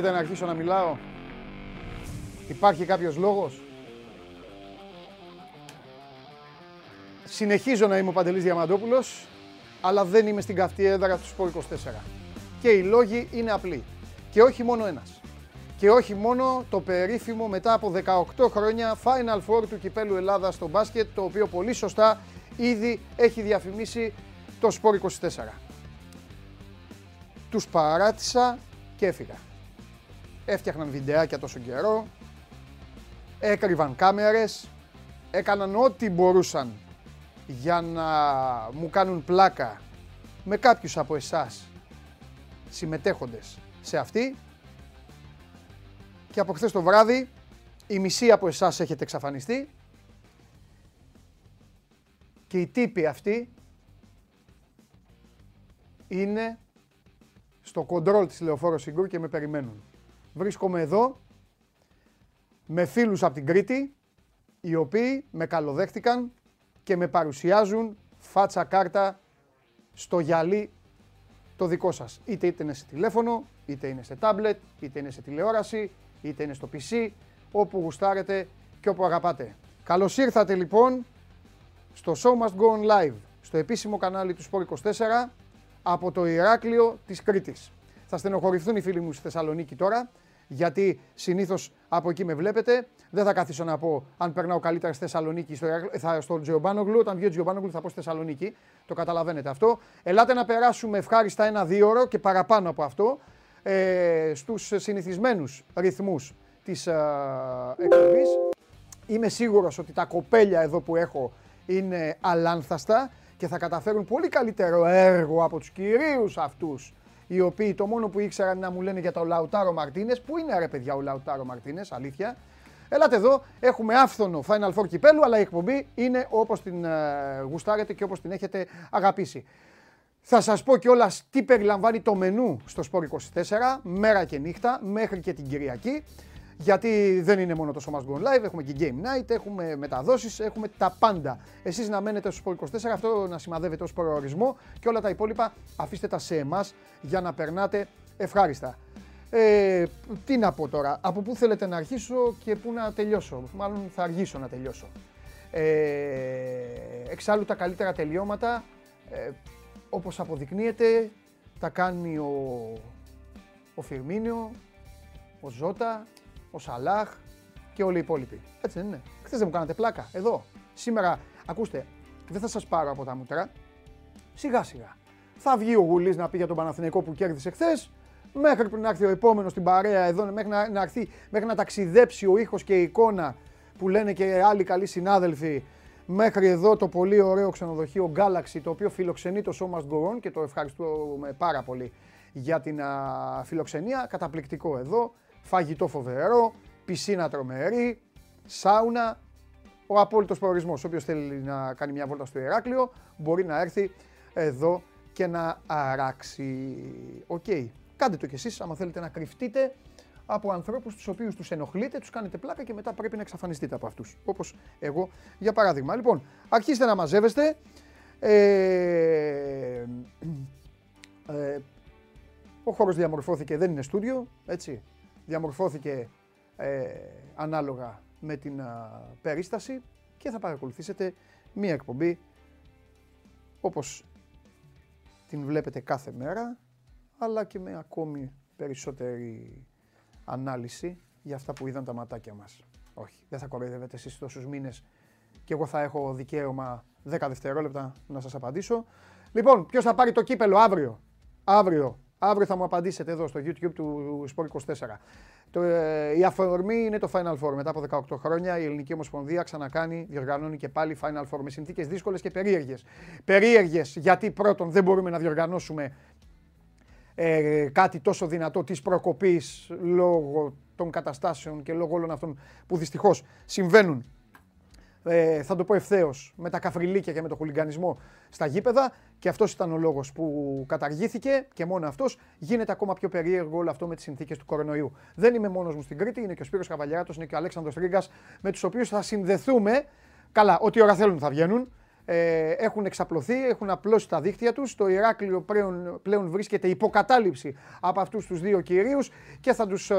Θέλετε να αρχίσω να μιλάω; Υπάρχει κάποιος λόγος; Συνεχίζω να είμαι ο Παντελής Διαμαντόπουλος, αλλά δεν είμαι στην καυτή έδρα του Σπορ 24. Και οι λόγοι είναι απλοί. Και όχι μόνο ένας. Και όχι μόνο το περίφημο μετά από 18 χρόνια Final Four του Κυπέλου Ελλάδας στο μπάσκετ, το οποίο πολύ σωστά ήδη έχει διαφημίσει το Σπορ 24. Τους παράτησα και έφυγα. Έφτιαχναν βιντεάκια τόσο καιρό, έκρυβαν κάμερες, έκαναν ό,τι μπορούσαν για να μου κάνουν πλάκα με κάποιους από εσάς συμμετέχοντες σε αυτή και από χθες το βράδυ η μισή από εσάς έχετε εξαφανιστεί και οι τύποι αυτοί είναι στο κοντρόλ της Λεωφόρος Συγκούρ και με περιμένουν. Βρίσκομαι εδώ με φίλους από την Κρήτη οι οποίοι με καλοδέχτηκαν και με παρουσιάζουν φάτσα κάρτα στο γυαλί το δικό σας. Είτε, είτε είναι σε τηλέφωνο, είτε είναι σε τάμπλετ, είτε είναι σε τηλεόραση, είτε είναι στο PC, όπου γουστάρετε και όπου αγαπάτε. Καλώς ήρθατε λοιπόν στο Show Must Go On Live, στο επίσημο κανάλι του Sport 24, από το Ηράκλειο της Κρήτης. Θα στενοχωρηθούν οι φίλοι μου στη Θεσσαλονίκη τώρα, γιατί συνήθως από εκεί με βλέπετε. Δεν θα καθίσω να πω αν περνάω καλύτερα στη Θεσσαλονίκη στο, θα, στο Τζιομπάνογλου. Όταν βγει ο Τζιομπάνογλου θα πω στη Θεσσαλονίκη. Το καταλαβαίνετε αυτό. Ελάτε να περάσουμε ευχάριστα ένα-δύο ώρο και παραπάνω από αυτό ε, στους συνηθισμένους ρυθμούς της ε, εκπομπής. Είμαι σίγουρος ότι τα κοπέλια εδώ που έχω είναι αλάνθαστα και θα καταφέρουν πολύ καλύτερο έργο από τους κυρίους αυτούς οι οποίοι το μόνο που ήξεραν να μου λένε για το Λαουτάρο Μαρτίνες. Πού είναι ρε παιδιά ο Λαουτάρο Μαρτίνες, αλήθεια. Ελάτε εδώ, έχουμε άφθονο Final Four κυπέλου, αλλά η εκπομπή είναι όπως την ε, γουστάρετε και όπως την έχετε αγαπήσει. Θα σας πω κιόλας τι περιλαμβάνει το μενού στο Sport 24, μέρα και νύχτα, μέχρι και την Κυριακή. Γιατί δεν είναι μόνο το Show Must Go Live, έχουμε και Game Night, έχουμε μεταδόσεις, έχουμε τα πάντα. Εσείς να μένετε στο Sport 24, αυτό να σημαδεύετε ως προορισμό και όλα τα υπόλοιπα αφήστε τα σε εμάς για να περνάτε ευχάριστα. Ε, τι να πω τώρα, από πού θέλετε να αρχίσω και πού να τελειώσω; Μάλλον θα αργήσω να τελειώσω. Ε, εξάλλου τα καλύτερα τελειώματα, ε, όπως αποδεικνύεται, τα κάνει ο, ο Φιρμίνιο, ο Ζώτα, ο Σαλάχ και όλοι οι υπόλοιποι. Έτσι δεν είναι. Χθες δεν μου κάνατε πλάκα. Εδώ. Σήμερα, ακούστε, δεν θα σας πάρω από τα μούτρα. Σιγά σιγά. Θα βγει ο Γουλής να πει για τον Παναθηναϊκό που κέρδισε χθες. Μέχρι που να έρθει ο επόμενος στην παρέα εδώ, μέχρι να, να, έρθει, μέχρι να ταξιδέψει ο ήχος και η εικόνα που λένε και άλλοι καλοί συνάδελφοι. Μέχρι εδώ το πολύ ωραίο ξενοδοχείο Galaxy, το οποίο φιλοξενεί το Show Must Go On και το ευχαριστούμε πάρα πολύ για την α, φιλοξενία. Καταπληκτικό εδώ φαγητό φοβερό, πισίνα τρομερή, σάουνα, ο απόλυτος προορισμός. Όποιος θέλει να κάνει μια βόλτα στο Ηράκλειο μπορεί να έρθει εδώ και να αράξει. Οκ. Κάντε το κι εσείς άμα θέλετε να κρυφτείτε από ανθρώπους τους οποίους τους ενοχλείτε, τους κάνετε πλάκα και μετά πρέπει να εξαφανιστείτε από αυτούς. Όπως εγώ για παράδειγμα. Λοιπόν, αρχίστε να μαζεύεστε. Ε, ε, ο χώρος διαμορφώθηκε, δεν είναι στούντιο, έτσι διαμορφώθηκε ε, ανάλογα με την περίσταση και θα παρακολουθήσετε μία εκπομπή όπως την βλέπετε κάθε μέρα αλλά και με ακόμη περισσότερη ανάλυση για αυτά που είδαν τα ματάκια μας. Όχι, δεν θα κοροϊδεύετε εσείς τόσους μήνες και εγώ θα έχω δικαίωμα 10 δευτερόλεπτα να σας απαντήσω. Λοιπόν, ποιος θα πάρει το κύπελο αύριο; Αύριο Αύριο θα μου απαντήσετε εδώ στο YouTube του Sport 24. Το, ε, η αφορμή είναι το Final Four. Μετά από 18 χρόνια η Ελληνική Ομοσπονδία ξανακάνει, διοργανώνει και πάλι Final Four με συνθήκες δύσκολες και περίεργες. Περίεργες γιατί πρώτον δεν μπορούμε να διοργανώσουμε ε, κάτι τόσο δυνατό της προκοπής λόγω των καταστάσεων και λόγω όλων αυτών που δυστυχώς συμβαίνουν ε, θα το πω ευθέως, με τα καφριλίκια και με το χουλιγκανισμό στα γήπεδα. Και αυτός ήταν ο λόγος που καταργήθηκε και μόνο αυτός. Γίνεται ακόμα πιο περίεργο όλο αυτό με τις συνθήκες του κορονοϊού. Δεν είμαι μόνος μου στην Κρήτη, είναι και ο Σπύρος Καβαλιάτο, είναι και ο Αλέξανδρος Τρίγκα, με τους οποίους θα συνδεθούμε. Καλά, ό,τι ώρα θέλουν θα βγαίνουν. Ε, έχουν εξαπλωθεί, έχουν απλώσει τα δίχτυα τους. Το Ηράκλειο πλέον, πλέον βρίσκεται υποκατάληψη από αυτούς τους δύο κυρίους και θα τους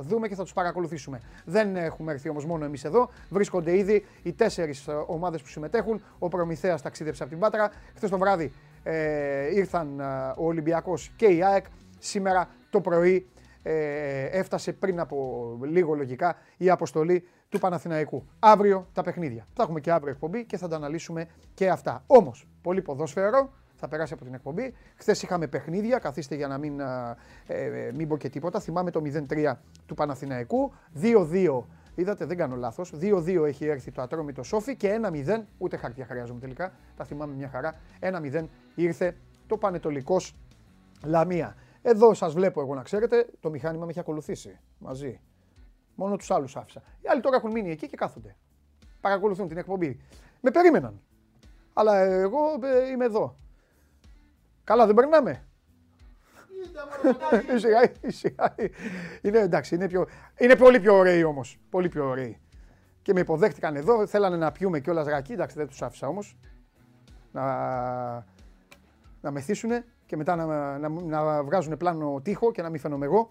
δούμε και θα τους παρακολουθήσουμε. Δεν έχουμε έρθει όμως μόνο εμείς εδώ. Βρίσκονται ήδη οι τέσσερις ομάδες που συμμετέχουν. Ο Προμηθέας ταξίδεψε από την Πάτρα. Χθες το βράδυ ε, ήρθαν ο Ολυμπιακός και η ΑΕΚ. Σήμερα το πρωί ε, έφτασε πριν από λίγο λογικά η αποστολή του Παναθηναϊκού. Αύριο τα παιχνίδια. Θα έχουμε και αύριο εκπομπή και θα τα αναλύσουμε και αυτά. Όμως, πολύ ποδόσφαιρο, θα περάσει από την εκπομπή. Χθες είχαμε παιχνίδια, καθίστε για να μην, ε, ε μην πω και τίποτα. Θυμάμαι το 0-3 του Παναθηναϊκού. 2-2, είδατε δεν κάνω λάθος. 2-2 έχει έρθει το ατρόμητο Σόφι και 1-0, ούτε χαρτιά χρειάζομαι τελικά. Τα θυμάμαι μια χαρά. 1-0 ήρθε το Πανετολικός Λαμία. Εδώ σας βλέπω εγώ να ξέρετε, το μηχάνημα με έχει ακολουθήσει μαζί. Μόνο τους άλλους άφησα. Οι άλλοι τώρα έχουν μείνει εκεί και κάθονται. Παρακολουθούν την εκπομπή. Με περίμεναν. Αλλά εγώ ε, είμαι εδώ. Καλά, δεν περνάμε. είναι εντάξει, είναι, πιο, είναι πολύ πιο ωραίοι όμως. Πολύ πιο ωραίοι. Και με υποδέχτηκαν εδώ, θέλανε να πιούμε κιόλας ρακί. Εντάξει, δεν τους άφησα όμως. Να, να μεθύσουνε και μετά να, να, να βγάζουν πλάνο τείχο και να μην φαίνομαι εγώ.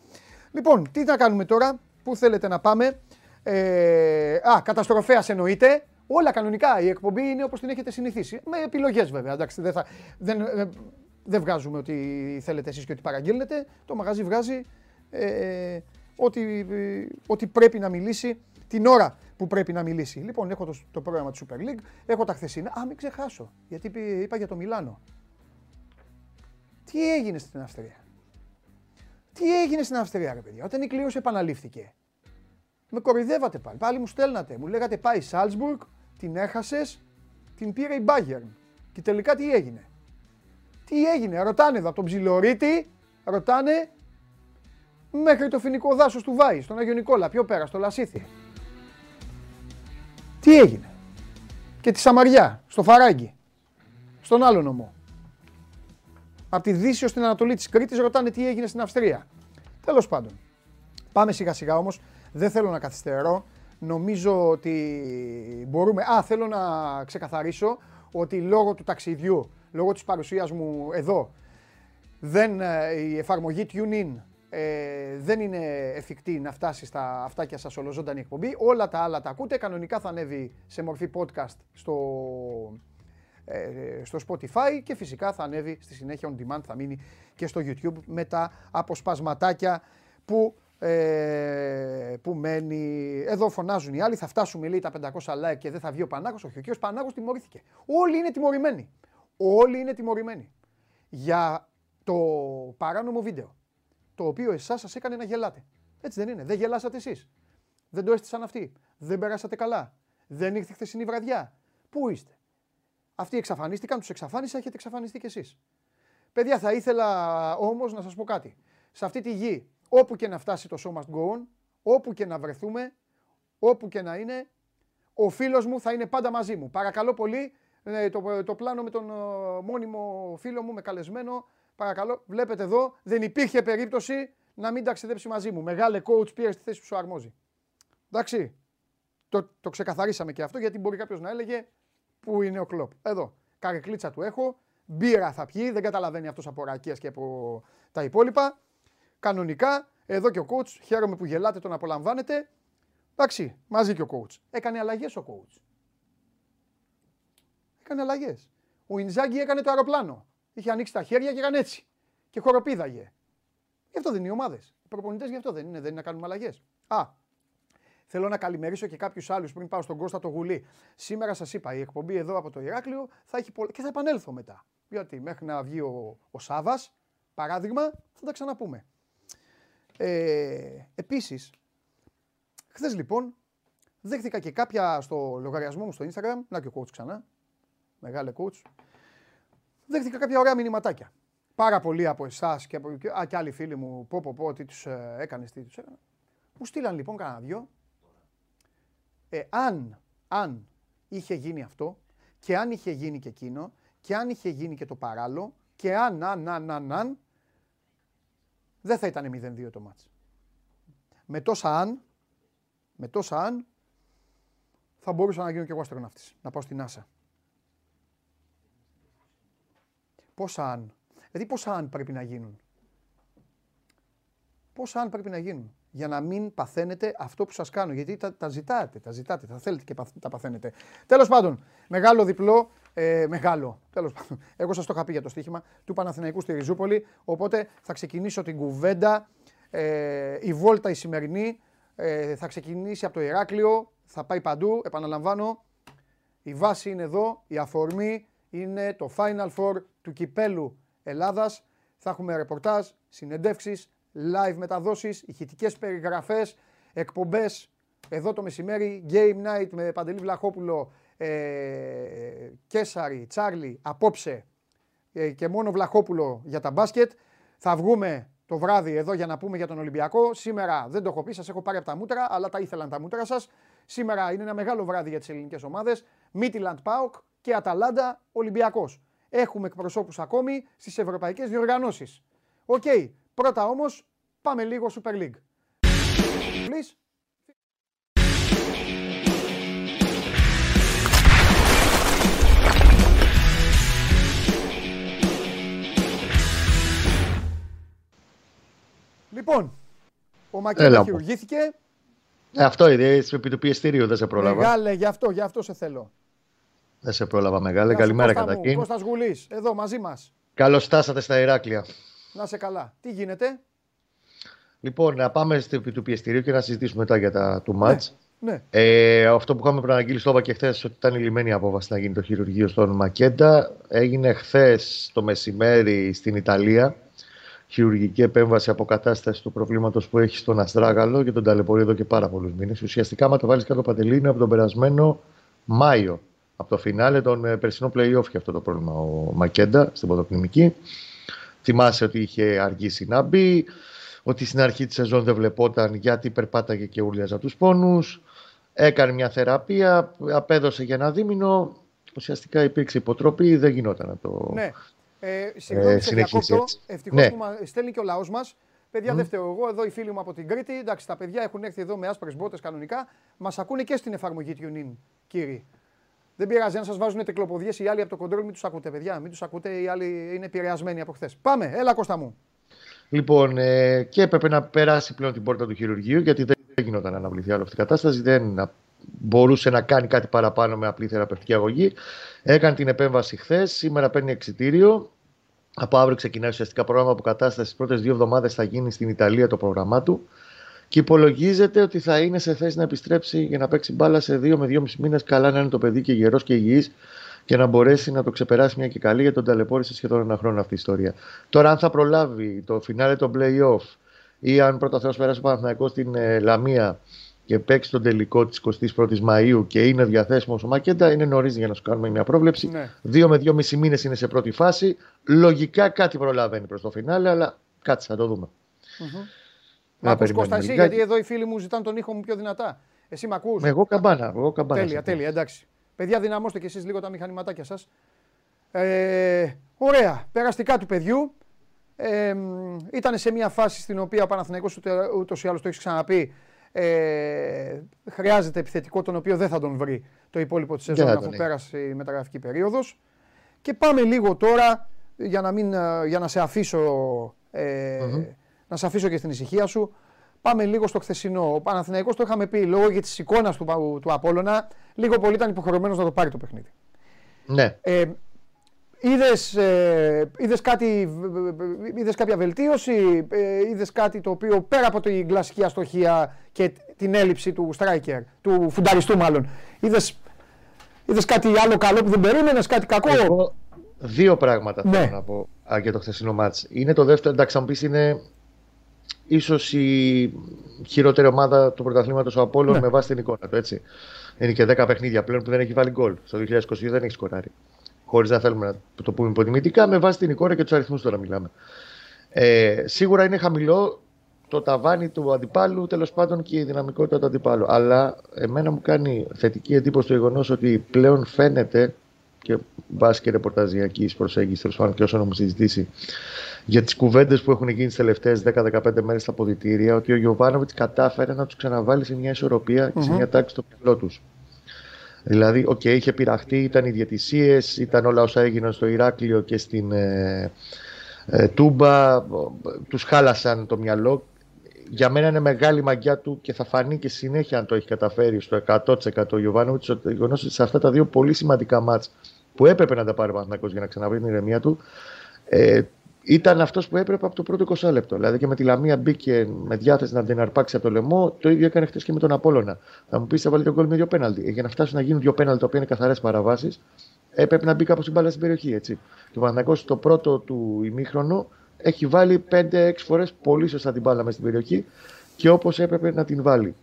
Λοιπόν, τι θα κάνουμε τώρα, πού θέλετε να πάμε. Ε, α, καταστροφέας εννοείται. Όλα κανονικά. Η εκπομπή είναι όπως την έχετε συνηθίσει. Με επιλογές βέβαια. Εντάξει, δεν, θα, δεν, ε, δεν βγάζουμε ότι θέλετε εσείς και ότι παραγγέλνετε. Το μαγαζί βγάζει ε, ότι, ότι πρέπει να μιλήσει την ώρα που πρέπει να μιλήσει. Λοιπόν, έχω το, το πρόγραμμα του Super League, έχω τα χθεσινά. Α, μην ξεχάσω, γιατί είπα για το Μιλάνο. Τι έγινε στην Αυστρία; Τι έγινε στην Αυστρία, ρε παιδιά; Όταν η κλήρωση επαναλήφθηκε. Με κοροϊδεύατε πάλι. Πάλι μου στέλνατε. Μου λέγατε πάει Σάλτσμπουργκ, την έχασες, την πήρε η Bayern. Και τελικά τι έγινε; Τι έγινε, ρωτάνε εδώ από τον Ψιλορίτη, ρωτάνε μέχρι το φοινικό δάσος του Βάης, στον Αγιο Νικόλα, πιο πέρα, στο Λασίθι. Τι έγινε; Και τη Σαμαριά, στο Φαράγγι, στον άλλο νομό από τη Δύση ως την Ανατολή της Κρήτης ρωτάνε τι έγινε στην Αυστρία. Τέλος πάντων. Πάμε σιγά σιγά όμως. Δεν θέλω να καθυστερώ. Νομίζω ότι μπορούμε... Α, θέλω να ξεκαθαρίσω ότι λόγω του ταξιδιού, λόγω της παρουσίας μου εδώ, δεν, ε, η εφαρμογή TuneIn ε, δεν είναι εφικτή να φτάσει στα αυτάκια σας ολοζώντανη εκπομπή. Όλα τα άλλα τα ακούτε. Κανονικά θα ανέβει σε μορφή podcast στο, ε, στο Spotify και φυσικά θα ανέβει στη συνέχεια on demand, θα μείνει και στο YouTube με τα αποσπασματάκια που, ε, που μένει. Εδώ φωνάζουν οι άλλοι, θα φτάσουμε λέει τα 500 like και δεν θα βγει ο Πανάγος. Όχι, ο κ. Πανάγος τιμωρήθηκε. Όλοι είναι τιμωρημένοι. Όλοι είναι τιμωρημένοι για το παράνομο βίντεο, το οποίο εσάς σας έκανε να γελάτε. Έτσι δεν είναι. Δεν γελάσατε εσείς. Δεν το έστησαν αυτοί. Δεν περάσατε καλά. Δεν ήρθε χθεσινή βραδιά. Πού είστε; Αυτοί εξαφανίστηκαν, τους εξαφάνισα, έχετε εξαφανιστεί κι εσείς. Παιδιά, θα ήθελα όμως να σας πω κάτι. Σε αυτή τη γη, όπου και να φτάσει το show must go on, όπου και να βρεθούμε, όπου και να είναι, ο φίλος μου θα είναι πάντα μαζί μου. Παρακαλώ πολύ, ε, το, το πλάνο με τον ε, μόνιμο φίλο μου, με καλεσμένο, παρακαλώ, βλέπετε εδώ, δεν υπήρχε περίπτωση να μην ταξιδέψει μαζί μου. Μεγάλε coach πήρε στη θέση που σου αρμόζει. Εντάξει, το, το ξεκαθαρίσαμε και αυτό, γιατί μπορεί κάποιος να έλεγε Πού είναι ο κλοπ; Εδώ. Καρεκλίτσα του έχω. Μπύρα θα πιει. Δεν καταλαβαίνει αυτός από ρακίες και από τα υπόλοιπα. Κανονικά. Εδώ και ο coach. Χαίρομαι που γελάτε, τον απολαμβάνετε. Εντάξει, μαζί και ο coach. Έκανε αλλαγές ο coach. Έκανε αλλαγές. Ο Ινζάγκη έκανε το αεροπλάνο. Είχε ανοίξει τα χέρια και έκανε έτσι. Και χοροπήδαγε. Γι' αυτό δεν είναι οι ομάδες. Οι προπονητές γι' αυτό δεν είναι, δεν είναι να κάνουμε αλλαγές. Α, Θέλω να καλημερίσω και κάποιους άλλους πριν πάω στον Κώστα το Γουλή. Σήμερα σας είπα, η εκπομπή εδώ από το Ηράκλειο θα έχει πολλά και θα επανέλθω μετά. Γιατί μέχρι να βγει ο, ο Σάβας, παράδειγμα, θα τα ξαναπούμε. Ε, Επίσης, χθες λοιπόν δέχτηκα και κάποια στο λογαριασμό μου στο Instagram. Να και ο coach ξανά. Μεγάλε coach. Δέχτηκα κάποια ωραία μηνυματάκια. Πάρα πολλοί από εσάς και, από, και άλλοι φίλοι μου, πω πω πω, τι τους ε, έκανες, τι τους έκανες. Μου στείλαν λοιπόν κανένα δυο ε, αν, αν είχε γίνει αυτό και αν είχε γίνει και εκείνο και αν είχε γίνει και το παράλληλο και αν, αν, αν, αν, αν δεν θα ήταν 0-2 το μάτς. Με τόσα αν, με τόσα αν, θα μπορούσα να γίνω και εγώ αστροναύτης, να πάω στην NASA. Πόσα αν, δηλαδή πόσα αν πρέπει να γίνουν. Πόσα αν πρέπει να γίνουν. Για να μην παθαίνετε αυτό που σας κάνω. Γιατί τα, τα ζητάτε, τα ζητάτε, θα θέλετε και τα παθαίνετε. Τέλος πάντων, μεγάλο διπλό, ε, μεγάλο, τέλος πάντων. Εγώ σας το είχα πει για το στοίχημα του Παναθηναϊκού στη Ριζούπολη. Οπότε θα ξεκινήσω την κουβέντα. Ε, η βόλτα η σημερινή ε, θα ξεκινήσει από το Ηράκλειο, θα πάει παντού. Επαναλαμβάνω, η βάση είναι εδώ, η αφορμή είναι το Final Four του Κυπέλου Ελλάδας. Θα έχουμε ρεπορτάζ, συνεντεύξεις, live μεταδόσεις, ηχητικές περιγραφές, εκπομπές εδώ το μεσημέρι, Game Night με Παντελή Βλαχόπουλο, ε, Κέσαρη, Τσάρλι, απόψε ε, και μόνο Βλαχόπουλο για τα μπάσκετ. Θα βγούμε το βράδυ εδώ για να πούμε για τον Ολυμπιακό. Σήμερα δεν το έχω πει, σας έχω πάρει από τα μούτρα, αλλά τα ήθελαν τα μούτρα σας. Σήμερα είναι ένα μεγάλο βράδυ για τις ελληνικές ομάδες. Μίτιλαντ ΠΑΟΚ και Αταλάντα Ολυμπιακός. Έχουμε εκπροσώπους ακόμη στις ευρωπαϊκές διοργανώσεις. Οκ. Πρώτα όμως πάμε λίγο Super League. Please. Λοιπόν, ο Μακέτα χειρουργήθηκε. Ε, αυτό είναι, επί του πιεστηρίου δεν σε πρόλαβα. Μεγάλε, γι' αυτό, γι' αυτό σε θέλω. Δεν σε πρόλαβα μεγάλε. Καλημέρα καταρχήν. Κώστας Γουλής, εδώ μαζί μας. Καλώς στάσατε στα Ηράκλεια. Να σε καλά. Τι γίνεται; Λοιπόν, να πάμε στο επί του πιεστηρίου και να συζητήσουμε μετά για τα του μάτς. Ναι, ναι. Ε, αυτό που είχαμε προαναγγείλει στο και χθες ότι ήταν η λιμένη απόφαση να γίνει το χειρουργείο στον Μακέντα. Έγινε χθες το μεσημέρι στην Ιταλία χειρουργική επέμβαση αποκατάστασης του προβλήματος που έχει στον Αστράγαλο και τον ταλαιπωρεί εδώ και πάρα πολλούς μήνες. Ουσιαστικά, άμα το βάλεις κάτω παντελή, από τον περασμένο Μάιο. Από το φινάλε των ε, περσινών playoff και αυτό το πρόβλημα ο Μακέντα στην ποδοκνημική. Θυμάσαι ότι είχε αργήσει να μπει, ότι στην αρχή της σεζόν δεν βλεπόταν γιατί περπάταγε και ούλιαζα τους πόνους. Έκανε μια θεραπεία, απέδωσε για ένα δίμηνο. Ουσιαστικά υπήρξε υποτροπή, δεν γινόταν να το, ναι. Ε, συγγνώμη, ε, διακόπτω. Ευτυχώς ναι. που στέλνει και ο λαός μας. Παιδιά, mm. δεν φταίω εγώ. Εδώ οι φίλοι μου από την Κρήτη. Εντάξει, τα παιδιά έχουν έρθει εδώ με άσπρες μπότες κανονικά. Μας ακούνε και στην εφαρμογή TuneIn, κύριοι. Δεν πειράζει, αν σας βάζουν τεκλοποδιέ οι άλλοι από το κοντρόλ, μην τους ακούτε, παιδιά. Μην τους ακούτε, οι άλλοι είναι επηρεασμένοι από χθες. Πάμε, έλα Κώστα μου. Λοιπόν, ε, και έπρεπε να περάσει πλέον την πόρτα του χειρουργείου, γιατί δεν γινόταν να αναβληθεί άλλο αυτή η κατάσταση. Δεν μπορούσε να κάνει κάτι παραπάνω με απλή θεραπευτική αγωγή. Έκανε την επέμβαση χθες. Σήμερα παίρνει εξητήριο. Από αύριο ξεκινάει ουσιαστικά πρόγραμμα αποκατάσταση. Τις πρώτες δύο εβδομάδες θα γίνει στην Ιταλία το πρόγραμμά του. Και υπολογίζεται ότι θα είναι σε θέση να επιστρέψει για να παίξει μπάλα σε δύο με δύο μισή μήνες. Καλά να είναι το παιδί και γερός και υγιής και να μπορέσει να το ξεπεράσει μια και καλή για τον ταλαιπώρησε σχεδόν ένα χρόνο αυτή η ιστορία. Τώρα, αν θα προλάβει το φινάλε των playoff ή αν πρώτα Θεός περάσει ο Παναθηναϊκός στην ε, Λαμία και παίξει τον τελικό της 21η Μαου και είναι διαθέσιμος ο Μακέντα, είναι νωρίς για να σου κάνουμε μια πρόβλεψη. Ναι. Δύο με δύο μισή μήνες είναι σε πρώτη φάση. Λογικά κάτι προλαβαίνει προς το φινάλε, αλλά κάτσε θα το δούμε. Mm-hmm. Να ακούς Κώστα εσύ, γιατί εδώ οι φίλοι μου ζητάνε τον ήχο μου πιο δυνατά. Εσύ με ακούς. Εγώ καμπάνα. Εγώ καμπάνα τέλεια, τέλεια, εντάξει. Παιδιά, δυναμώστε κι εσείς λίγο τα μηχανηματάκια σας. Ε, ωραία, περαστικά του παιδιού. Ε, ήταν σε μια φάση στην οποία ο Παναθηναϊκός ούτως ή άλλως το έχεις ξαναπεί ε, χρειάζεται επιθετικό τον οποίο δεν θα τον βρει το υπόλοιπο της σεζόν αφού πέρασε η μεταγραφική περίοδος. Και πάμε λίγο τώρα για να, μην, ε, για να σε αφήσω ε, να σε αφήσω και στην ησυχία σου. Πάμε λίγο στο χθεσινό. Ο Παναθηναϊκός το είχαμε πει λόγω της εικόνας του, του Απόλλωνα, λίγο πολύ ήταν υποχρεωμένος να το πάρει το παιχνίδι. Ναι. Ε, Είδες, ε, είδες, κάτι, είδες κάποια βελτίωση, ε, είδες κάτι το οποίο πέρα από την κλασική αστοχία και την έλλειψη του striker, του φουνταριστού μάλλον, είδες, είδες κάτι άλλο καλό που δεν περίμενες, κάτι κακό; Εγώ δύο πράγματα ναι. θέλω να πω για το χθεσινό μάτς. Είναι το δεύτερο, εντάξει αν πεις είναι ίσως η χειρότερη ομάδα του πρωταθλήματος ο Απόλλων ναι. με βάση την εικόνα του, έτσι. Είναι και 10 παιχνίδια πλέον που δεν έχει βάλει γκολ. Στο 2022 δεν έχει σκοράρει χωρίς να θέλουμε να το πούμε υποτιμητικά, με βάση την εικόνα και τους αριθμούς τώρα μιλάμε. Ε, σίγουρα είναι χαμηλό το ταβάνι του αντιπάλου, τέλος πάντων και η δυναμικότητα του αντιπάλου. Αλλά εμένα μου κάνει θετική εντύπωση το γεγονός ότι πλέον φαίνεται και βάσει και ρεπορταζιακή προσέγγιση, τέλος πάντων και όσων έχουμε συζητήσει, για τις κουβέντες που έχουν γίνει τις τελευταίες 10-15 μέρες στα αποδητήρια, ότι ο Γιωβάνοβιτς κατάφερε να τους ξαναβάλει σε μια ισορροπία και σε μια τάξη στο μυαλό τους. Δηλαδή, OK, okay, είχε πειραχτεί, ήταν οι διαιτησίες, ήταν όλα όσα έγιναν στο Ηράκλειο και στην ε, ε, Τούμπα. Τους χάλασαν το μυαλό. Για μένα είναι μεγάλη μαγκιά του και θα φανεί και συνέχεια αν το έχει καταφέρει στο 100% ο Γιοβάνοβιτς. Το γεγονός ότι σε αυτά τα δύο πολύ σημαντικά ματς που έπρεπε να τα πάρει ο για να ξαναβρεί την ηρεμία του, ε, ήταν αυτός που έπρεπε από το πρώτο 20 λεπτό. Δηλαδή και με τη Λαμία μπήκε με διάθεση να την αρπάξει από το λαιμό. Το ίδιο έκανε χθες και με τον Απόλλωνα. Θα μου πεις θα βάλει τον κόλ με δύο πέναλτι. Ε, για να φτάσουν να γίνουν δύο πέναλτι, τα οποία είναι καθαρές παραβάσεις, έπρεπε να μπει κάπω στην μπάλα στην περιοχή. Έτσι. Και ο στο πρώτο του ημίχρονο έχει βάλει 5-6 φορές πολύ σωστά την μπάλα μέσα στην περιοχή και όπως έπρεπε να την βάλει.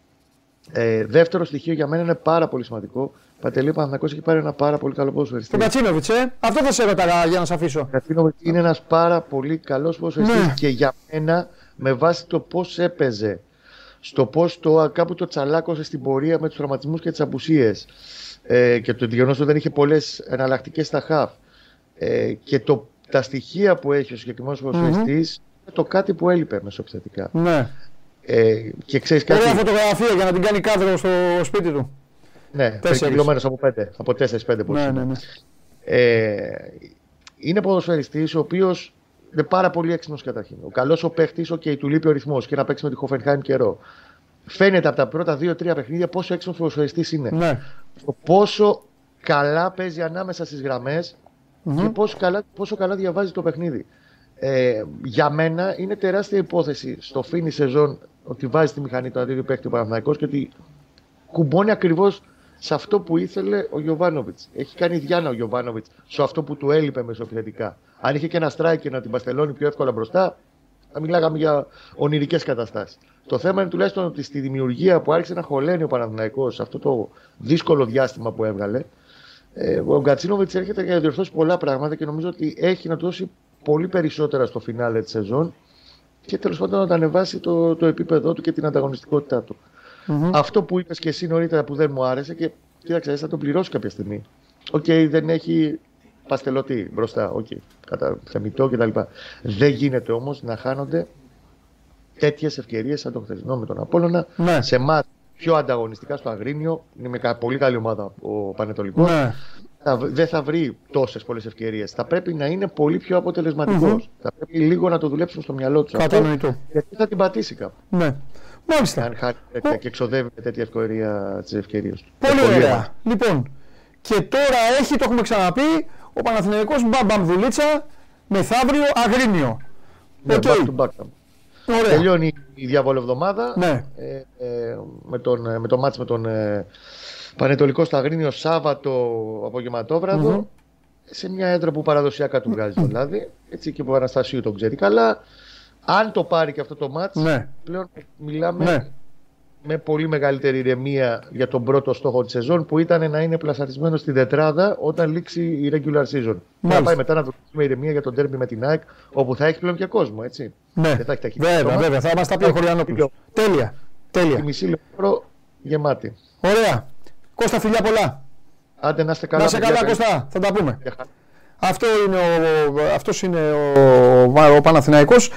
Ε, δεύτερο στοιχείο για μένα είναι πάρα πολύ σημαντικό. Παντελή Παναθηναϊκός έχει πάρει ένα πάρα πολύ καλό ποδοσφαιριστή. Τον Κατσίνοβιτς, ε. Αυτό θα σε ρωτάγα για να σε αφήσω. Ο Κατσίνοβιτς είναι ένας πάρα πολύ καλός ποδοσφαιριστή ναι. και για μένα με βάση το πώς έπαιζε, στο πώς το, κάπου το τσαλάκωσε στην πορεία με τους τραυματισμούς και τις απουσίες ε, και το γεγονός ότι δεν είχε πολλές εναλλακτικές στα χαφ ε, και το, τα στοιχεία που έχει ο συγκεκριμένος ποδοσφαιριστής mm-hmm. το κάτι που έλειπε μεσοπιθετικά. Ναι. Ε, και ξέρεις κάτι. Ωραία φωτογραφία για να την κάνει κάδρο στο σπίτι του. Ναι, περικυκλωμένο από πέντε. Από τέσσερι-πέντε ναι, ναι, ναι. Ε, είναι ποδοσφαιριστής ο οποίος είναι πάρα πολύ έξυπνος καταρχήν. Ο καλός ο παίχτης, okay, του λείπει ο ρυθμός και να παίξει με τη Χοφενχάιμ καιρό. Φαίνεται από τα πρώτα δύο-τρία παιχνίδια πόσο έξυπνος ποδοσφαιριστής είναι. Ναι. πόσο καλά παίζει ανάμεσα στις γραμμε mm-hmm. και πόσο καλά, πόσο καλά διαβάζει το παιχνίδι. Ε, για μένα είναι τεράστια υπόθεση στο φίνι σεζόν ότι βάζει τη μηχανή του αντίθετου παίχτη ο και ότι κουμπώνει ακριβώς σε αυτό που ήθελε ο Γιωβάνοβιτς. Έχει κάνει διάνα ο Γιωβάνοβιτς σε αυτό που του έλειπε μεσοπιθετικά. Αν είχε και ένα στράικερ να την παστελώνει πιο εύκολα μπροστά, θα μιλάγαμε για ονειρικές καταστάσεις. Το θέμα είναι τουλάχιστον ότι στη δημιουργία που άρχισε να χωλαίνει ο Παναθηναϊκός αυτό το δύσκολο διάστημα που έβγαλε, ε, ο Γκατσίνοβιτς έρχεται για να διορθώσει πολλά πράγματα και νομίζω ότι έχει να του δώσει πολύ περισσότερα στο φινάλε της σεζόν και τέλος πάντων να ανεβάσει το, το επίπεδό του και την ανταγωνιστικότητά του. Mm-hmm. Αυτό που είπες και εσύ νωρίτερα που δεν μου άρεσε και κοίταξε, θα το πληρώσει κάποια στιγμή. OK, okay, δεν έχει εκτελεστή μπροστά. OK, okay, κατά θεμιτό κτλ. Δεν γίνεται όμως να χάνονται τέτοιες ευκαιρίες σαν το χθεσινό με τον Απόλλωνα ναι. σε εμά πιο ανταγωνιστικά στο Αγρίνιο. Είναι με πολύ καλή ομάδα ο Πανετολικός. Ναι. Δεν θα βρει τόσες πολλές ευκαιρίες. Θα πρέπει να είναι πολύ πιο αποτελεσματικός. Mm-hmm. Θα πρέπει λίγο να το δουλέψουν στο μυαλό τους. Κατανοητό. Γιατί θα την πατήσει κάπου. Ναι. Μάλιστα. Αν χάσει τέτοια και εξοδεύει τέτοια ευκαιρία τις ευκαιρίες του. Πολύ ωραία. Λοιπόν, και τώρα έχει, το έχουμε ξαναπεί, ο Παναθηναϊκός μπαμπαμ δουλίτσα μεθαύριο αγρίνιο. Ναι, okay. back to back. Ωραία. Τελειώνει η διαβολευδομάδα ναι. ε, ε, με, τον, ε, με το μάτς με τον ε, Πανετολικό στο Αγρίνιο Σάββατο απογευματόβραδο mm-hmm. σε μια έδρα που παραδοσιακά του βγάζει το λάδι. Έτσι και ο Αναστασίου τον ξέρει καλά. Αν το πάρει και αυτό το μάτς, ναι. πλέον μιλάμε ναι. Με πολύ μεγαλύτερη ηρεμία για τον πρώτο στόχο της σεζόν που ήταν να είναι πλασαρισμένος στη τετράδα όταν λήξει η regular season. Να πάει μετά να με ηρεμία για τον τέρμι με την ΑΕΚ, όπου θα έχει πλέον και κόσμο, έτσι. Ναι, Δεν θα έχει τα βέβαια, βέβαια, θα είμαστε απλά χωριανόπλους. Τέλεια, τέλεια. Τη μισή λεπτό γεμάτη. Ωραία. Κώστα, φιλιά πολλά. Άντε να είστε καλά. Να είστε καλά, Κώστα, θα τα πούμε. Αυτό είναι ο, αυτός είναι ο, ο Παναθηναϊκός.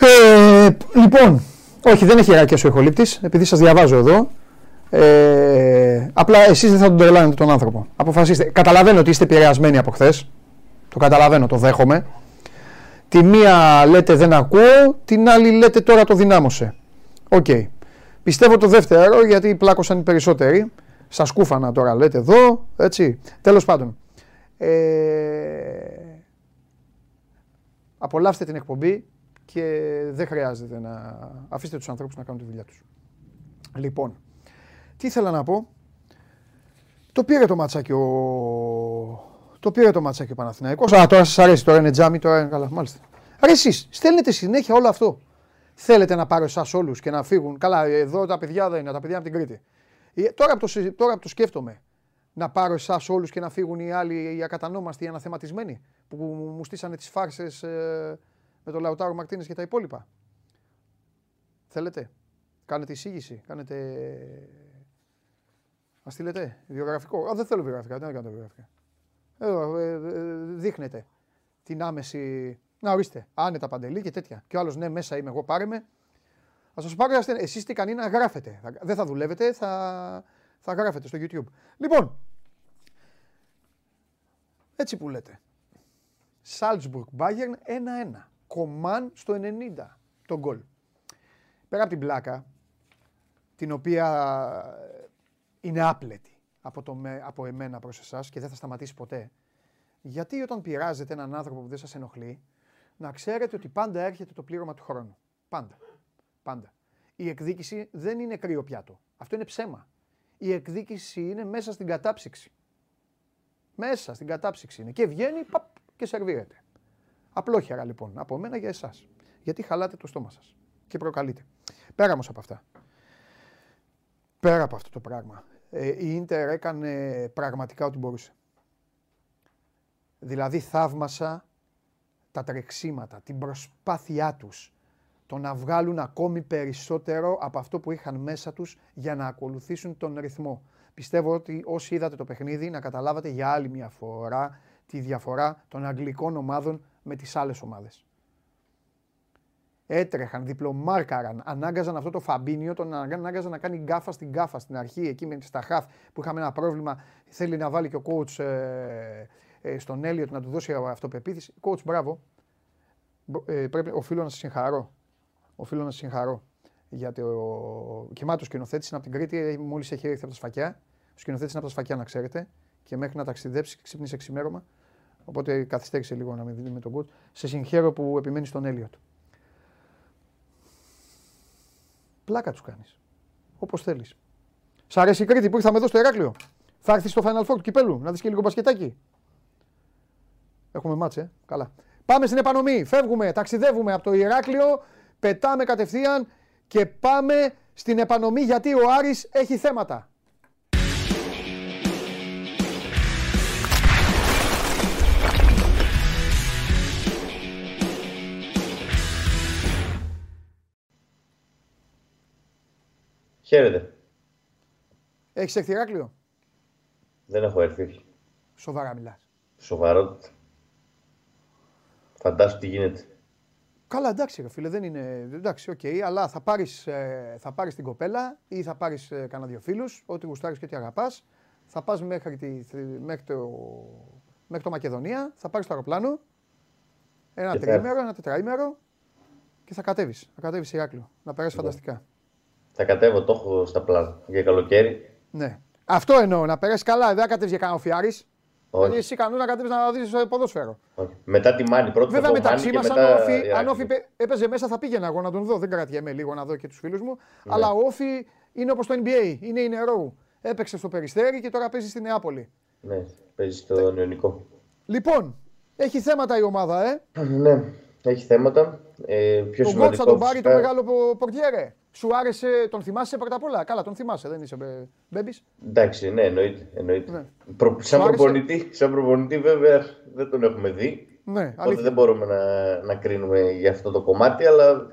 Ε, λοιπόν, όχι δεν έχει ιεραρχία ο ηχολήπτης, επειδή σας διαβάζω εδώ. Ε, απλά εσείς δεν θα τον τρελάνετε τον άνθρωπο. Αποφασίστε. Καταλαβαίνω ότι είστε επηρεασμένοι από χθες. Το καταλαβαίνω, το δέχομαι. Τη μία λέτε δεν ακούω, την άλλη λέτε τώρα το δυνάμωσε. OK. Okay. Πιστεύω το δεύτερο γιατί πλάκωσαν οι περισσότεροι. Σα κούφανα τώρα λέτε εδώ, έτσι. Τέλος πάντων. Ε, απολαύστε την εκπομπή και δεν χρειάζεται να αφήστε τους ανθρώπους να κάνουν τη δουλειά τους. Λοιπόν, τι ήθελα να πω; Το πήρε το ματσάκι ο... Το πήρε το ματσάκι ο Παναθηναϊκός. Α, τώρα σας αρέσει, τώρα είναι τζάμι, τώρα είναι καλά. Μάλιστα. Άρα εσείς στέλνετε συνέχεια όλο αυτό. Θέλετε να πάρω εσάς όλους και να φύγουν. Καλά, εδώ τα παιδιά δεν είναι, τα παιδιά από την Κρήτη. Ε, τώρα που το, τώρα το σκέφτομαι, να πάρω εσάς όλους και να φύγουν οι άλλοι οι ακατανόμαστοι, οι αναθεματισμένοι που μου στήσανε τις φάρσες ε, με τον Λαουτάρο Μαρτίνε και τα υπόλοιπα. Θέλετε, κάνετε εισήγηση, κάνετε. Μα στείλετε βιογραφικό. Α, δεν θέλω βιογραφικά, δεν κάνω βιογραφικά. Εδώ, ε, ε, δείχνετε την άμεση. Να ορίστε, άνετα παντελή και τέτοια. Και ο άλλος, ναι, μέσα είμαι εγώ, πάρε με. Θα σας πάρω εσείς τι κανεί να γράφετε. Δεν θα δουλεύετε, θα, Θα γράφετε στο YouTube. Λοιπόν, έτσι που λέτε. Σάλτσμπουργκ Bayern 1-1. Κομάν στο 90 το γκολ. Πέρα από την πλάκα, την οποία είναι άπλετη από, το, από εμένα προς εσάς και δεν θα σταματήσει ποτέ. Γιατί όταν πειράζετε έναν άνθρωπο που δεν σας ενοχλεί, να ξέρετε ότι πάντα έρχεται το πλήρωμα του χρόνου. Πάντα. Πάντα. Η εκδίκηση δεν είναι κρύο πιάτο. Αυτό είναι ψέμα. Η εκδίκηση είναι μέσα στην κατάψυξη. Μέσα στην κατάψυξη είναι. Και βγαίνει παπ, και σερβίρεται. Απλόχερα λοιπόν από μένα για εσάς. Γιατί χαλάτε το στόμα σας και προκαλείτε. Πέρα όμως από αυτά. Πέρα από αυτό το πράγμα. Ε, η Ίντερ έκανε πραγματικά ό,τι μπορούσε. Δηλαδή θαύμασα τα τρεξίματα, την προσπάθειά τους, το να βγάλουν ακόμη περισσότερο από αυτό που είχαν μέσα τους για να ακολουθήσουν τον ρυθμό. Πιστεύω ότι όσοι είδατε το παιχνίδι να καταλάβατε για άλλη μια φορά τη διαφορά των αγγλικών ομάδων με τις άλλες ομάδες. Έτρεχαν, διπλομάρκαραν, ανάγκαζαν αυτό το Φαμπίνιο, τον ανάγκαζαν να κάνει γκάφα στην γκάφα στην αρχή, εκεί με στα χαφ που είχαμε ένα πρόβλημα. Θέλει να βάλει και ο coach ε, ε, στον Έλιο να του δώσει αυτοπεποίθηση. Coach, μπράβο. Ε, πρέπει, οφείλω να σας συγχαρώ. Οφείλω να σας συγχαρώ. Γιατί ο Κιμάτο σκηνοθέτη είναι από την Κρήτη, μόλις έχει έρθει από τα σφακιά. Ο σκηνοθέτη είναι από τα σφακιά, να ξέρετε. Και μέχρι να ταξιδέψει, ξύπνησε ξημέρωμα. Οπότε καθυστέρησε λίγο να με δει με τον coach. Σε συγχαίρω που επιμένεις στον Έλιο του. Πλάκα τους κάνεις. Όπως θέλεις. Σ' αρέσει η Κρήτη που ήρθαμε εδώ στο Εράκλειο. Θα έρθεις στο Final Four του κυπέλου να δεις και λίγο μπασκετάκι. Έχουμε μάτσε, καλά. Πάμε στην επανομή. Φεύγουμε, ταξιδεύουμε από το Ηράκλειο, πετάμε κατευθείαν και πάμε στην επανομή γιατί ο Άρης έχει θέματα. Χαίρετε. Έχεις έρθει Ηράκλειο; Δεν έχω έρθει. Σοβαρά μιλάς. Σοβαρότητα. Φαντάσου τι γίνεται. Καλά, εντάξει, ρε φίλε, δεν είναι. Εντάξει, OK, okay, αλλά θα πάρεις ε, θα πάρεις την κοπέλα ή θα πάρεις ε, κανένα δύο φίλους, ό,τι γουστάρεις και ό,τι αγαπάς. Θα πας μέχρι, τη, μέχρι, το, μέχρι το Μακεδονία, θα πάρεις το αεροπλάνο. Ένα τριήμερο, ένα τετραήμερο και θα κατέβεις. Θα κατέβεις Ηράκλειο. Να περάσεις ναι. φανταστικά. Θα κατέβω, το έχω στα πλάνα για καλοκαίρι. Ναι. Αυτό εννοώ, να περάσει καλά. Δεν θα κατέβεις για κανένα οφιάρι. Δηλαδή εσύ κανόνα να κατέβεις να δεις ποδόσφαιρο. Όχι. Μετά τη Μάνη, πρώτα Βέβαια μεταξύ μας, μετά... αν, όφι, αν όφι έπαιζε μέσα θα πήγαινα εγώ να τον δω. Δεν κρατιέμαι λίγο να δω και τους φίλους μου. Ναι. Αλλά ο Όφη είναι όπως το NBA. Είναι η νερό. Έπαιξε στο Περιστέρι και τώρα παίζει στη Νεάπολη. Ναι, παίζει στο Νεωνικό. Λοιπόν, έχει θέματα η ομάδα, ε. ναι, έχει θέματα. Ε, πιο τον κότς θα τον πάρει το μεγάλο πορτιέρε. Σου άρεσε, τον θυμάσαι πρώτα απ' όλα; Καλά, τον θυμάσαι, δεν είσαι μπέμπης. Εντάξει, ναι, εννοείται. εννοείται. Ναι. Προ, σαν, προπονητή, σαν προπονητή, βέβαια, δεν τον έχουμε δει. Ναι, οπότε δεν μπορούμε να, να κρίνουμε για αυτό το κομμάτι, αλλά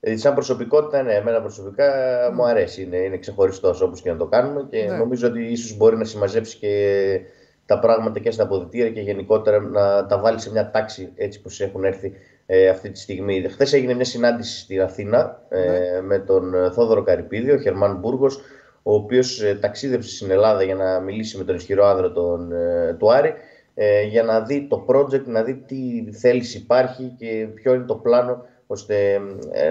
ε, σαν προσωπικότητα, ναι, εμένα προσωπικά mm. μου αρέσει. Είναι, είναι ξεχωριστός όπως και να το κάνουμε και ναι. νομίζω ότι ίσως μπορεί να συμμαζέψει και τα πράγματα και στα αποδητήρια και γενικότερα να τα βάλει σε μια τάξη έτσι όπω έχουν έρθει ε, αυτή τη στιγμή. Χθες έγινε μια συνάντηση στην Αθήνα ε, ναι. με τον ε, Θόδωρο Καρυπίδη, ο Χερμάν Μπούργος, ο οποίος ε, ταξίδευσε στην Ελλάδα για να μιλήσει με τον ισχυρό άνδρα τον, ε, του Άρη, ε, για να δει το project, να δει τι θέληση υπάρχει και ποιο είναι το πλάνο ώστε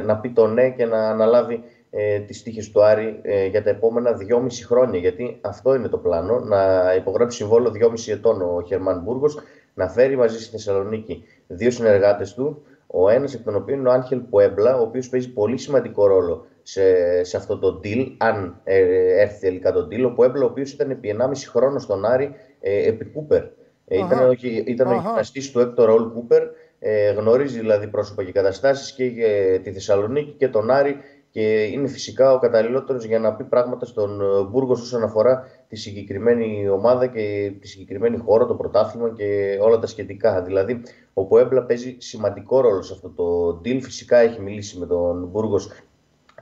να πει το ναι και να αναλάβει ε, τις τύχες του Άρη για τα επόμενα δυόμιση χρόνια. Γιατί αυτό είναι το πλάνο, να υπογράψει συμβόλαιο δυόμιση ετών ο Χερμάν Μπούργος, να φέρει μαζί στη Θεσσαλονίκη δύο συνεργάτες του. Ο ένας εκ των οποίων είναι ο Άγχελ Πουέμπλα, ο οποίος παίζει πολύ σημαντικό ρόλο σε, σε αυτό το deal, αν ε, έρθει τελικά το deal. Ο Πουέμπλα, ο οποίος ήταν επί 1,5 χρόνο στον Άρη ε, επί Κούπερ. Ε, ήταν, ο, ήταν ο γυμναστής του Έκτορ Ρολ Κούπερ. Ε, γνωρίζει δηλαδή πρόσωπα και καταστάσεις και για τη Θεσσαλονίκη και τον Άρη και είναι φυσικά ο καταλληλότερος για να πει πράγματα στον ε, Μπούργος όσον αφορά τη συγκεκριμένη ομάδα και τη συγκεκριμένη χώρα, το πρωτάθλημα και όλα τα σχετικά. Δηλαδή, ο Ποέμπλα παίζει σημαντικό ρόλο σε αυτό το deal. Φυσικά έχει μιλήσει με τον Μπούργος,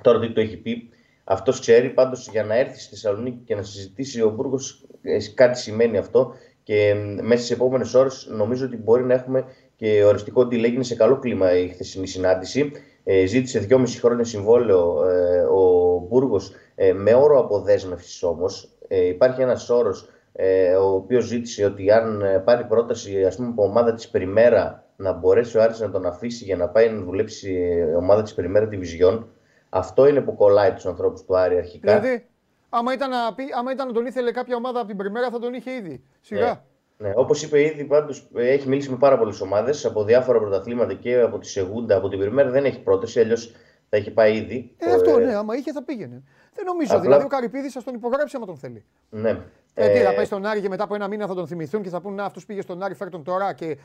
τώρα τι το έχει πει. Αυτός ξέρει πάντως για να έρθει στη Θεσσαλονίκη και να συζητήσει ο Μπούργος, ε, κάτι σημαίνει αυτό. Και μέσα στις επόμενες ώρες νομίζω ότι μπορεί να έχουμε και οριστικό deal. Έγινε σε καλό κλίμα η χθεσινή συνάντηση. Ε, ζήτησε 2,5 χρόνια συμβόλαιο ε, ο Μπούργος ε, με όρο αποδέσμευσης όμως. Ε, υπάρχει ένας όρος ε, ο οποίος ζήτησε ότι αν ε, πάρει πρόταση ας πούμε, από ομάδα της Περιμέρα να μπορέσει ο Άρης να τον αφήσει για να πάει να δουλέψει η ομάδα της Περιμέρα Division. Αυτό είναι που κολλάει τους ανθρώπους του Άρη αρχικά. Δηλαδή, άμα ήταν, να άμα ήταν να τον ήθελε κάποια ομάδα από την Περιμέρα θα τον είχε ήδη. Σιγά. Ναι. Ναι, Όπως είπε ήδη, πάντως έχει μιλήσει με πάρα πολλές ομάδες από διάφορα πρωταθλήματα και από τη Σεγούντα, από την Περιμέρα. Δεν έχει πρόταση, αλλιώς θα είχε πάει ήδη. Ε, αυτό ναι, άμα είχε θα πήγαινε. Δεν νομίζω. Απλά... Δηλαδή ο Καρυπίδης θα τον υπογράψει άμα τον θέλει. Ναι. Ε, ε, τι, θα πάει στον Άρη και μετά από ένα μήνα θα τον θυμηθούν και θα πούνε αυτός πήγε στον Άρη, φέρ τον τώρα και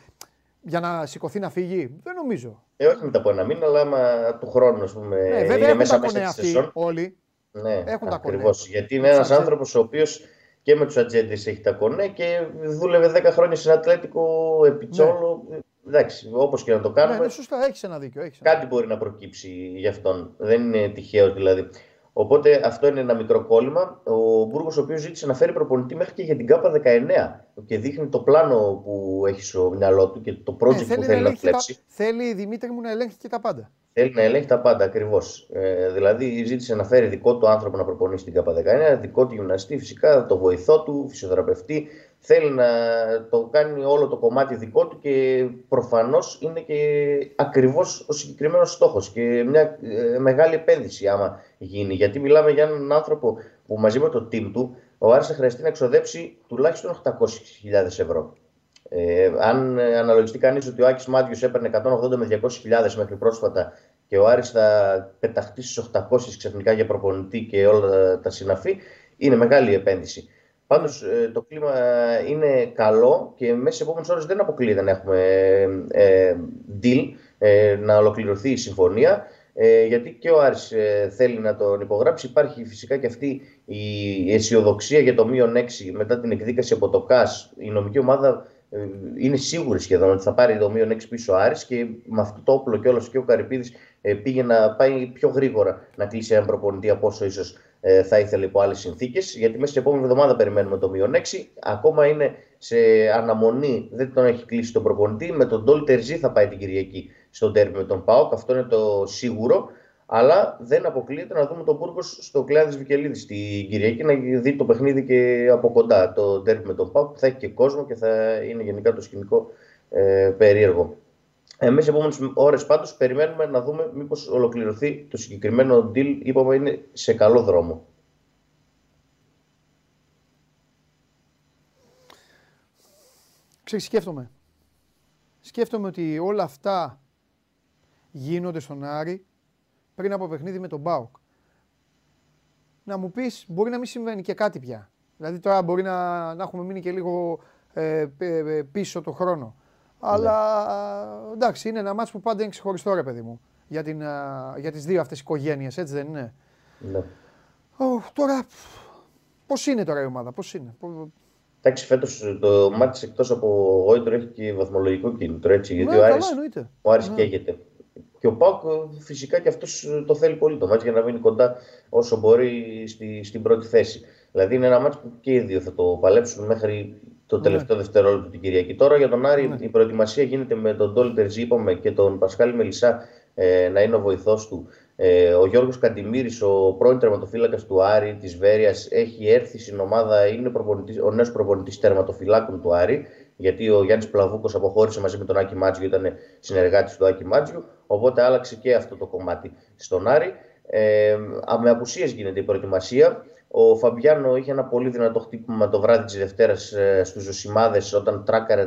για να σηκωθεί να φύγει. Δεν νομίζω. Ε, όχι μετά από ένα μήνα, αλλά άμα του χρόνου, ας πούμε. Ναι, βέβαια είναι μέσα μέσα αυτοί όλοι. Ναι, έχουν τα κονέ. Γιατί είναι ένας άνθρωπος ο οποίος και με τους ατζέντες έχει τα κονέ και δούλευε 10 χρόνια στην Ατλέτικο Επιτσόλο. Ναι. Εντάξει, όπως και να το κάνουμε. Ναι, ναι σωστά, έχεις ένα δίκιο. Έχεις ένα κάτι μπορεί να προκύψει γι' αυτόν. Δεν είναι τυχαίο δηλαδή. Οπότε αυτό είναι ένα μικρό κόλλημα. Ο Μπούργος, ο οποίος ζήτησε να φέρει προπονητή μέχρι και για την ΚΑΠΑ 19 και δείχνει το πλάνο που έχει στο μυαλό του και το project ναι, που θέλει να, να φλέψει. Θέλει η Δημήτρη μου να ελέγχει και τα πάντα. Θέλει να ελέγχει τα πάντα ακριβώς. Ε, δηλαδή, ζήτησε να φέρει δικό του άνθρωπο να προπονήσει την ΚΑΠΑ 19, δικό του γυμναστή, φυσικά, το βοηθό του, φυσιοθεραπευτή. Θέλει να το κάνει όλο το κομμάτι δικό του και προφανώς είναι και ακριβώς ο συγκεκριμένος στόχος και μια ε, μεγάλη επένδυση άμα γίνει. Γιατί μιλάμε για έναν άνθρωπο που μαζί με το team του ο Άρης θα χρειαστεί να εξοδέψει τουλάχιστον 800.000 ευρώ. Ε, αν αναλογιστεί κανείς ότι ο Άκης Μάτιος έπαιρνε 180 με 200.000 μέχρι πρόσφατα και ο Άρης θα πεταχτεί στις 800 ξαφνικά για προπονητή και όλα τα συναφή, είναι μεγάλη επένδυση. Πάντως ε, το κλίμα είναι καλό και μέσα σε επόμενες ώρες δεν αποκλείεται να έχουμε ε, deal, ε, να ολοκληρωθεί η συμφωνία. Ε, γιατί και ο Άρης ε, θέλει να τον υπογράψει. Υπάρχει φυσικά και αυτή η αισιοδοξία για το μείον 6 μετά την εκδίκαση από το ΚΑΣ. Η νομική ομάδα ε, είναι σίγουρη σχεδόν ότι θα πάρει το μείον 6 πίσω ο Άρης και με αυτό το όπλο και όλο και ο Καρυπίδης ε, πήγε να πάει πιο γρήγορα να κλείσει έναν προπονητή από όσο ίσως ε, θα ήθελε υπό άλλες συνθήκες. Γιατί μέσα στην επόμενη εβδομάδα περιμένουμε το μείον 6. Ακόμα είναι σε αναμονή, δεν τον έχει κλείσει τον προπονητή. Με τον Ντόλ Τερζή θα πάει την Κυριακή στον τέρμι με τον Πάοκ. Αυτό είναι το σίγουρο. Αλλά δεν αποκλείεται να δούμε τον Μπούργκο στο κλάδι Βικελίδης την Κυριακή να δει το παιχνίδι και από κοντά. Το τέρμι με τον Πάοκ που θα έχει και κόσμο και θα είναι γενικά το σκηνικό ε, περίεργο. Εμείς τι επόμενες ώρες πάντως περιμένουμε να δούμε μήπως ολοκληρωθεί το συγκεκριμένο deal. Είπαμε είναι σε καλό δρόμο. Ξέρεις, σκέφτομαι. Σκέφτομαι ότι όλα αυτά γίνονται στον Άρη πριν από παιχνίδι με τον Μπάουκ. Να μου πεις, μπορεί να μην συμβαίνει και κάτι πια. Δηλαδή τώρα μπορεί να, να έχουμε μείνει και λίγο ε, ε, πίσω το χρόνο. Αλλά ναι. εντάξει, είναι ένα μάτσο που πάντα είναι ξεχωριστό ρε παιδί μου. Για, την, για τις δύο αυτές οικογένειες, έτσι δεν είναι; Ναι. τώρα, πώς είναι τώρα η ομάδα, πώς είναι; Εντάξει, φέτος το μάτι εκτός από γόητρο έχει και βαθμολογικό κίνητρο. Έτσι, γιατί ναι, ο Άρης, ο Άρης ναι. καίγεται. Και ο Πάουκ φυσικά και αυτός το θέλει πολύ το μάτι για να μείνει κοντά όσο μπορεί στη, στην πρώτη θέση. Δηλαδή είναι ένα μάτι που και οι δύο θα το παλέψουν μέχρι το ναι. τελευταίο ναι. δευτερόλεπτο την Κυριακή. Τώρα για τον Άρη ναι. η προετοιμασία γίνεται με τον Ντόλτερ είπαμε, και τον Πασχάλη Μελισσά ε, να είναι ο βοηθός του. Ε, ο Γιώργος Καντιμήρης, ο πρώην τερματοφύλακας του Άρη της Βέρειας, έχει έρθει στην ομάδα, είναι ο νέος προπονητής τερματοφυλάκων του Άρη. Γιατί ο Γιάννης Πλαβούκος αποχώρησε μαζί με τον Άκη Μάτζιο, ήταν συνεργάτης του Άκη Μάτζιου. Οπότε άλλαξε και αυτό το κομμάτι στον Άρη. Ε, με απουσίες γίνεται η προετοιμασία. Ο Φαμπιάνο είχε ένα πολύ δυνατό χτύπημα το βράδυ της Δευτέρας ε, στους Ζωσιμάδες όταν τράκαρε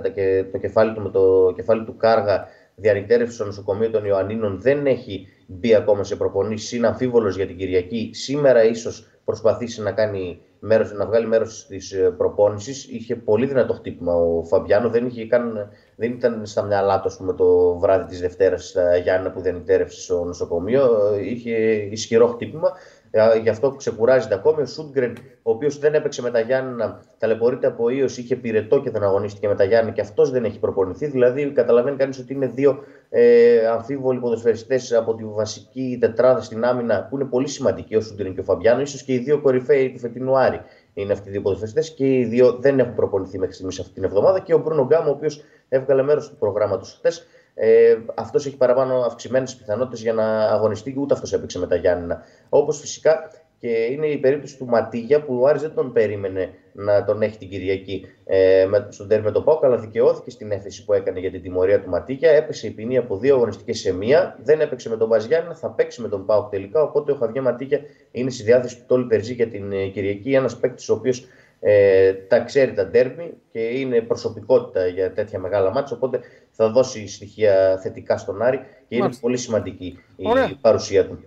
το κεφάλι του με το κεφάλι του Κάργα. Διανυκτέρευσε στο νοσοκομείο των Ιωαννίνων. Δεν έχει μπει ακόμα σε προπονήσεις. Είναι αμφίβολος για την Κυριακή. Σήμερα ίσως προσπαθήσει να, κάνει μέρος, να βγάλει μέρος της ε, προπόνησης. Είχε πολύ δυνατό χτύπημα ο Φαμπιάνο. Δεν, είχε καν, δεν ήταν στα μυαλά του πούμε, το βράδυ της Δευτέρας στα Γιάννα που διανυκτέρευσε στο νοσοκομείο. Είχε ισχυρό χτύπημα. Ε, γι' αυτό ξεκουράζεται ακόμη. Ο Σούντγκρεν, ο οποίος δεν έπαιξε με τα Γιάννα, ταλαιπωρείται από ίως, είχε πυρετό και δεν αγωνίστηκε με τα Γιάννα και αυτός δεν έχει προπονηθεί. Δηλαδή, καταλαβαίνει κανείς ότι είναι δύο ε, αμφίβολοι ποδοσφαιριστές από τη βασική τετράδα στην άμυνα που είναι πολύ σημαντικοί, ο Σούντγκρεν και ο Φαμπιάνο. σω και οι δύο κορυφαίοι του φετινού Άρη είναι αυτοί οι δύο ποδοσφαιριστές και οι δύο δεν έχουν προπονηθεί μέχρι στιγμής αυτή την εβδομάδα. Και ο Μπρούνο Γκάμ, ο οποίος έβγαλε μέρος του προγράμματος χτες, ε, αυτός έχει παραπάνω αυξημένες πιθανότητες για να αγωνιστεί και ούτε αυτός έπαιξε με τα Γιάννηνα. Όπως φυσικά Και είναι η περίπτωση του Ματίγια που ο Άρης δεν τον περίμενε να τον έχει την Κυριακή ε, με, στον τέρμι με το Πάοκ, αλλά δικαιώθηκε στην έφεση που έκανε για την τιμωρία του Ματίγια. Έπεσε η ποινή από δύο αγωνιστικές σε μία. Δεν έπαιξε με τον Βαζιάννα, θα παίξει με τον Πάοκ τελικά. Οπότε ο Χαβιέ Ματίγια είναι στη διάθεση του Τόλι Τερζή για την ε, Κυριακή. Ένας παίκτης ο οποίος ε, τα ξέρει τα ντέρμι και είναι προσωπικότητα για τέτοια μεγάλα μάτια. Οπότε θα δώσει στοιχεία θετικά στον Άρη και είναι πολύ σημαντική η παρουσία του.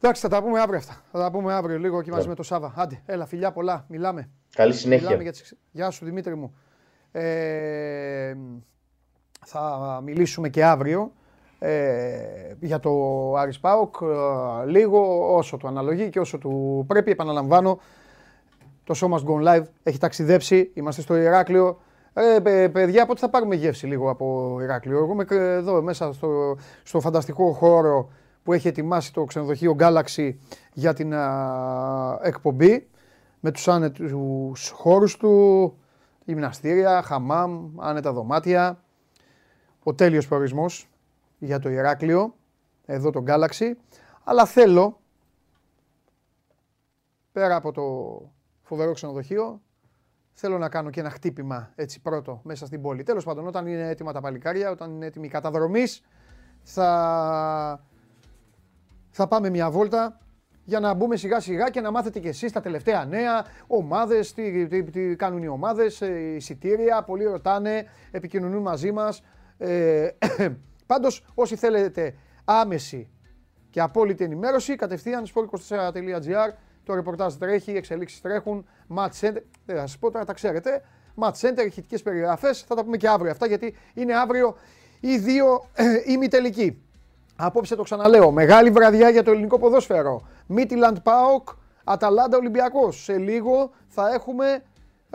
Εντάξει, θα τα πούμε αύριο αυτά. Θα τα πούμε αύριο λίγο και μαζί ναι. με το Σάβα. Άντε, έλα, φιλιά πολλά. Μιλάμε. Καλή συνέχεια. Μιλάμε για Γεια σου, Δημήτρη μου. Ε, θα μιλήσουμε και αύριο ε, για το Άρης Πάοκ. Ε, λίγο όσο του αναλογεί και όσο του πρέπει. Επαναλαμβάνω, το show must go live έχει ταξιδέψει. Είμαστε στο Ηράκλειο. Ε, παιδιά, πότε θα πάρουμε γεύση λίγο από Ηράκλειο; Εγώ είμαι εδώ μέσα στο, στο φανταστικό χώρο που έχει ετοιμάσει το ξενοδοχείο Galaxy για την εκπομπή με τους άνετους χώρους του, γυμναστήρια, χαμάμ, άνετα δωμάτια. Ο τέλειος προορισμός για το Ηράκλειο, εδώ το Galaxy. Αλλά θέλω, πέρα από το φοβερό ξενοδοχείο, θέλω να κάνω και ένα χτύπημα έτσι πρώτο μέσα στην πόλη. Τέλος πάντων, όταν είναι έτοιμα τα παλικάρια, όταν είναι έτοιμη η καταδρομής, θα θα πάμε μια βόλτα για να μπούμε σιγά σιγά και να μάθετε κι εσείς τα τελευταία νέα, ομάδες, τι, τι, τι κάνουν οι ομάδες, ε, εισιτήρια, πολλοί ρωτάνε, επικοινωνούν μαζί μας. Ε, πάντως όσοι θέλετε άμεση και απόλυτη ενημέρωση, κατευθείαν sport24.gr, το ρεπορτάζ τρέχει, οι εξελίξεις τρέχουν, match center, δεν θα σας πω τώρα, τα ξέρετε, match center, ηχητικές περιγραφές, θα τα πούμε και αύριο αυτά γιατί είναι αύριο οι δύο ε, ημιτελικοί. Απόψε το ξαναλέω. Μεγάλη βραδιά για το ελληνικό ποδόσφαιρο. Μίτιλαντ Πάοκ, Αταλάντα Ολυμπιακός. Σε λίγο θα έχουμε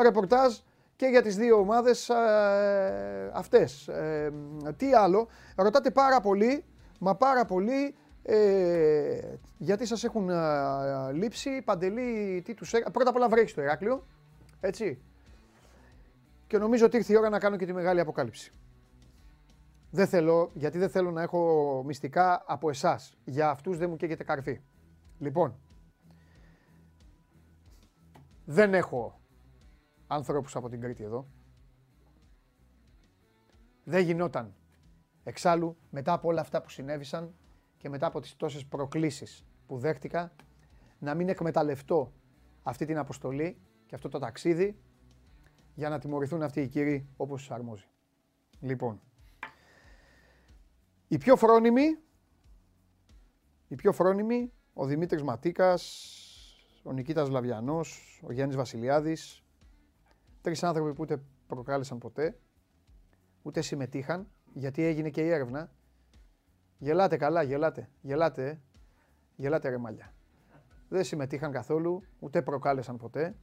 ρεπορτάζ και για τις δύο ομάδες ε, αυτές. Ε, τι άλλο, ρωτάτε πάρα πολύ, μα πάρα πολύ, ε, γιατί σας έχουν ε, λείψει, Παντελή, τι τους έκανε. Πρώτα απ' όλα βρέχεις στο Ηράκλειο, έτσι. Και νομίζω ότι ήρθε η ώρα να κάνω και τη μεγάλη αποκάλυψη. Δεν θέλω, γιατί δεν θέλω να έχω μυστικά από εσάς. Για αυτούς δεν μου καίγεται καρφί. Λοιπόν, δεν έχω ανθρώπους από την Κρήτη εδώ. Δεν γινόταν. Εξάλλου, μετά από όλα αυτά που συνέβησαν και μετά από τις τόσες προκλήσεις που δέχτηκα, να μην εκμεταλλευτώ αυτή την αποστολή και αυτό το ταξίδι για να τιμωρηθούν αυτοί οι κύριοι όπως τους αρμόζει. Λοιπόν, η πιο φρόνιμη, η πιο φρόνιμη, ο Δημήτρης Ματίκας, ο Νικήτας Λαβιανός, ο Γιάννης Βασιλιάδης, τρεις άνθρωποι που ούτε προκάλεσαν ποτέ, ούτε συμμετείχαν, γιατί έγινε και η έρευνα. Γελάτε καλά, γελάτε, γελάτε, ε. γελάτε ρε μάλια. Δεν συμμετείχαν καθόλου, ούτε προκάλεσαν ποτέ,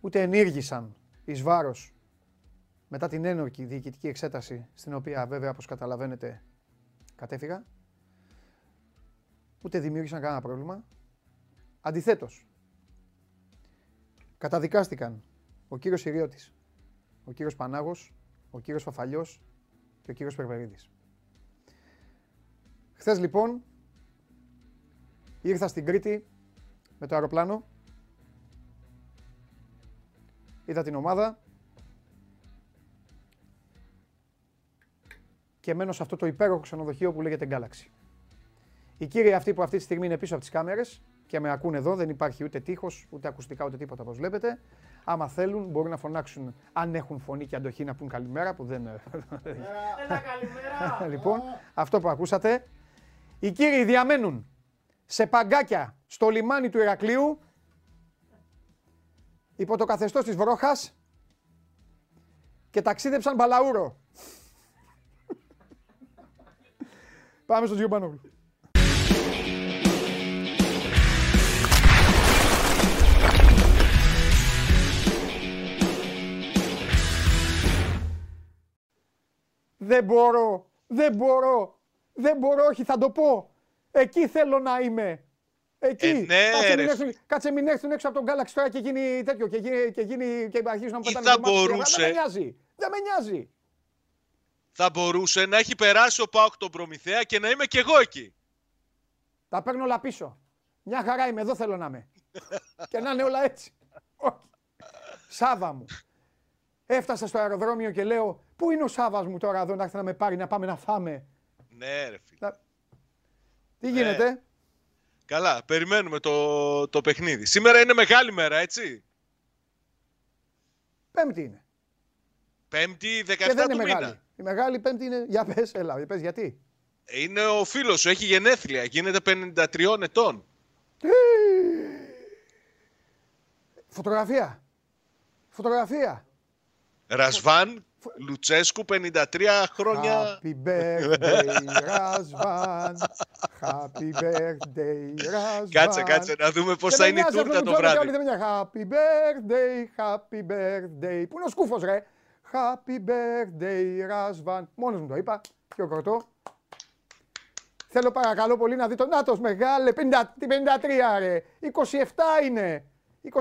ούτε ενήργησαν εις βάρος μετά την ένορκη διοικητική εξέταση, στην οποία βέβαια, όπως καταλαβαίνετε, κατέφυγα, ούτε δημιούργησαν κανένα πρόβλημα. Αντιθέτως, καταδικάστηκαν ο κύριος Συριώτης, ο κύριος Πανάγος, ο κύριος Φαφαλιός και ο κύριος Περβερίδης. Χθες λοιπόν ήρθα στην Κρήτη με το αεροπλάνο, είδα την ομάδα, και μένω σε αυτό το υπέροχο ξενοδοχείο που λέγεται Galaxy. Οι κύριοι αυτοί που αυτή τη στιγμή είναι πίσω από τις κάμερες και με ακούνε εδώ, δεν υπάρχει ούτε τείχος, ούτε ακουστικά, ούτε τίποτα όπως βλέπετε. Άμα θέλουν, μπορούν να φωνάξουν, αν έχουν φωνή και αντοχή, να πούν καλημέρα, που δεν. Έλα, καλημέρα! λοιπόν, αυτό που ακούσατε. Οι κύριοι διαμένουν σε παγκάκια στο λιμάνι του Ηρακλείου υπό το καθεστώς της Βρόχας και ταξίδεψαν μπαλαούρο. Πάμε στον Πανόγλου. Δεν μπορώ, δεν μπορώ, δεν μπορώ, όχι θα το πω. Εκεί θέλω να είμαι. Εκεί. Ε, ναι, κάτσε, μην έρθουν, κάτσε μην έρθουν έξω από τον Galaxy τώρα και γίνει τέτοιο και, γίνει, και, γίνει, και αρχίζουν να μου πετάνε θα μπορούσε. Δεν με νοιάζει. Δεν με νοιάζει θα μπορούσε να έχει περάσει ο Πάοκ τον Προμηθέα και να είμαι κι εγώ εκεί. Τα παίρνω όλα πίσω. Μια χαρά είμαι, εδώ θέλω να είμαι. και να είναι όλα έτσι. Όχι. Σάβα μου. Έφτασα στο αεροδρόμιο και λέω, πού είναι ο Σάβα μου τώρα εδώ να έρθει να με πάρει να πάμε να φάμε; Ναι, ρε φίλε. Τι γίνεται; Ναι. Καλά, περιμένουμε το, το παιχνίδι. Σήμερα είναι μεγάλη μέρα, έτσι. Πέμπτη είναι. Πέμπτη, 17 και δεν είναι μεγάλη. Η μεγάλη πέμπτη είναι. Για πες, έλα, πες γιατί; Είναι ο φίλος σου, έχει γενέθλια, γίνεται 53 ετών. Φωτογραφία. Φωτογραφία. Ρασβάν Λουτσέσκου, 53 χρόνια. Happy birthday, Ρασβάν. Happy birthday, Ρασβάν. Κάτσε, κάτσε, να δούμε πώς θα είναι η τούρτα το βράδυ. Happy birthday, happy birthday. Πού είναι ο σκούφος, ρε; Happy birthday, Ρασβάν. Μόνος μου το είπα. Και ο κορτό. Θέλω παρακαλώ πολύ να δει τον Νάτος μεγάλε. 50, 53 ρε. 27 είναι. 27.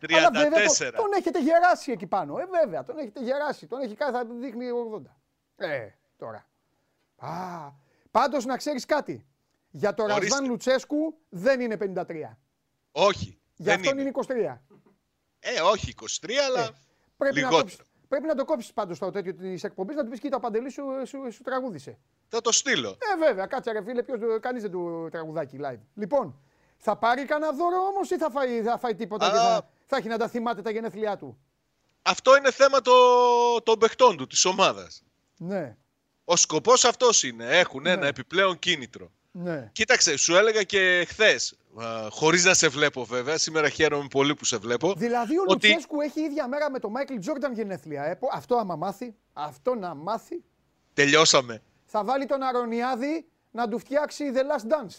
34. Αλλά βέβαια τον, τον έχετε γεράσει εκεί πάνω. Ε, βέβαια, τον έχετε γεράσει. Τον έχει κάνει, θα δείχνει 80. Ε, τώρα. Α, πάντως να ξέρεις κάτι. Για τον Ρασβάν Λουτσέσκου δεν είναι 53. Όχι. Για αυτόν είναι. 23. Ε, όχι 23, αλλά ε, πρέπει λιγότερο. Να κόψεις, πρέπει να το κόψεις πάντως το τέτοιο της εκπομπής, να του πεις: Κοίτα, ο Παντελής σου, σου, σου, τραγούδισε. Θα το στείλω. Ε, βέβαια, κάτσε ρε φίλε, ποιο κανείς δεν του τραγουδάκι live. Λοιπόν, θα πάρει κανένα δώρο όμως ή θα φάει, θα φάει τίποτα Α, και θα, θα έχει να τα θυμάται τα γενέθλιά του; Αυτό είναι θέμα το, των παιχτών του, της ομάδας. Ναι. Ο σκοπός αυτός είναι. Έχουν ναι. ένα επιπλέον κίνητρο. Ναι. Κοίταξε, σου έλεγα και χθες, χωρίς να σε βλέπω βέβαια, σήμερα χαίρομαι πολύ που σε βλέπω. Δηλαδή ο ότι... Λουτσέσκου έχει ίδια μέρα με τον Μάικλ Τζόρνταν γενέθλια. Ε. Αυτό άμα μάθει, αυτό να μάθει. Τελειώσαμε. Θα βάλει τον Αρονιάδη να του φτιάξει The Last Dance.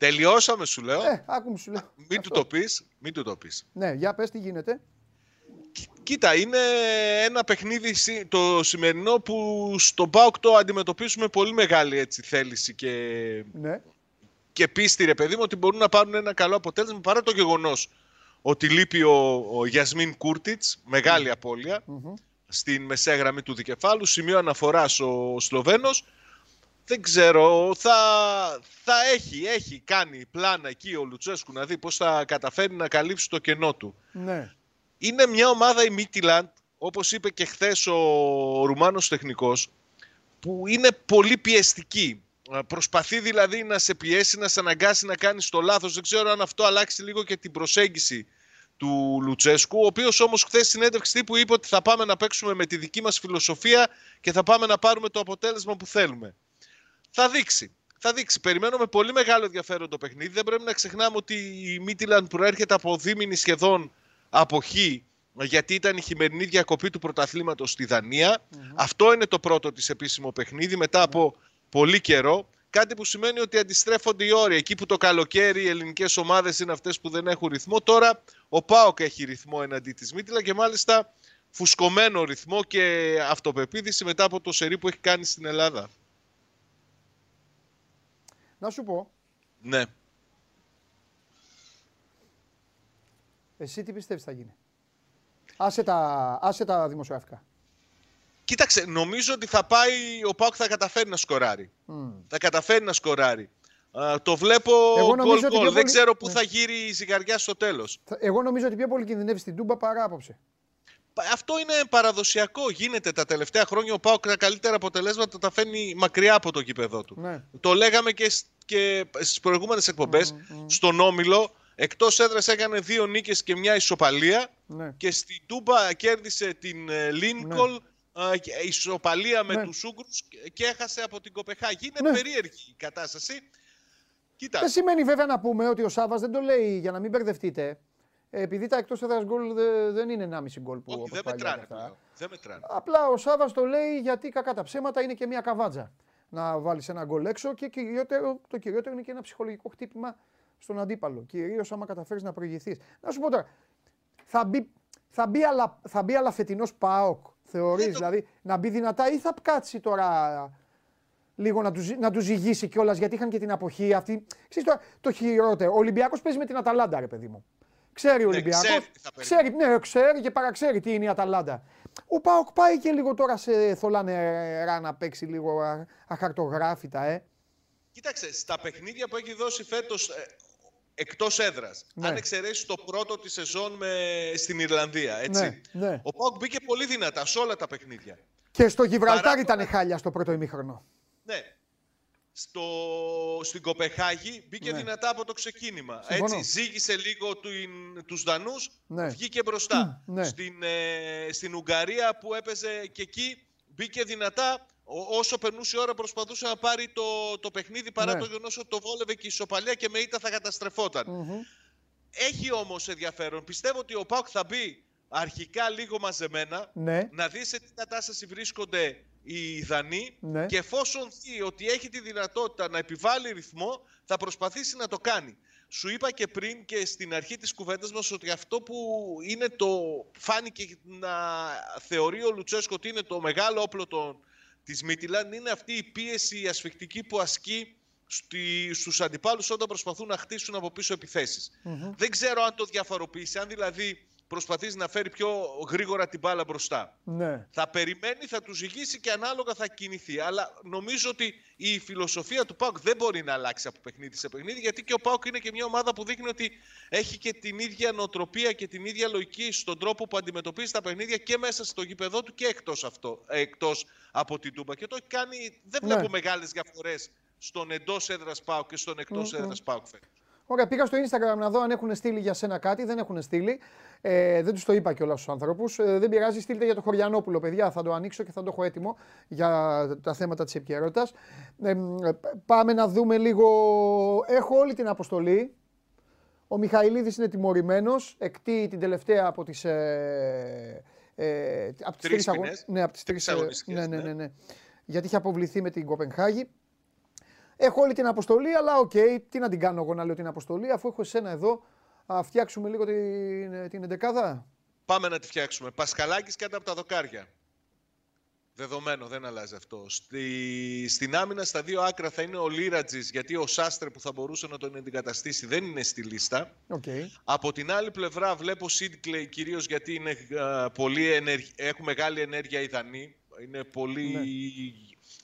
Τελειώσαμε, σου λέω. Ε, άκου σου λέω. Μην του το πεις. Μην του το πεις. Ναι, για πες τι γίνεται. Κοίτα, είναι ένα παιχνίδι το σημερινό που στον ΠΑΟΚ το αντιμετωπίσουμε πολύ μεγάλη έτσι, θέληση και, ναι. και πίστη, ρε παιδί μου, ότι μπορούν να πάρουν ένα καλό αποτέλεσμα παρά το γεγονός ότι λείπει ο, ο Γιασμίν Κούρτιτς, μεγάλη στην μεσαία γραμμή του δικεφάλου, σημείο αναφοράς ο Σλοβαίνος, δεν ξέρω, θα, θα έχει, έχει κάνει πλάνα εκεί ο Λουτσέσκου να δει πώς θα καταφέρει να καλύψει το κενό του. Ναι. Είναι μια ομάδα η Μίτιλαντ, όπως είπε και χθες ο Ρουμάνος τεχνικός, που είναι πολύ πιεστική. Προσπαθεί δηλαδή να σε πιέσει, να σε αναγκάσει να κάνεις το λάθος. Δεν ξέρω αν αυτό αλλάξει λίγο και την προσέγγιση του Λουτσέσκου, ο οποίος όμως χθες στην έντευξη τύπου είπε ότι θα πάμε να παίξουμε με τη δική μας φιλοσοφία και θα πάμε να πάρουμε το αποτέλεσμα που θέλουμε. Θα δείξει. Θα δείξει. Περιμένω με πολύ μεγάλο ενδιαφέρον το παιχνίδι. Δεν πρέπει να ξεχνάμε ότι η Μίτιλαν προέρχεται από δίμηνη σχεδόν αποχή γιατί ήταν η χειμερινή διακοπή του πρωταθλήματος στη δανια Αυτό είναι το πρώτο της επίσημο παιχνίδι μετά από πολύ καιρό. Κάτι που σημαίνει ότι αντιστρέφονται οι όροι. Εκεί που το καλοκαίρι οι ελληνικές ομάδες είναι αυτές που δεν έχουν ρυθμό, τώρα ο Πάοκ έχει ρυθμό εναντί της Μίτιλα και μάλιστα φουσκωμένο ρυθμό και αυτοπεποίθηση μετά από το σερί που έχει κάνει στην Ελλάδα. Να σου πω. Ναι. Εσύ τι πιστεύεις θα γίνει; Άσε τα, άσε τα δημοσιογραφικά. Κοίταξε, νομίζω ότι θα πάει, ο Πάουκ θα καταφέρει να σκοράρει. Θα καταφέρει να σκοράρει. το βλέπω γκολ γκολ. Δεν ξέρω πού ναι. θα γύρει η ζυγαριά στο τέλος. Εγώ νομίζω ότι πιο πολύ κινδυνεύει στην Τούμπα παρά απόψε. Αυτό είναι παραδοσιακό. Γίνεται τα τελευταία χρόνια. Ο Πάοκ τα καλύτερα αποτελέσματα τα φέρνει μακριά από το γήπεδο του. Ναι. Το λέγαμε και, και στις προηγούμενες εκπομπές. Στον Όμιλο, εκτός έδρας έκανε δύο νίκες και μια ισοπαλία. Ναι. Και στην Τούμπα κέρδισε την Λίνκολ. Ναι. ισοπαλία με ναι. τους Ούγκρους και έχασε από την Κοπεχάγη. Είναι ναι. περίεργη η κατάσταση. Κοίτα. Δεν σημαίνει βέβαια να πούμε ότι ο Σάβας δεν το λέει για να μην μπερδευτείτε επειδή τα εκτός έδρας γκολ δεν είναι 1,5 γκολ που Όχι, δεν μετράνε, δεν μετράνε. Απλά ο Σάβα το λέει γιατί κακά τα ψέματα είναι και μια καβάτζα. Να βάλεις ένα γκολ έξω και κυριότερο, το κυριότερο είναι και ένα ψυχολογικό χτύπημα στον αντίπαλο. Κυρίως άμα καταφέρεις να προηγηθείς. Να σου πω τώρα, θα μπει, θα μπει, αλλά, θα μπει αλλά φετινός Πάοκ, θεωρείς, δηλαδή να μπει δυνατά ή θα κάτσει τώρα λίγο να τους, να τους ζυγίσει κιόλας γιατί είχαν και την αποχή αυτή. Ξέρεις τώρα, το χειρότερο. Ο Ολυμπιακός παίζει με την Αταλάντα, ρε παιδί μου. Ξέρει ο ναι, Ολυμπιακός. Ξέρει, ναι, ξέρει και παραξέρει τι είναι η Αταλάντα. Ο Πάοκ πάει και λίγο τώρα σε θολά νερά να παίξει λίγο αχαρτογράφητα, ε. Κοίταξε, στα παιχνίδια που έχει δώσει φέτος ε, εκτός έδρας. Ναι. Αν εξαιρέσεις το πρώτο της σεζόν με... στην Ιρλανδία. Έτσι. Ναι, ναι. Ο Πάουκ μπήκε πολύ δυνατά σε όλα τα παιχνίδια. Και στο Γιβραλτάρ ήταν χάλια στο πρώτο ημίχρονο. Ναι. Στο... Στην Κοπεχάγη μπήκε ναι. δυνατά από το ξεκίνημα. Έτσι, ζήγησε λίγο του... τους Δανούς, ναι. βγήκε μπροστά. Ναι. Στην, ε... στην Ουγγαρία που έπαιζε και εκεί μπήκε δυνατά, όσο περνούσε η ώρα προσπαθούσε να πάρει το, το παιχνίδι παρά ναι. το γεγονός ότι το βόλευε και η ισοπαλία και με ήττα θα καταστρεφόταν. Έχει όμως ενδιαφέρον. Πιστεύω ότι ο Πάουκ θα μπει αρχικά λίγο μαζεμένα, ναι. να δεις σε τι κατάσταση βρίσκονται οι Δανείοι ναι. και εφόσον δει ότι έχει τη δυνατότητα να επιβάλλει ρυθμό, θα προσπαθήσει να το κάνει. Σου είπα και πριν και στην αρχή της κουβέντας μας ότι αυτό που είναι το, φάνηκε να θεωρεί ο Λουτσέσκο ότι είναι το μεγάλο όπλο των, της Μίτιλαν είναι αυτή η πίεση η ασφικτική που ασκεί στη, στους αντιπάλους όταν προσπαθούν να χτίσουν από πίσω Δεν ξέρω αν το διαφοροποιήσει, αν δηλαδή προσπαθήσει να φέρει πιο γρήγορα την μπάλα μπροστά. Ναι. Θα περιμένει, θα τους ζυγίσει και ανάλογα θα κινηθεί. Αλλά νομίζω ότι η φιλοσοφία του Πάουκ δεν μπορεί να αλλάξει από παιχνίδι σε παιχνίδι, γιατί και ο Πάουκ είναι και μια ομάδα που δείχνει ότι έχει και την ίδια νοοτροπία και την ίδια λογική στον τρόπο που αντιμετωπίζει τα παιχνίδια και μέσα στο γήπεδό του και εκτός εκτός από την Τούμπα. Και το έχει κάνει, δεν βλέπω ναι. μεγάλες διαφορές στον εντός έδρας Πάουκ και στον εκτός mm-hmm. έδρας Πάουκ Ωραία, πήγα στο Instagram να δω αν έχουν στείλει για σένα κάτι. Δεν έχουν στείλει. Ε, δεν τους το είπα κιόλας στους ανθρώπου. Ε, δεν πειράζει, στείλτε για το Χωριανόπουλο, παιδιά. Θα το ανοίξω και θα το έχω έτοιμο για τα θέματα της επικαιρότητας. Ε, πάμε να δούμε λίγο. Έχω όλη την αποστολή. Ο Μιχαηλίδης είναι τιμωρημένος. Εκτίει την τελευταία από τις. Ε, ε, από τις τρεις, τρεις Ναι, από τις τρεις, ε, ναι, ναι, ναι, ναι. Γιατί είχε αποβληθεί με την Κοπενχάγη. Έχω όλη την αποστολή, αλλά OK, okay, τι να την κάνω εγώ να λέω την αποστολή, αφού έχω εσένα εδώ. Ας φτιάξουμε λίγο την, την εντεκάδα. Πάμε να τη φτιάξουμε. Πασχαλάκης κάτω από τα δοκάρια. Δεδομένο, δεν αλλάζει αυτό. Στη, στην άμυνα στα δύο άκρα θα είναι ο Λίρατζης, γιατί ο Σάστρε που θα μπορούσε να τον αντικαταστήσει δεν είναι στη λίστα. Okay. Από την άλλη πλευρά βλέπω Σίτκλεϊ κυρίως γιατί είναι, πολύ έχουν μεγάλη ενέργεια οι Δανείοι. Είναι πολύ ναι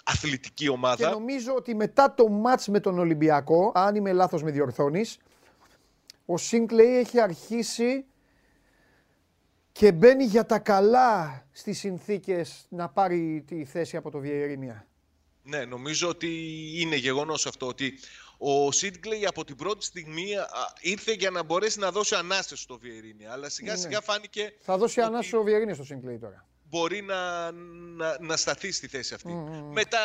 αθλητική ομάδα. Και νομίζω ότι μετά το μάτς με τον Ολυμπιακό, αν είμαι λάθος με διορθώνεις, ο Σίνκλεϊ έχει αρχίσει και μπαίνει για τα καλά στις συνθήκες να πάρει τη θέση από το Βιερίνια. Ναι, νομίζω ότι είναι γεγονός αυτό, ότι ο Σίτγκλεϊ από την πρώτη στιγμή ήρθε για να μπορέσει να δώσει ανάσταση στο Βιερίνια, αλλά σιγά ναι. σιγά φάνηκε... Θα δώσει ότι... ανάσταση ο Βιερίνια στο Σίτγκλεϊ τώρα μπορεί να, να, να σταθεί στη θέση αυτή. Με, τα,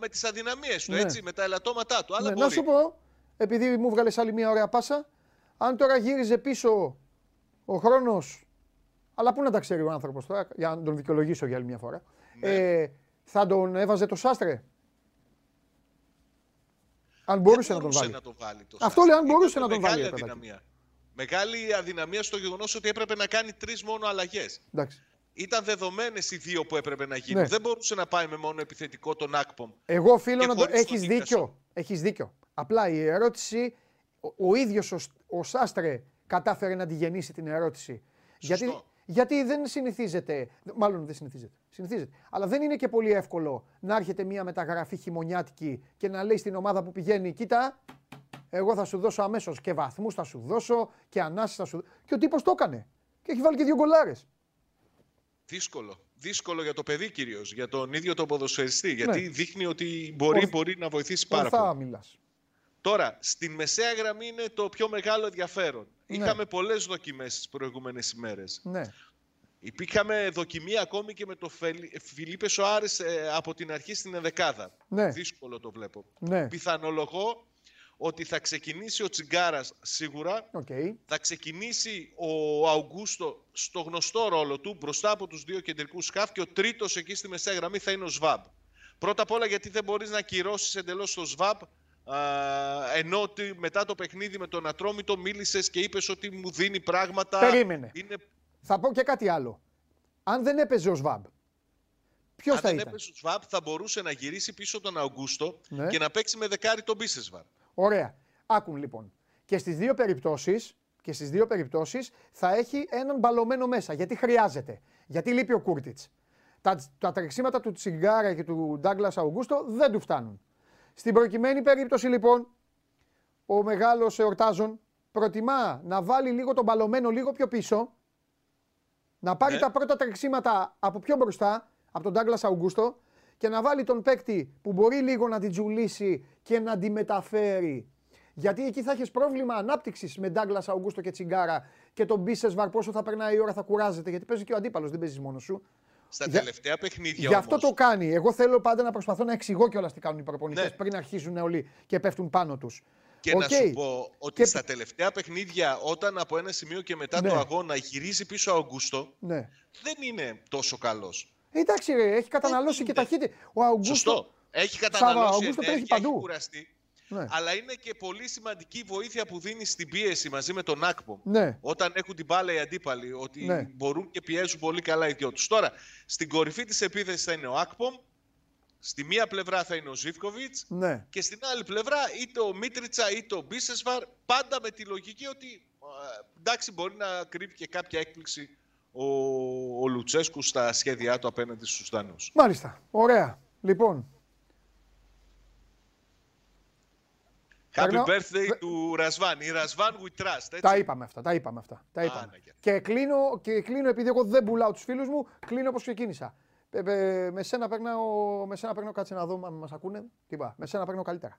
με τις αδυναμίες του, ναι. έτσι, με τα ελαττώματά του. Αλλά ναι, Να σου πω, επειδή μου βγάλες άλλη μια ωραία πάσα, αν τώρα γύριζε πίσω ο χρόνος, αλλά πού να τα ξέρει ο άνθρωπος τώρα, για να τον δικαιολογήσω για άλλη μια φορά, ναι. ε, θα τον έβαζε το Σάστρε; Αν μπορούσε, να τον βάλει. Να το βάλει το Αυτό λέει, αν μπορούσε να τον βάλει. Μεγάλη αδυναμία. Μεγάλη αδυναμία στο γεγονός ότι έπρεπε να κάνει τρεις μόνο αλλαγές. Εντάξει ήταν δεδομένες οι δύο που έπρεπε να γίνουν. Ναι. Δεν μπορούσε να πάει με μόνο επιθετικό τον Ακπομ. Εγώ οφείλω να το. Έχεις δίκιο. Έχεις δίκιο. Απλά η ερώτηση, ο, ο ίδιος ο, ο Σάστρε κατάφερε να τη γεννήσει την ερώτηση. Γιατί, γιατί δεν συνηθίζεται. Μάλλον δεν συνηθίζεται. Συνηθίζεται. Αλλά δεν είναι και πολύ εύκολο να έρχεται μια μεταγραφή χειμωνιάτικη και να λέει στην ομάδα που πηγαίνει: Κοίτα, εγώ θα σου δώσω αμέσως και βαθμούς θα σου δώσω και ανάσει θα σου δώσω. Και ο τύπος το έκανε. Και έχει βάλει και δύο γκολάρες. Δύσκολο. Δύσκολο για το παιδί κυρίως, για τον ίδιο τον ποδοσφαιριστή. Γιατί ναι. δείχνει ότι μπορεί, μπορεί να βοηθήσει πάρα πολύ. Μιλάς. Τώρα, στην μεσαία γραμμή είναι το πιο μεγάλο ενδιαφέρον. Ναι. Είχαμε πολλές δοκιμές τις προηγούμενες ημέρες. Ναι. Υπήρχαμε δοκιμή ακόμη και με το Φιλίπε Σοάρες από την αρχή στην ενδεκάδα. Ναι. Δύσκολο το βλέπω. Ναι. Πιθανολογώ ότι θα ξεκινήσει ο Τσιγκάρας σίγουρα. Okay. Θα ξεκινήσει ο Αουγκούστο στο γνωστό ρόλο του μπροστά από τους δύο κεντρικούς σκάφ και ο τρίτος εκεί στη μεσαία γραμμή θα είναι ο Σβάμπ. Πρώτα απ' όλα γιατί δεν μπορείς να ακυρώσει εντελώς το Σβάμπ. ενώ ότι μετά το παιχνίδι με τον Ατρόμητο μίλησες και είπες ότι μου δίνει πράγματα. Περίμενε. Είναι... Θα πω και κάτι άλλο. Αν δεν έπαιζε ο Σβάμπ, Ποιος θα ήταν; Αν δεν έπαιζε ο Σβάμπ, θα μπορούσε να γυρίσει πίσω τον Αουγκούστο ναι. και να παίξει με δεκάρι τον Μπίσεσβαρ. Ωραία. Άκουν λοιπόν. Και στις δύο περιπτώσεις και στις δύο περιπτώσεις θα έχει έναν μπαλωμένο μέσα. Γιατί χρειάζεται. Γιατί λείπει ο Κούρτιτς. Τα, τα τρεξίματα του Τσιγκάρα και του Ντάγκλας Αουγκούστο δεν του φτάνουν. Στην προκειμένη περίπτωση λοιπόν, ο μεγάλος εορτάζων προτιμά να βάλει λίγο τον παλωμένο λίγο πιο πίσω, να πάρει ναι. τα πρώτα τρεξίματα από πιο μπροστά, από τον Ντάγκλας Αουγκούστο και να βάλει τον παίκτη που μπορεί λίγο να την τζουλήσει και να τη μεταφέρει. Γιατί εκεί θα έχεις πρόβλημα ανάπτυξης με Ντάγκλα Αουγκούστο και Τσιγκάρα και τον Μπίσεσβαρ. Πόσο θα περνάει η ώρα, θα κουράζεται. Γιατί παίζει και ο αντίπαλος, δεν παίζεις μόνος σου. Στα Για... τελευταία παιχνίδια. Γι' αυτό το κάνει. Εγώ θέλω πάντα να προσπαθώ να εξηγώ κιόλας τι κάνουν οι προπονητές ναι. πριν αρχίζουν όλοι και πέφτουν πάνω τους. Και okay. να σου πω ότι στα τελευταία παιχνίδια, όταν από ένα σημείο και μετά ναι. το αγώνα γυρίζει πίσω ο Αουγκούστο, ναι. δεν είναι τόσο καλός. Εντάξει, ρε, έχει καταναλώσει και ταχύτητα. Ο Αουγκούστο. Σωστό. Έχει καταναλώσει ενέργεια, έχει παντού. κουραστεί. Ναι. Αλλά είναι και πολύ σημαντική βοήθεια που δίνει στην πίεση μαζί με τον Άκπο. Ναι. Όταν έχουν την μπάλα οι αντίπαλοι, ότι ναι. μπορούν και πιέζουν πολύ καλά οι δυο τους. Τώρα, στην κορυφή της επίθεσης θα είναι ο Άκπομ, Στη μία πλευρά θα είναι ο Ζήφκοβιτς ναι. και στην άλλη πλευρά είτε ο Μίτριτσα είτε ο Μπίσεσβαρ. Πάντα με τη λογική ότι εντάξει, μπορεί να κρύβει και κάποια έκπληξη ο, ο Λουτσέσκου στα σχέδιά του απέναντι στους Δανούς. Μάλιστα. Ωραία. Λοιπόν, Happy birthday του Ρασβάν. Η Ρασβάν we trust. Έτσι. Τα είπαμε αυτά. Τα είπαμε αυτά. Τα είπαμε. Α, ναι, και, κλείνω, και κλείνω, επειδή εγώ δεν πουλάω τους φίλους μου, κλείνω όπως ξεκίνησα. Ε, ε, με σένα παίρνω, με σένα παίρνω κάτσε να δω αν μας ακούνε. Τι είπα, με σένα παίρνω καλύτερα.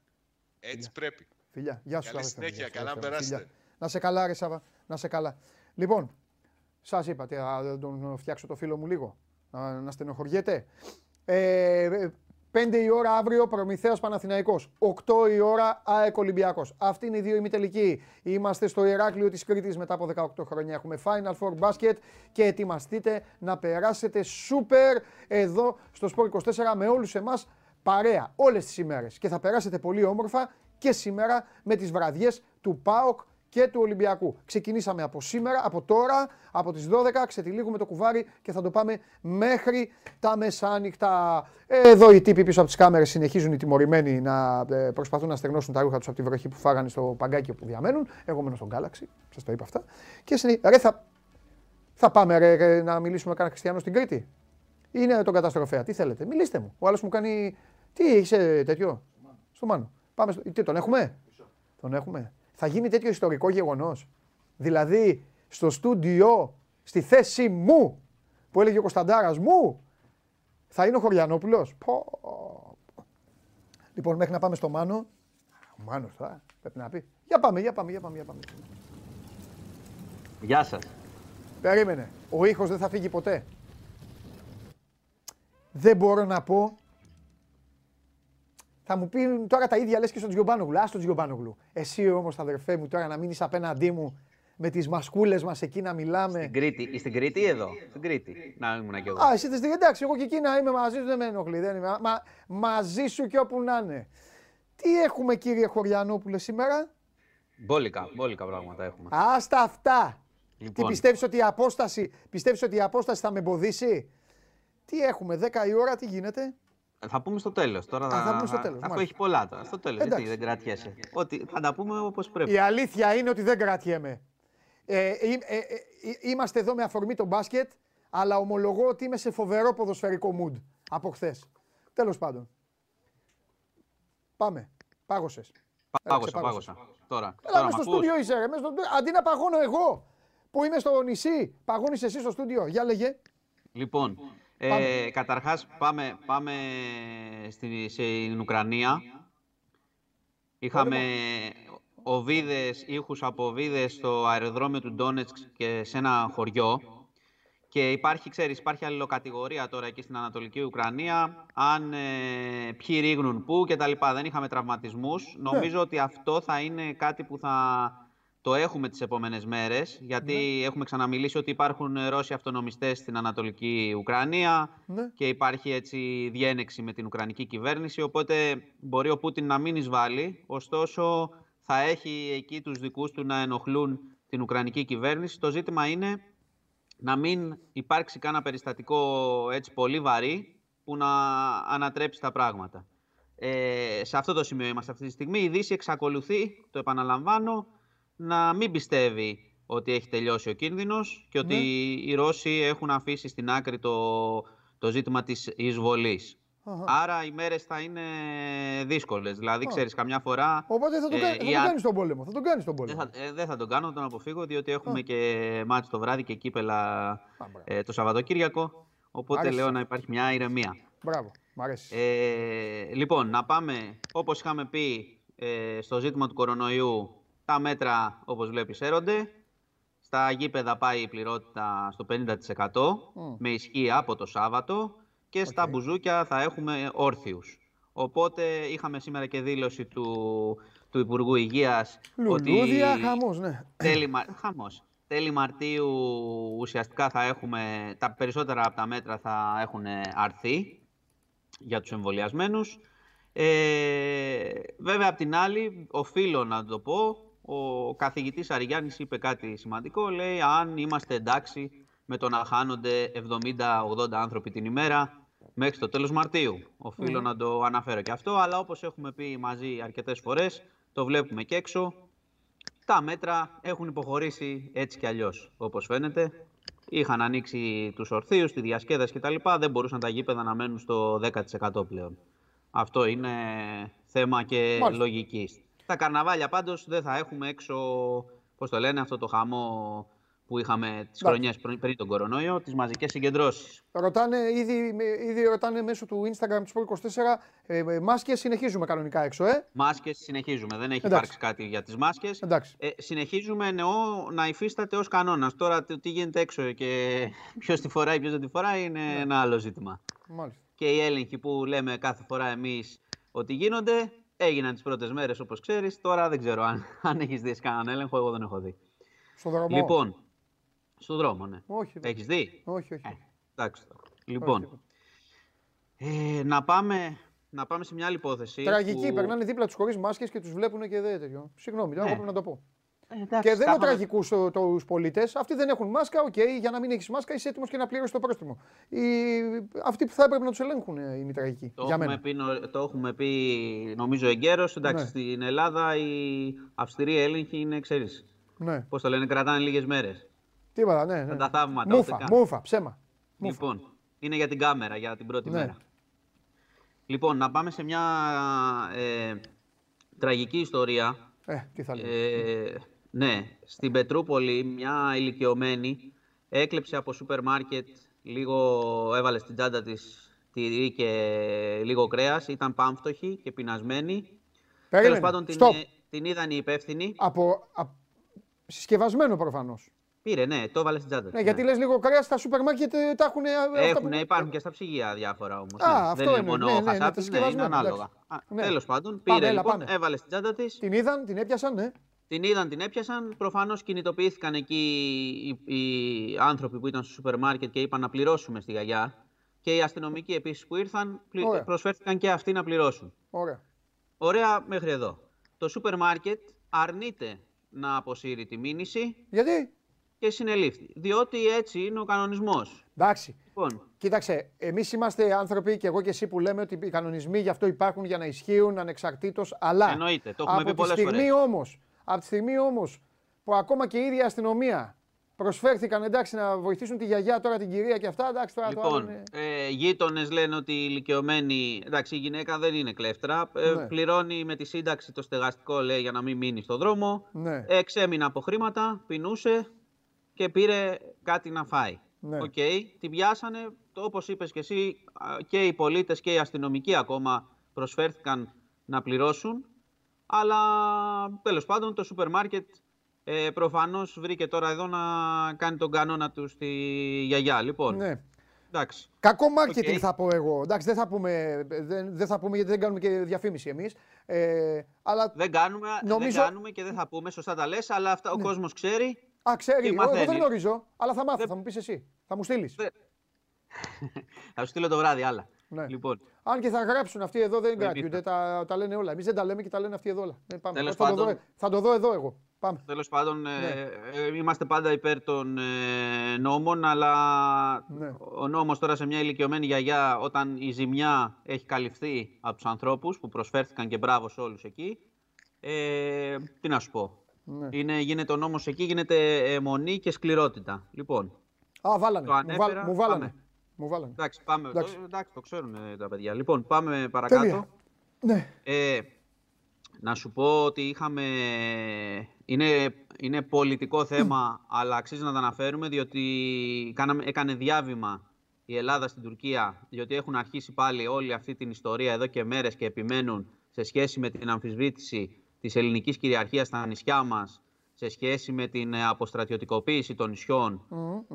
Έτσι Φιλιά. πρέπει. Φιλιά, γεια σου. Καλή συνέχεια, καλά να περάσετε. Να σε καλά, ρε Σάβα, να σε καλά. Λοιπόν, σας είπα, θα τον φτιάξω το φίλο μου λίγο, να, να στενοχωριέται. Ε, 5 η ώρα αύριο Προμηθέας Παναθηναϊκός. 8 η ώρα ΑΕΚ Ολυμπιακός. Αυτή είναι η δύο ημιτελική. Είμαστε στο Ηράκλειο της Κρήτης μετά από 18 χρόνια. Έχουμε Final Four Basket και ετοιμαστείτε να περάσετε σούπερ εδώ στο Sport 24 με όλους εμάς παρέα όλες τις ημέρες. Και θα περάσετε πολύ όμορφα και σήμερα με τις βραδιές του ΠΑΟΚ και του Ολυμπιακού. Ξεκινήσαμε από σήμερα, από τώρα, από τις 12, ξετυλίγουμε το κουβάρι και θα το πάμε μέχρι τα μεσάνυχτα. Εδώ οι τύποι πίσω από τις κάμερες συνεχίζουν οι τιμωρημένοι να ε, προσπαθούν να στεγνώσουν τα ρούχα τους από τη βροχή που φάγανε στο παγκάκι που διαμένουν. Εγώ μένω στον Galaxy, σας το είπα αυτά. Και συνε... ρε, θα... θα πάμε ρε, να μιλήσουμε με κανένα χριστιανό στην Κρήτη; Είναι τον καταστροφέα, τι θέλετε, μιλήστε μου. Ο άλλος μου κάνει, τι είσαι τέτοιο, στο Μάνο. Πάμε στο... Τι, τον έχουμε, τον έχουμε; Θα γίνει τέτοιο ιστορικό γεγονός. Δηλαδή, στο στούντιο, στη θέση μου, που έλεγε ο Κωνσταντάρας μου, θα είναι ο Χωριανόπουλος. Πω. Λοιπόν, μέχρι να πάμε στο Μάνο, ο Μάνος θα πρέπει να πει. Για πάμε, για πάμε, για πάμε, για πάμε. Γεια σας. Περίμενε. Ο ήχος δεν θα φύγει ποτέ. Δεν μπορώ να πω θα μου πεις τώρα τα ίδια λες και στον Τζιομπάνογλου. Α τον Τζιομπάνογλου. Εσύ όμως, αδερφέ μου, τώρα να μείνεις απέναντί μου με τις μασκούλες μας εκεί να μιλάμε. Στην Κρήτη, στην Κρήτη εδώ; Στην Κρήτη. Να ήμουν και εγώ. Α, εσύ στην εντάξει, εγώ και εκεί να είμαι μαζί σου δεν με ενοχλεί. Δεν είμαι, μα, μαζί σου και όπου να είναι. Τι έχουμε κύριε Χωριανόπουλε σήμερα; Μπόλικα, μπόλικα πράγματα έχουμε. Άστα αυτά. Λοιπόν. Τι πιστεύεις ότι, η απόσταση, πιστεύεις ότι η απόσταση θα με εμποδίσει; Τι έχουμε, 10 η ώρα, τι γίνεται; Θα πούμε στο τέλος. Τώρα Α, θα πούμε στο τέλος. Αφού έχει πολλά τώρα. Στο τέλος. Γιατί δεν κρατιέσαι. Ότι θα τα πούμε όπως πρέπει. Η αλήθεια είναι ότι δεν κρατιέμαι. Ε, ε, ε, ε, είμαστε εδώ με αφορμή το μπάσκετ, αλλά ομολογώ ότι είμαι σε φοβερό ποδοσφαιρικό mood από χθες. Τέλος πάντων. Πάμε. Πάγωσες. Πάγωσα, πάγωσα. Τώρα. Έλα, με στο στούντιο είσαι. Ρε. Στο... Αντί να παγώνω εγώ που είμαι στο νησί, παγώνεις εσύ στο στούντιο. Για λέγε. Λοιπόν, ε, καταρχάς πάμε, πάμε στη, στην Ουκρανία. Είχαμε οβίδες, ήχους από οβίδες στο αεροδρόμιο του Ντόνετσκ και σε ένα χωριό. Και υπάρχει, ξέρεις, υπάρχει αλληλοκατηγορία τώρα εκεί στην Ανατολική Ουκρανία, αν ε, ποιοι ρίγνουν πού και τα λοιπά. Δεν είχαμε τραυματισμούς. Ναι. Νομίζω ότι αυτό θα είναι κάτι που θα το έχουμε τις επόμενες μέρες, γιατί ναι. έχουμε ξαναμιλήσει ότι υπάρχουν Ρώσοι αυτονομιστές στην Ανατολική Ουκρανία ναι. και υπάρχει έτσι διένεξη με την Ουκρανική κυβέρνηση, οπότε μπορεί ο Πούτιν να μην εισβάλλει, ωστόσο θα έχει εκεί τους δικούς του να ενοχλούν την Ουκρανική κυβέρνηση. Το ζήτημα είναι να μην υπάρξει κανένα περιστατικό έτσι πολύ βαρύ που να ανατρέψει τα πράγματα. Ε, σε αυτό το σημείο είμαστε αυτή τη στιγμή. Η Δύση εξακολουθεί, το επαναλαμβάνω, να μην πιστεύει ότι έχει τελειώσει ο κίνδυνος και ότι ναι. οι Ρώσοι έχουν αφήσει στην άκρη το, το ζήτημα της εισβολής. Άρα οι μέρες θα είναι δύσκολες. Δηλαδή, ξέρεις, καμιά φορά. Οπότε θα τον, ε, θα κάνεις τον πόλεμο. Θα τον κάνεις τον πόλεμο. Δεν θα, ε, δεν θα τον κάνω, θα τον αποφύγω, διότι έχουμε και μάτι το βράδυ και κύπελα ε, το Σαββατοκύριακο. Οπότε λέω να υπάρχει μια ηρεμία. Μπράβο, μ' αρέσει. Ε, λοιπόν, να πάμε όπως είχαμε πει ε, στο ζήτημα του κορονοϊού. Τα μέτρα, όπως βλέπεις, έρονται. Στα γήπεδα πάει η πληρότητα στο 50% με ισχύ από το Σάββατο και στα μπουζούκια θα έχουμε όρθιους. Οπότε είχαμε σήμερα και δήλωση του, του Υπουργού Υγείας Λουλούδια, ότι χαμός, ναι. Τέλη, χαμός. Τέλη Μαρτίου ουσιαστικά θα έχουμε, τα περισσότερα από τα μέτρα θα έχουν αρθεί για τους εμβολιασμένους. Ε, βέβαια, απ' την άλλη, οφείλω να το πω, ο καθηγητής Αριγιάννης είπε κάτι σημαντικό, λέει αν είμαστε εντάξει με το να χάνονται 70-80 άνθρωποι την ημέρα μέχρι το τέλος Μαρτίου. Οφείλω να το αναφέρω και αυτό, αλλά όπως έχουμε πει μαζί αρκετές φορές, το βλέπουμε και έξω, τα μέτρα έχουν υποχωρήσει έτσι κι αλλιώς, όπως φαίνεται. Είχαν ανοίξει τους ορθίους, τη διασκέδαση κτλ. Δεν μπορούσαν τα γήπεδα να μένουν στο 10% πλέον. Αυτό είναι θέμα και Μάλιστα. λογικής. Τα καρναβάλια πάντως δεν θα έχουμε έξω, πώς το λένε, αυτό το χαμό που είχαμε τις χρονιές πριν, τον κορονοϊό, τις μαζικές συγκεντρώσεις. Ρωτάνε, ήδη, ήδη ρωτάνε μέσω του Instagram του 24 ε, μάσκες. Συνεχίζουμε κανονικά έξω, ε; Μάσκες συνεχίζουμε. Δεν έχει υπάρξει κάτι για τις μάσκες. Ε, συνεχίζουμε εννοώ να υφίσταται ως κανόνας. Τώρα τι γίνεται έξω και ποιος τη φοράει, ποιος δεν τη φοράει είναι ναι. ένα άλλο ζήτημα. Μάλιστα. Και οι έλεγχοι που λέμε κάθε φορά εμείς ότι γίνονται, έγιναν τις πρώτες μέρες όπως ξέρεις. Τώρα δεν ξέρω αν, αν έχεις δει κανέναν έλεγχο. Εγώ δεν έχω δει. Στο δρόμο. Λοιπόν, στον δρόμο, ναι. Όχι. Έχεις δει; Όχι, όχι. Ε, εντάξει. Λοιπόν, ε, να, πάμε, να πάμε σε μια άλλη υπόθεση. Τραγική, που... περνάνε δίπλα τους χωρίς μάσκες και τους βλέπουν και δεν τέτοιο. Συγγνώμη, δεν ναι. να το πω. Ε, εντάξει, και δεν είναι τραγικούς τους πολίτες. Αυτοί δεν έχουν μάσκα. OK, okay, για να μην έχεις μάσκα είσαι έτοιμος και να πληρώσεις το πρόστιμο. Οι... Αυτοί που θα έπρεπε να τους ελέγχουν είναι οι τραγικοί. Το, για έχουμε μένα. πει, το έχουμε πει νομίζω εγκαίρως. Εντάξει, ναι. στην Ελλάδα η αυστηρή έλεγχη είναι, ξέρεις. Ναι. Πώς το λένε, κρατάνε λίγες μέρες. Τίποτα, ναι. ναι. Τα θαύματα. Μούφα, μούφα, ψέμα. Λοιπόν, είναι για την κάμερα, για την πρώτη ναι. μέρα. Λοιπόν, να πάμε σε μια ε, τραγική ιστορία. Ε, τι θα ε, ναι, στην Πετρούπολη μια ηλικιωμένη έκλεψε από σούπερ μάρκετ, λίγο έβαλε στην τσάντα της τυρί και λίγο κρέας, ήταν πάμφτωχη και πεινασμένη. Τέλος πάντων την, την είδαν οι υπεύθυνοι. Από, από... Συσκευασμένο προφανώς. Πήρε, ναι, το έβαλε στην τσάντα. Ναι, γιατί λες λίγο κρέας στα σούπερ μάρκετ ε, τα έχουν. Έχουν, υπάρχουν και στα ψυγεία διάφορα όμως. Α, ναι. αυτό Δεν είναι, μόνο ναι, ναι, ναι, ναι, είναι ανάλογα. Ναι. Τέλος πάντων, πήρε πάμε, λοιπόν, πάμε. έβαλε στην τσάντα της. Την είδαν, την έπιασαν, ναι. Την είδαν, την έπιασαν. Προφανώς κινητοποιήθηκαν εκεί οι, οι, άνθρωποι που ήταν στο σούπερ μάρκετ και είπαν να πληρώσουμε στη γιαγιά. Και οι αστυνομικοί επίσης που ήρθαν Ωραία. προσφέρθηκαν και αυτοί να πληρώσουν. Ωραία. Ωραία μέχρι εδώ. Το σούπερ μάρκετ αρνείται να αποσύρει τη μήνυση. Γιατί; και συνελήφθη. Διότι έτσι είναι ο κανονισμός. Εντάξει. Λοιπόν. Κοίταξε, εμείς είμαστε άνθρωποι και εγώ και εσύ που λέμε ότι οι κανονισμοί γι' αυτό υπάρχουν για να ισχύουν ανεξαρτήτως. Αλλά Εννοείται, το έχουμε από, τη στιγμή όμως, από τη στιγμή όμως που ακόμα και η ίδια αστυνομία προσφέρθηκαν εντάξει να βοηθήσουν τη γιαγιά τώρα την κυρία και αυτά. Εντάξει, τώρα λοιπόν, το είναι... ε, γείτονες λένε ότι η ηλικιωμένη. Εντάξει, η γυναίκα δεν είναι κλέφτρα. Ε, ναι. πληρώνει με τη σύνταξη το στεγαστικό, λέει, για να μην μείνει στον δρόμο. Ναι. Εξέμεινε από χρήματα, πεινούσε και πήρε κάτι να φάει. Ναι. Okay. Την πιάσανε, όπως είπες και εσύ, και οι πολίτες και οι αστυνομικοί ακόμα προσφέρθηκαν να πληρώσουν. Αλλά τέλος πάντων το σούπερ μάρκετ ε, προφανώς βρήκε τώρα εδώ να κάνει τον κανόνα του στη γιαγιά. Λοιπόν, ναι. εντάξει. Κακό marketing θα πω εγώ. Εντάξει, δεν θα πούμε, δεν, δεν θα πούμε γιατί δεν κάνουμε και διαφήμιση εμείς. Ε, αλλά δεν, κάνουμε, νομίζω... δεν κάνουμε και δεν θα πούμε, σωστά τα λες, αλλά αυτά ναι. ο κόσμος ξέρει Α, ξέρει. Εγώ δεν γνωρίζω, αλλά θα μάθω. Θα μου πεις εσύ. Θα μου στείλεις. θα σου στείλω το βράδυ άλλα. Ναι. Λοιπόν. Αν και θα γράψουν αυτοί εδώ δεν κρατιούνται, τα, τα λένε όλα. Εμείς δεν τα λέμε και τα λένε αυτοί εδώ όλα. Ναι, πάμε. Τέλος θα, πάντων, το δω, θα το δω εδώ εγώ. Πάμε. Τέλος πάντων, ε, ναι. ε, είμαστε πάντα υπέρ των ε, νόμων, αλλά ναι. ο νόμος τώρα σε μια ηλικιωμένη γιαγιά, όταν η ζημιά έχει καλυφθεί από τους ανθρώπους που προσφέρθηκαν και μπράβο σε όλους εκεί. Ε, τι να σου πω. Ναι. Είναι, γίνεται ο νόμος εκεί, γίνεται αιμονή και σκληρότητα. Λοιπόν. Α, βάλανε. Ανέφερα, μου, βάλανε. Μου βάλανε. Εντάξει, πάμε. Εντάξει. Το, εντάξει, το ξέρουν τα παιδιά. Λοιπόν, πάμε παρακάτω. Ναι. Ε, να σου πω ότι είχαμε... Είναι, είναι πολιτικό θέμα, αλλά αξίζει να τα αναφέρουμε, διότι κάναμε, έκανε διάβημα η Ελλάδα στην Τουρκία, διότι έχουν αρχίσει πάλι όλη αυτή την ιστορία εδώ και μέρες και επιμένουν σε σχέση με την αμφισβήτηση της ελληνικής κυριαρχίας στα νησιά μας, σε σχέση με την αποστρατιωτικοποίηση των νησιών,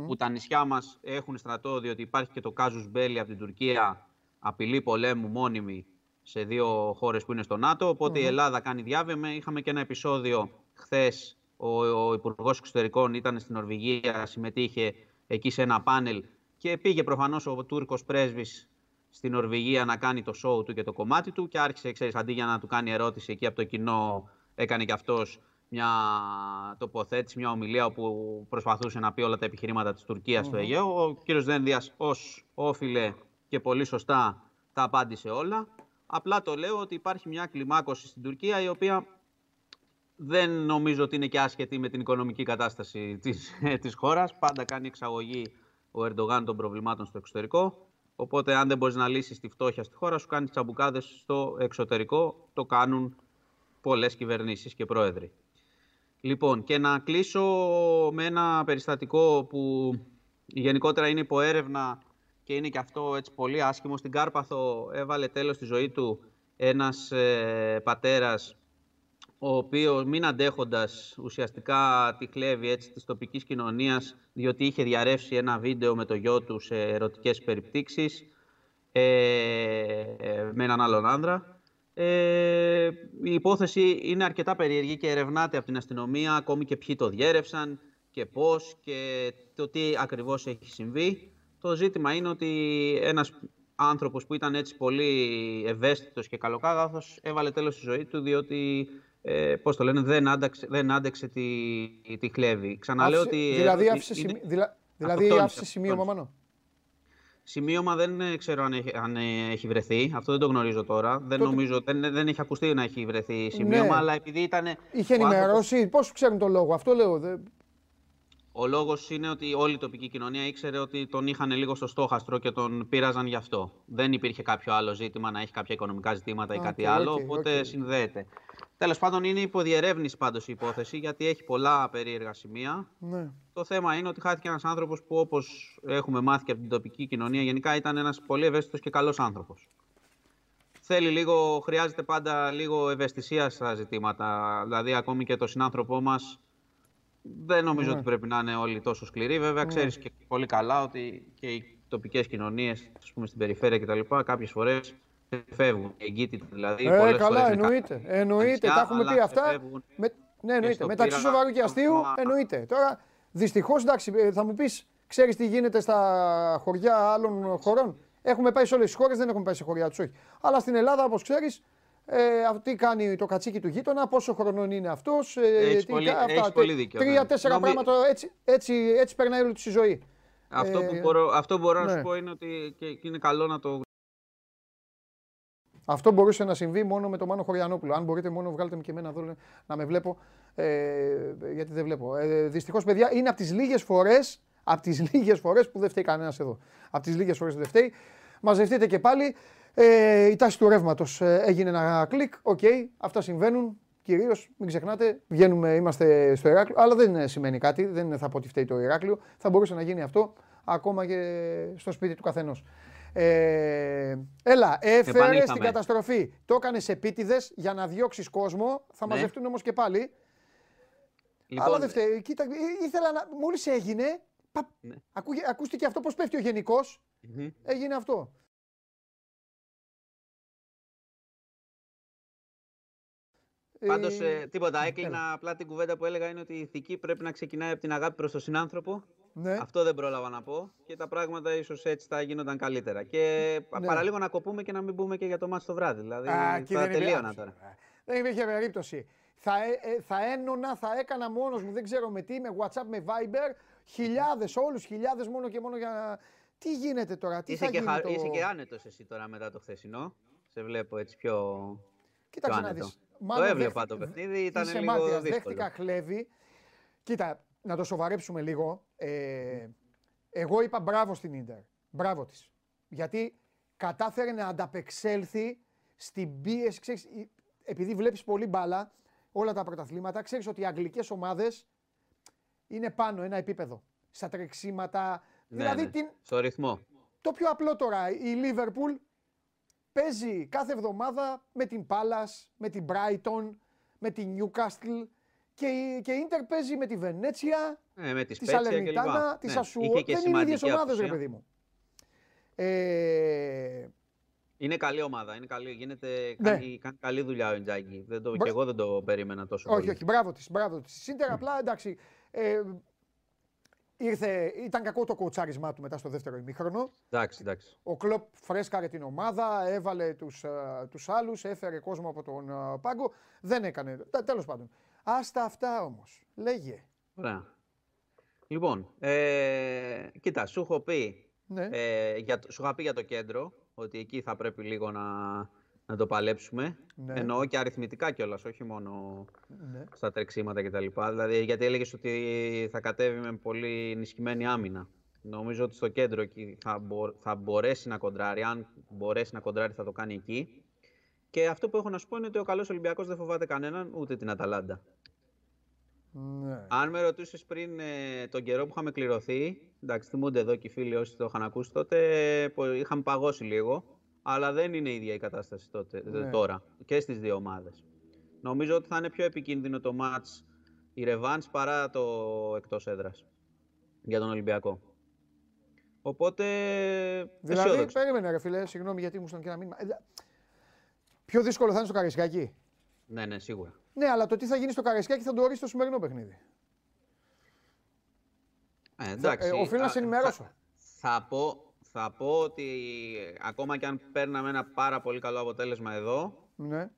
που τα νησιά μας έχουν στρατό, διότι υπάρχει και το Κάζους Μπέλι από την Τουρκία, απειλή πολέμου μόνιμη σε δύο χώρες που είναι στο ΝΑΤΟ, οπότε η Ελλάδα κάνει διάβημα. Είχαμε και ένα επεισόδιο χθες, ο, ο Υπουργός Εξωτερικών ήταν στην Νορβηγία, συμμετείχε εκεί σε ένα πάνελ και πήγε προφανώς ο Τούρκος πρέσβης στην Νορβηγία να κάνει το σοου του και το κομμάτι του και άρχισε, ξέρεις, αντί για να του κάνει ερώτηση εκεί από το κοινό, έκανε και αυτός μια τοποθέτηση, μια ομιλία όπου προσπαθούσε να πει όλα τα επιχειρήματα της Τουρκίας στο Αιγαίο. Ο κύριος Δένδιας ως όφιλε και πολύ σωστά τα απάντησε όλα. Απλά το λέω ότι υπάρχει μια κλιμάκωση στην Τουρκία η οποία δεν νομίζω ότι είναι και άσχετη με την οικονομική κατάσταση της, της χώρας. Πάντα κάνει εξαγωγή ο Ερντογάν των προβλημάτων στο εξωτερικό. Οπότε, αν δεν μπορείς να λύσεις τη φτώχεια στη χώρα σου, κάνεις τσαμπουκάδες στο εξωτερικό. Το κάνουν πολλές κυβερνήσεις και πρόεδροι. Λοιπόν, και να κλείσω με ένα περιστατικό που γενικότερα είναι υπό έρευνα και είναι και αυτό έτσι πολύ άσχημο. Στην Κάρπαθο έβαλε τέλος στη ζωή του ένας ε, πατέρας ο οποίος μην αντέχοντας ουσιαστικά τη κλέβει έτσι της τοπικής κοινωνίας διότι είχε διαρρεύσει ένα βίντεο με το γιο του σε ερωτικές περιπτύξεις ε, με έναν άλλον άνδρα. Ε, η υπόθεση είναι αρκετά περίεργη και ερευνάται από την αστυνομία ακόμη και ποιοι το διέρευσαν και πώς και το τι ακριβώς έχει συμβεί. Το ζήτημα είναι ότι ένας άνθρωπος που ήταν έτσι πολύ ευαίσθητος και καλοκάγαθος έβαλε τέλος στη ζωή του διότι ε, πώς το λένε, δεν άντεξε, δεν άντεξε τη, τη χλέβη. Ξαναλέω ότι... Δηλαδή άφησε, είναι... δηλα... δηλαδή άφησε σημείωμα μόνο. Σημείωμα δεν ξέρω αν έχει, αν έχει βρεθεί. Αυτό δεν το γνωρίζω τώρα. Δεν, νομίζω, δεν, δεν έχει ακουστεί να έχει βρεθεί σημείωμα, ναι. αλλά επειδή ήταν. Είχε ενημερώσει. Άνθρωπος... Πώς ξέρουν τον λόγο, αυτό λέω. Δεν... Ο λόγος είναι ότι όλη η τοπική κοινωνία ήξερε ότι τον είχαν λίγο στο στόχαστρο και τον πείραζαν γι' αυτό. Δεν υπήρχε κάποιο άλλο ζήτημα να έχει κάποια οικονομικά ζητήματα ή κάτι άλλο, οπότε okay. συνδέεται. Τέλος πάντων, είναι υποδιερεύνηση πάντως η υπόθεση, γιατί έχει πολλά περίεργα σημεία. Ναι. Το θέμα είναι ότι χάθηκε ένας άνθρωπος που, όπως έχουμε μάθει και από την τοπική κοινωνία, γενικά ήταν ένας πολύ ευαίσθητος και καλός άνθρωπος. Θέλει λίγο, χρειάζεται πάντα λίγο ευαισθησία στα ζητήματα. Δηλαδή, ακόμη και το συνάνθρωπό μας δεν νομίζω ναι. ότι πρέπει να είναι όλοι τόσο σκληροί. Βέβαια, ναι. ξέρεις και πολύ καλά ότι και οι τοπικές κοινωνίες, στην περιφέρεια κτλ., κάποιες φορές φεύγουν. Εγκύτητα δηλαδή. Ε, καλά, εννοείται. Εννοείται. Τα έχουμε πει αυτά. Με... Ναι, εννοείται. Μεταξύ σοβαρού και αστείου, εννοείται. Τώρα, δυστυχώς, εντάξει, ε, θα μου πεις, ξέρεις τι γίνεται στα χωριά άλλων χωρών; Έχουμε πάει σε όλες τις χώρες, δεν έχουμε πάει σε χωριά τους, όχι. Αλλά στην Ελλάδα, όπως ξέρεις, ε, τι κάνει το κατσίκι του γείτονα, πόσο χρονών είναι αυτός. Ε, τι, πολύ, αυτά, πολύ δίκιο. Τρία-τέσσερα πράγματα έτσι, έτσι, έτσι περνάει όλη τη ζωή. Αυτό, ε, που μπορώ, αυτό μπορώ ναι. να σου πω είναι ότι και είναι καλό να το αυτό μπορούσε να συμβεί μόνο με τον Μάνο Χωριανόπουλο. Αν μπορείτε, μόνο βγάλτε με και εμένα εδώ να με βλέπω. Ε, γιατί δεν βλέπω. Ε, Δυστυχώς, παιδιά, είναι από τις λίγες φορές από τις λίγες φορές που δεν φταίει κανένας εδώ. Από τις λίγες φορές που δεν φταίει. Μαζευτείτε και πάλι. Ε, η τάση του ρεύματος ε, έγινε ένα κλικ. OK, okay, αυτά συμβαίνουν. Κυρίως, μην ξεχνάτε, βγαίνουμε, είμαστε στο Ηράκλειο. Αλλά δεν σημαίνει κάτι. Δεν θα πω ότι φταίει το Ηράκλειο. Θα μπορούσε να γίνει αυτό ακόμα και στο σπίτι του καθενός. Ε, έλα, έφερε στην καταστροφή. Το έκανες επίτηδες για να διώξεις κόσμο. Θα ναι. μαζευτούν όμως και πάλι. Λοιπόν, Αλλά δεν φταίει. Κοίτα, ήθελα να. Μόλις έγινε. Πα, ναι. ακούστηκε αυτό πώς πέφτει ο γενικο Έγινε αυτό. Πάντως, ε, τίποτα. Έκλεινα απλά την κουβέντα που έλεγα είναι ότι η ηθική πρέπει να ξεκινάει από την αγάπη προς τον συνάνθρωπο ναι. Αυτό δεν πρόλαβα να πω και τα πράγματα ίσως έτσι θα γίνονταν καλύτερα. Και ναι. παραλίγο να κοπούμε και να μην πούμε και για το μάτι το βράδυ. Δηλαδή Α, θα τελείωνα τώρα. Δεν υπήρχε περίπτωση. Θα, ε, ε, θα ένωνα, θα έκανα μόνος μου, δεν ξέρω με τι, με WhatsApp, με Viber, χιλιάδες, όλους χιλιάδες μόνο και μόνο για να. Τι γίνεται τώρα, τι είσαι θα και γίνει το... Είσαι και άνετος εσύ τώρα μετά το χθεσινό. Σε βλέπω έτσι πιο. Κοίταξε να δεις. Το έβλεπα το παιχνίδι, ήταν λίγο δύσκολο. Δέχτηκα χλέβη. Κοίτα, να το σοβαρέψουμε λίγο. Ε, εγώ είπα μπράβο στην Ίντερ. Μπράβο της. Γιατί κατάφερε να ανταπεξέλθει στην πίεση. Ξέρεις, επειδή βλέπεις πολύ μπάλα όλα τα πρωταθλήματα, ξέρεις ότι οι αγγλικές ομάδες είναι πάνω ένα επίπεδο. Στα τρεξίματα. Ναι, δηλαδή ναι. την, Στο ρυθμό. το πιο απλό τώρα, η Λίβερπουλ παίζει κάθε εβδομάδα με την Πάλας, με την Brighton, με την Νιούκαστλ και η, και η Ίντερ παίζει με τη Βενέτσια, Ε, με τη τη Σπέτσια Σαλερνιτάνα, κλπ. τη Ναι, Σασουό. είχε και Δεν είναι οι ίδιες σημαντική ομάδες, ρε απουσία. παιδί μου. Ε, Είναι καλή ομάδα. Είναι καλή. Γίνεται, Ναι. κάνει, κάνει καλή δουλειά ο Ιντζάκη. Δεν το, Μπρα- και εγώ δεν το περίμενα τόσο όχι, πολύ. όχι, μπράβο της, μπράβο της. Η Ίντερ απλά, εντάξει, ε, ήρθε, ήταν κακό το κοουτσάρισμά του μετά στο δεύτερο ημίχρονο. Εντάξει, εντάξει. Ο Κλοπ φρέσκαρε την ομάδα, έβαλε τους, ε, τους άλλους, έφερε κόσμο από τον ε, πάγκο. Δεν έκανε. Τε- Τέλος πάντων. Άστα αυτά όμως. Λέγε. Ωραία. Λοιπόν, ε, κοίτα, σου έχω πει, Ναι. ε, για, το- σου είχα πει για το κέντρο, ότι εκεί θα πρέπει λίγο να, να το παλέψουμε. Ναι. Εννοώ και αριθμητικά κιόλας, όχι μόνο ναι. στα τρεξίματα κτλ. Δηλαδή, γιατί έλεγες ότι θα κατέβει με πολύ ενισχυμένη άμυνα. Νομίζω ότι στο κέντρο εκεί θα, μπο- θα μπορέσει να κοντράρει. Αν μπορέσει να κοντράρει, θα το κάνει εκεί. Και αυτό που έχω να σου πω είναι ότι ο καλός Ολυμπιακός δεν φοβάται κανέναν, ούτε την Αταλάντα. ναι. Αν με ρωτούσες πριν ε, τον καιρό που είχαμε κληρωθεί, εντάξει, θυμούνται εδώ και οι φίλοι όσοι το είχαν ακούσει τότε, που είχαμε παγώσει λίγο. Αλλά δεν είναι η ίδια η κατάσταση τότε, ε, Ναι. τώρα και στις δύο ομάδες. Νομίζω ότι θα είναι πιο επικίνδυνο το μάτς η Ρεβάνς παρά το εκτός έδρας για τον Ολυμπιακό. Οπότε, Δηλαδή, αισιόδοξο. περίμενε ρε φίλε, συγγνώμη γιατί μου στέλνει και ένα μήνυμα. Ε, Πιο δύσκολο θα είναι στο Καραϊσκάκι. Ναι, ναι, σίγουρα. Ναι, αλλά το τι θα γίνει στο Καραϊσκάκι θα το ορίσει το σημερινό παιχνίδι. Ε, εντάξει, ε, οφείλω να α, σε ενημερώσω. Θα, θα, πω, θα πω ότι ακόμα και αν παίρναμε ένα πάρα πολύ καλό αποτέλεσμα εδώ, Ναι.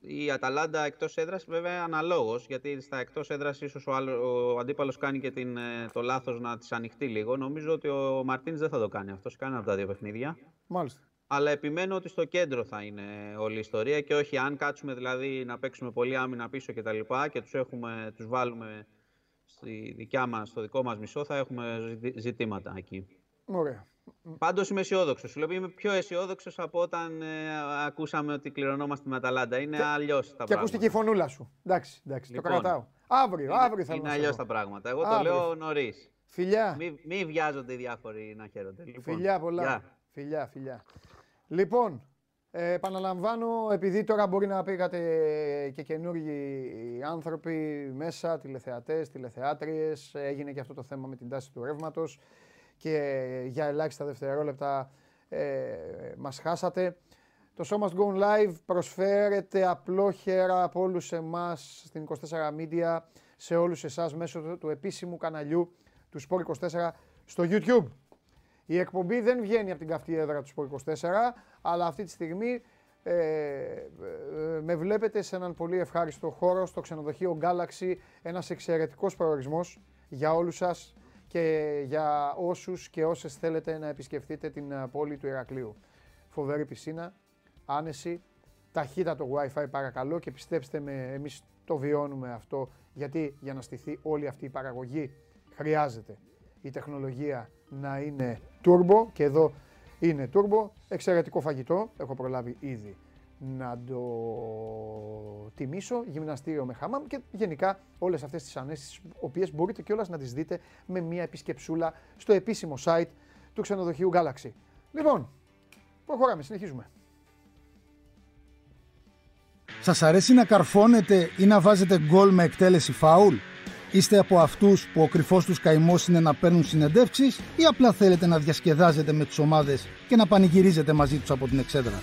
η Αταλάντα εκτός έδρας, βέβαια αναλόγως, γιατί στα εκτός έδρας ίσως ο, άλλο- ο αντίπαλος κάνει και την, ε, το λάθος να τη ανοιχτεί λίγο. Νομίζω ότι ο Μαρτίνς δεν θα το κάνει αυτός σε κανένα από τα δύο παιχνίδια. Μάλιστα. Αλλά επιμένω ότι στο κέντρο θα είναι όλη η ιστορία και όχι αν κάτσουμε δηλαδή να παίξουμε πολύ άμυνα πίσω και τα λοιπά και τους, έχουμε, τους βάλουμε στη δικιά μας, στο δικό μας μισό θα έχουμε ζητη- ζητήματα εκεί. Ωραία. Πάντως είμαι αισιόδοξος. Σου λέω είμαι πιο αισιόδοξος από όταν ε, ακούσαμε ότι κληρωνόμαστε με Αταλάντα. Είναι αλλιώς τα Και πράγματα. ακούστηκε η φωνούλα σου. Εντάξει, εντάξει, Λοιπόν, το κρατάω. Αύριο, αύριο θα Είναι να σε αλλιώς δω. τα πράγματα. Εγώ το Αύριο. λέω νωρίς. Φιλιά. Μην μη βιάζονται οι διάφοροι να χαίρονται. Λοιπόν, Φιλιά πολλά. γεια. Φιλιά, φιλιά. Λοιπόν, ε, επαναλαμβάνω, επειδή τώρα μπορεί να πήγατε και καινούργιοι άνθρωποι μέσα, τηλεθεατές, τηλεθεάτριες, έγινε και αυτό το θέμα με την τάση του ρεύματος και για ελάχιστα δευτερόλεπτα ε, μας χάσατε. Το Show Must Go Live προσφέρεται απλόχερα από όλους εμάς στην 24 Media, σε όλους εσάς μέσω του, του επίσημου καναλιού του Sport 24 στο YouTube. Η εκπομπή δεν βγαίνει από την καυτή έδρα του Sport 24, αλλά αυτή τη στιγμή ε, ε, με βλέπετε σε έναν πολύ ευχάριστο χώρο στο ξενοδοχείο Galaxy, ένας εξαιρετικός προορισμός για όλους σας και για όσους και όσες θέλετε να επισκεφτείτε την ε, πόλη του Ηρακλείου. Φοβερή πισίνα, άνεση, ταχύτατο Wi-Fi παρακαλώ και πιστέψτε με, εμείς το βιώνουμε αυτό γιατί για να στηθεί όλη αυτή η παραγωγή χρειάζεται η τεχνολογία να είναι turbo και εδώ είναι turbo. Εξαιρετικό φαγητό, έχω προλάβει ήδη να το τιμήσω, γυμναστήριο με χαμάμ και γενικά όλες αυτές τις ανέσεις, οποίες μπορείτε κιόλας να τις δείτε με μια επισκεψούλα στο επίσημο site του ξενοδοχείου Galaxy. Λοιπόν, προχωράμε, συνεχίζουμε. Σας αρέσει να καρφώνετε ή να βάζετε γκολ με εκτέλεση φάουλ; Είστε από αυτούς που ο κρυφός τους καημός είναι να παίρνουν συνεντεύξεις ή απλά θέλετε να διασκεδάζετε με τις ομάδες και να πανηγυρίζετε μαζί τους από την εξέδρα;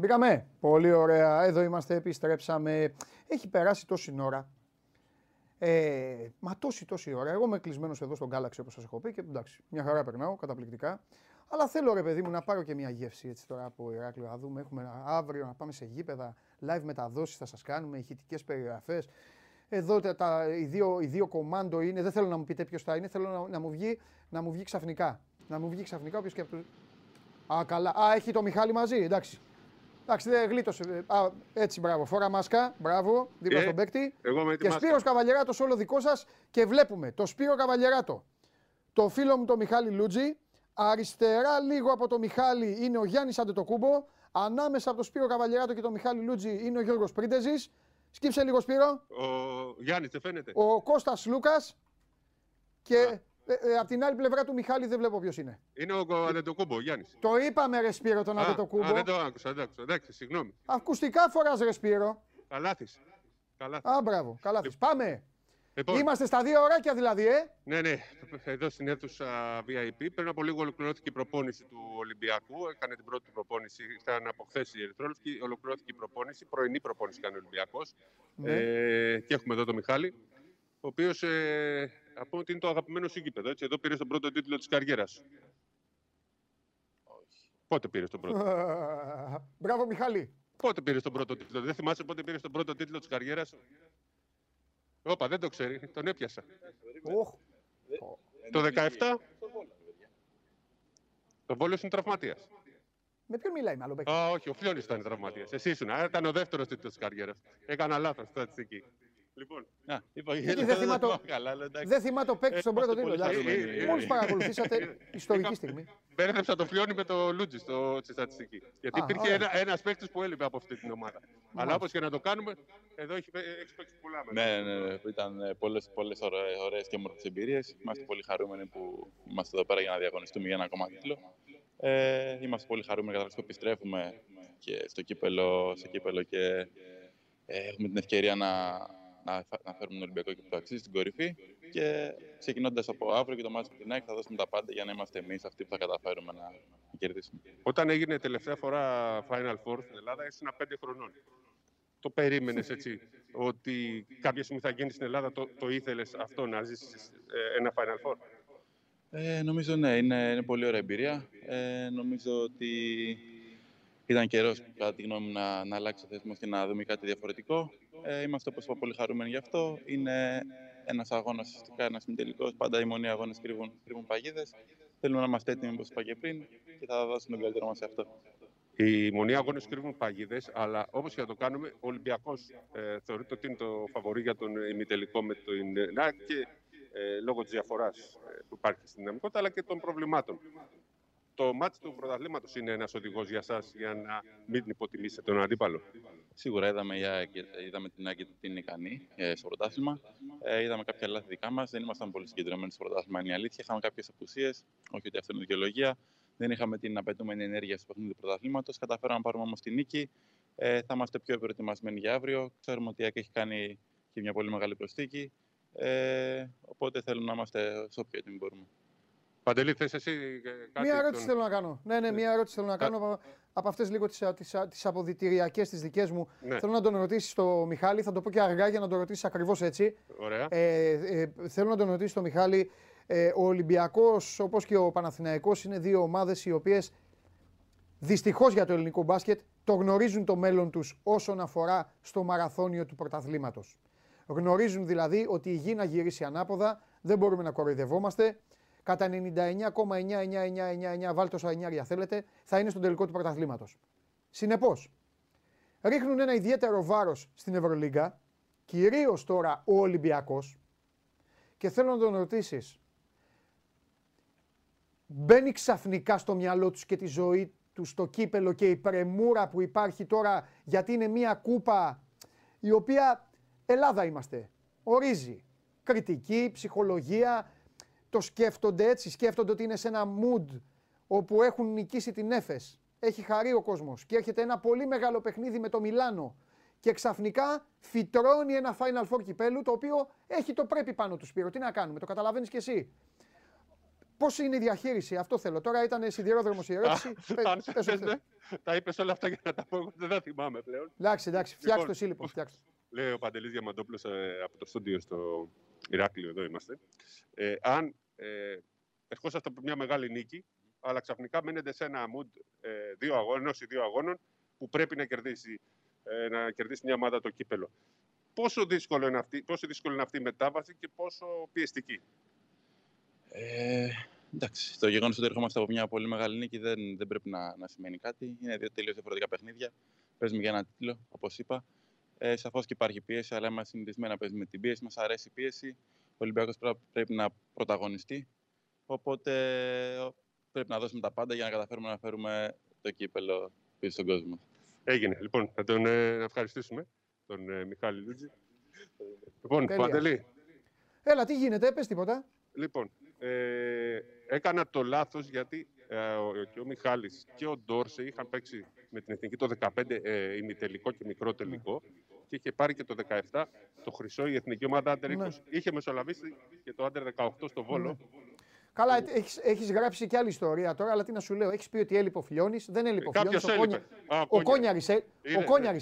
Μπήκαμε. Πολύ ωραία. Εδώ είμαστε, επιστρέψαμε. Έχει περάσει τόση ώρα. Ε, μα τόση τόση ώρα. Εγώ είμαι κλεισμένος εδώ στον Galaxy όπως σας έχω πει και εντάξει, μια χαρά περνάω, καταπληκτικά. Αλλά θέλω ρε παιδί μου να πάρω και μια γεύση έτσι τώρα από Ηράκλειο. Να δούμε, έχουμε αύριο να πάμε σε γήπεδα, live μεταδόσεις θα σας κάνουμε, ηχητικές περιγραφές. Εδώ τα, τα, οι, δύο, οι δύο κομμάντο είναι, δεν θέλω να μου πείτε ποιος θα είναι, θέλω να, να, μου βγει, να μου βγει ξαφνικά. Να μου βγει ξαφνικά όποιος και από Α, καλά. Α, έχει το Μιχάλη μαζί, εντάξει. Εντάξει, δεν γλίτωσε. Α, έτσι, μπράβο. Φόρα μάσκα, μπράβο, δίπλα ε, στον παίκτη. Εγώ με και Σπύρος Καβαλιεράτος όλο δικό σας και βλέπουμε το Σπύρο Καβαλιεράτο. Το φίλο μου το Μιχάλη Λούτζι. Αριστερά λίγο από το Μιχάλη είναι ο Γιάννης Αντετοκούμπο. Ανάμεσα από το Σπύρο Καβαλιεράτο και το Μιχάλη Λούτζι είναι ο Γιώργος Πρίντεζης. Σκύψε λίγο Σπύρο. Ο Γιάννης, δεν φαίνεται. Ο Κώστας Λούκας. Και ε, ε, από την άλλη πλευρά του Μιχάλη δεν βλέπω ποιος είναι. Είναι ο Αντετοκούμπο, ο Γιάννης. Το είπαμε ρε Σπύρο τον Αντετοκούμπο. Α, δεν το άκουσα, εντάξει, εντάξει, συγγνώμη. Ακουστικά φοράς ρε Σπύρο. Καλάθι. Καλάθι. Α, μπράβο, καλάθι. Πάμε. Λοιπόν, Είμαστε στα δύο ωράκια δηλαδή, ε. Ναι, ναι. Εδώ στην αίθουσα VIP. Πριν από λίγο ολοκληρώθηκε η προπόνηση του Ολυμπιακού. Έκανε την πρώτη προπόνηση. Ήταν από χθε η Ερυθρόλευκη. Ολοκληρώθηκε η προπόνηση. Πρωινή προπόνηση κάνει ο Ολυμπιακός. Ναι. Ε, και έχουμε εδώ τον Μιχάλη. Ο οποίος ε, από ότι είναι το αγαπημένο σου γήπεδο. Έτσι. Εδώ πήρες τον πρώτο τίτλο της καριέρας σου. Πότε πήρες τον πρώτο; Μπράβο, Μιχάλη. Πότε πήρες τον πρώτο τίτλο; Δεν θυμάσαι πότε πήρες τον πρώτο τίτλο της καριέρας; Σου. Όπα, δεν το ξέρει. Τον έπιασα. Το 17. Το Βόλιο είναι τραυματίας. Με ποιον μιλάει, μάλλον παίκτη; Α, όχι, ο Φλιώνη ήταν τραυματίας. Εσύ ήσουν. Ήταν ο δεύτερος τίτλος της καριέρας. Έκανα λάθος στατιστική. Λοιπόν, Α, είπα, Γιατί δεν θυμάμαι το, δεν θυμά το παίκτη στον πρώτο τίτλο. Μόλις παρακολουθήσατε ιστορική στιγμή. Μπέρδεψα το φλιόνι με το Λούτζι στη στατιστική. Γιατί υπήρχε ένα ένας παίκτης που έλειπε από αυτή την ομάδα. Αλλά όπως και να το κάνουμε, εδώ έχει παίξει πολλά Ναι, ναι, ναι. Ήταν πολλέ πολλές ωραίες και όμορφες εμπειρίες. Είμαστε πολύ χαρούμενοι που είμαστε εδώ πέρα για να διαγωνιστούμε για ένα ακόμα τίτλο. Ε, είμαστε πολύ χαρούμενοι καταρχά που επιστρέφουμε και στο κύπελο, στο κύπελο και ε, έχουμε την ευκαιρία να, να, να φέρουμε τον Ολυμπιακό και το αξίζει στην κορυφή. Και ξεκινώντας από αύριο και το μάτι την ΑΕΚ, θα δώσουμε τα πάντα για να είμαστε εμείς αυτοί που θα καταφέρουμε να κερδίσουμε. Όταν έγινε τελευταία φορά Final Four στην Ελλάδα, ήσουν 5 χρονών. Το περίμενες έτσι, ότι κάποια στιγμή θα γίνεις στην Ελλάδα, το, το ήθελες αυτό να ζήσεις ε, ένα Final Four; Ε, νομίζω ναι, είναι, είναι πολύ ωραία εμπειρία. Ε, νομίζω ότι ήταν καιρός, κατά τη γνώμη μου, να, να αλλάξει το θέση και να δούμε κάτι διαφορετικό. Ε, είμαστε, όπως είπα, πολύ χαρούμενοι γι' αυτό. Είναι ένας αγώνας, ουσιαστικά ένας τελικό. Πάντα οι μονοί αγώνες κρύβουν, κρύβουν παγίδες. Θέλουμε να είμαστε έτοιμοι, όπως είπα και πριν, και θα δώσουμε τον καλύτερο μας σε αυτό. Οι μονοί αγώνες κρύβουν παγίδες, αλλά όπως και να το κάνουμε, ο Ολυμπιακός ε, θεωρείται ότι είναι το φαβορή για τον ημιτελικό με το ΙΝΑ και ε, λόγω της διαφοράς ε, που υπάρχει στην δυναμικότητα, αλλά και των προβλημάτων το μάτι του πρωταθλήματος είναι ένας οδηγός για εσά για να μην υποτιμήσετε τον αντίπαλο; Σίγουρα είδαμε, είδαμε την Άκη ότι είναι ικανή ε, στο πρωτάθλημα. Ε, είδαμε κάποια λάθη δικά μας. Δεν ήμασταν πολύ συγκεντρωμένοι στο πρωτάθλημα, είναι η αλήθεια. Είχαμε κάποιες απουσίες. Όχι ότι αυτό είναι δικαιολογία. Δεν είχαμε την απαιτούμενη ενέργεια στο παιχνίδι του πρωταθλήματος. Καταφέραμε να πάρουμε όμως την νίκη. Ε, θα είμαστε πιο προετοιμασμένοι για αύριο. Ξέρουμε ότι η Άκη έχει κάνει και μια πολύ μεγάλη προσθήκη. Ε, οπότε θέλουμε να είμαστε όσο πιο έτοιμοι μπορούμε. Παντελή, θες εσύ κάτι. Μία ερώτηση θέλω να κάνω. Ναι, ναι, μία ερώτηση θέλω να κάνω από, από αυτές λίγο τις τις αποδητηριακές τις δικές μου. Ναι. Θέλω να τον ρωτήσεις το Μιχάλη, θα το πω και αργά για να τον ρωτήσεις ακριβώς έτσι. Ωραία. Ε, ε, θέλω να τον ρωτήσεις το Μιχάλη. Ε, ο Ολυμπιακός, όπως και ο Παναθηναϊκός, είναι δύο ομάδες οι οποίες δυστυχώς για το ελληνικό μπάσκετ το γνωρίζουν το μέλλον τους όσον αφορά στο μαραθώνιο του πρωταθλήματος. Γνωρίζουν δηλαδή ότι η γη να γυρίσει ανάποδα, δεν μπορούμε να κοροϊδευόμαστε κατά 99,9999 βάλτε όσα εννιάρια θέλετε, θα είναι στον τελικό του πρωταθλήματος. Συνεπώς, ρίχνουν ένα ιδιαίτερο βάρος στην Ευρωλίγκα, κυρίως τώρα ο Ολυμπιακός, και θέλω να τον ρωτήσεις, μπαίνει ξαφνικά στο μυαλό τους και τη ζωή τους στο κύπελο και η πρεμούρα που υπάρχει τώρα, γιατί είναι μια κούπα η οποία Ελλάδα είμαστε. Ορίζει κριτική, ψυχολογία, το σκέφτονται έτσι. Σκέφτονται ότι είναι σε ένα mood όπου έχουν νικήσει την Έφες. Έχει χαρεί ο κόσμος και έρχεται ένα πολύ μεγάλο παιχνίδι με το Μιλάνο. Και ξαφνικά φυτρώνει ένα Final Four κυπέλου το οποίο έχει το πρέπει πάνω του Σπύρο. Τι να κάνουμε, το καταλαβαίνεις κι εσύ. Πώς είναι η διαχείριση, αυτό θέλω. Τώρα ήταν σιδηρόδρομος η ερώτηση. Ναι. Τα είπες όλα αυτά για να τα πω. Δεν τα θυμάμαι πλέον. Εντάξει, εντάξει, φτιάξτε το εσύ λοιπόν. Λέει ο Παντελής Διαμαντόπουλος ε, από το στούντιο στο Ηράκλειο, εδώ είμαστε. Ε, αν ε, ερχόσαστε από μια μεγάλη νίκη αλλά ξαφνικά μένετε σε ένα mood ε, δύο αγώνων, ή δύο αγώνων που πρέπει να κερδίσει, ε, να κερδίσει μια ομάδα το κύπελο. Πόσο δύσκολο, είναι αυτή, πόσο δύσκολο είναι αυτή η μετάβαση και πόσο πιεστική; Ε, εντάξει, το γεγονός ότι ερχόμαστε από μια πολύ μεγάλη νίκη δεν, δεν πρέπει να, να σημαίνει κάτι. Είναι δύο τελείως διαφορετικά παιχνίδια. Παίζουμε για ένα τίτλο, όπως είπα. Ε, Σαφώς και υπάρχει πίεση, αλλά είμαστε συνηθισμένοι να παίζουμε την πίεση. Μας αρέσει η πίεση. Ο Ολυμπιακός πρέπει να πρωταγωνιστεί. Οπότε πρέπει να δώσουμε τα πάντα για να καταφέρουμε να φέρουμε το κύπελο πίσω στον κόσμο. Έγινε. Λοιπόν, θα τον ε, ευχαριστήσουμε, τον ε, Μιχάλη Λούτζη. Λοιπόν, Παντελή. Έλα, τι γίνεται, πες τίποτα. Λοιπόν, ε, έκανα το λάθος γιατί ε, ο, και ο Μιχάλης και ο Ντόρσε είχαν παίξει με την Εθνική το 15 ε, ημιτελικό και μικρό τελικό και είχε πάρει και το 17 το χρυσό η Εθνική Ομάδα Άντερ 20. Ναι. Είχε μεσολαβήσει και το Άντερ 18 στο Βόλο. Ναι. Καλά, έχεις, έχεις γράψει και άλλη ιστορία τώρα, αλλά τι να σου λέω. Έχεις πει ότι έλειπε ο Φιλιώνης, δεν έλειπε ο Φιλιώνης. Ο, Κόνια... ο Κόνιαρης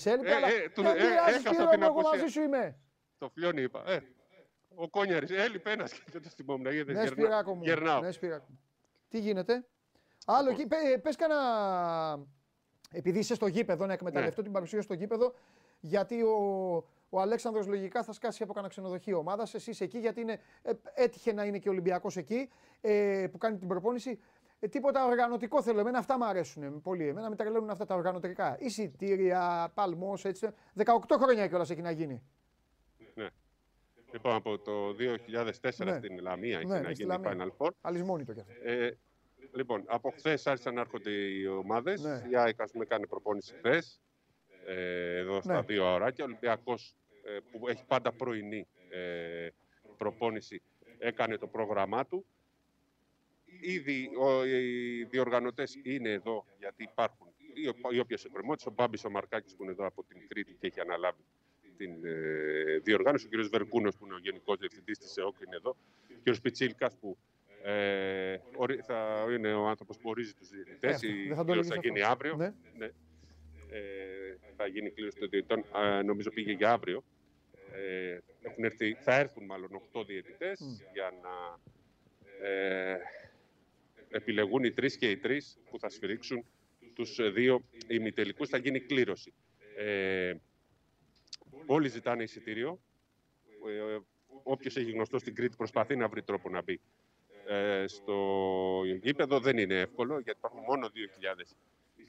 έλειπε, αλλά ε, δεν πειράζει κύριε μου, εγώ μαζί σου είμαι. Το Φιλιώνη είπα. Ε, ο Κόνιαρης έλειπε ένας και δεν το θυμόμουν. Ναι, Σπυράκο μου. Ναι, Σπυράκο. Τι γίνεται; Άλλο εκεί, πες κανένα... Επειδή είσαι στο γήπεδο, να εκμεταλλευτώ ναι. την παρουσία στο γήπεδο, γιατί ο, ο Αλέξανδρος λογικά θα σκάσει από κανένα ξενοδοχείο ομάδας. Εσύ εκεί γιατί είναι, ε, έτυχε να είναι και ο Ολυμπιακός εκεί ε, που κάνει την προπόνηση. Ε, τίποτα οργανωτικό θέλω. Εμένα αυτά μου αρέσουν πολύ. Εμένα με τρελαίνουν αυτά τα οργανωτικά. Εισιτήρια, παλμός, έτσι. 18 χρόνια κιόλας έχει να γίνει. Ναι. Λοιπόν, από το 2004 ναι. στην Λαμία ναι, έχει να γίνει Final Four. Αλυσμόνητο κι αυτό. Ε, λοιπόν, από χθες άρχισαν να έρχονται οι ομάδες. Ναι. Η ΑΕΚ, πούμε, κάνει προπόνηση χθες ε, εδώ στα ναι. δύο ωράκια. Ο Ολυμπιακός ε, που έχει πάντα πρωινή ε, προπόνηση έκανε το πρόγραμμά του. Ήδη ο, οι διοργανωτές είναι εδώ γιατί υπάρχουν οι όποιες εκκρεμότητες. Ο Μπάμπης ο Μαρκάκης που είναι εδώ από την Κρήτη και έχει αναλάβει την ε, διοργάνωση. Ο κ. Βερκούνος που είναι ο Γενικός Διευθυντής της ΕΟΚ είναι εδώ. Ο κ. Πιτσίλκας που ε, θα είναι ο άνθρωπος που ορίζει τους διαιτητές. Η θα γίνει αύριο. Ναι. Ναι ε, θα γίνει κλήρωση των διαιτητών. νομίζω πήγε για αύριο. Ε, έχουν έρθει, θα έρθουν μάλλον 8 διαιτητές για να ε, επιλεγούν οι τρεις και οι τρεις που θα σφυρίξουν τους δύο ημιτελικούς. Θα γίνει κλήρωση. Ε, όλοι ζητάνε εισιτήριο. Ε, όποιος έχει γνωστό στην Κρήτη προσπαθεί να βρει τρόπο να μπει ε, στο γήπεδο. Δεν είναι εύκολο γιατί υπάρχουν μόνο 2.000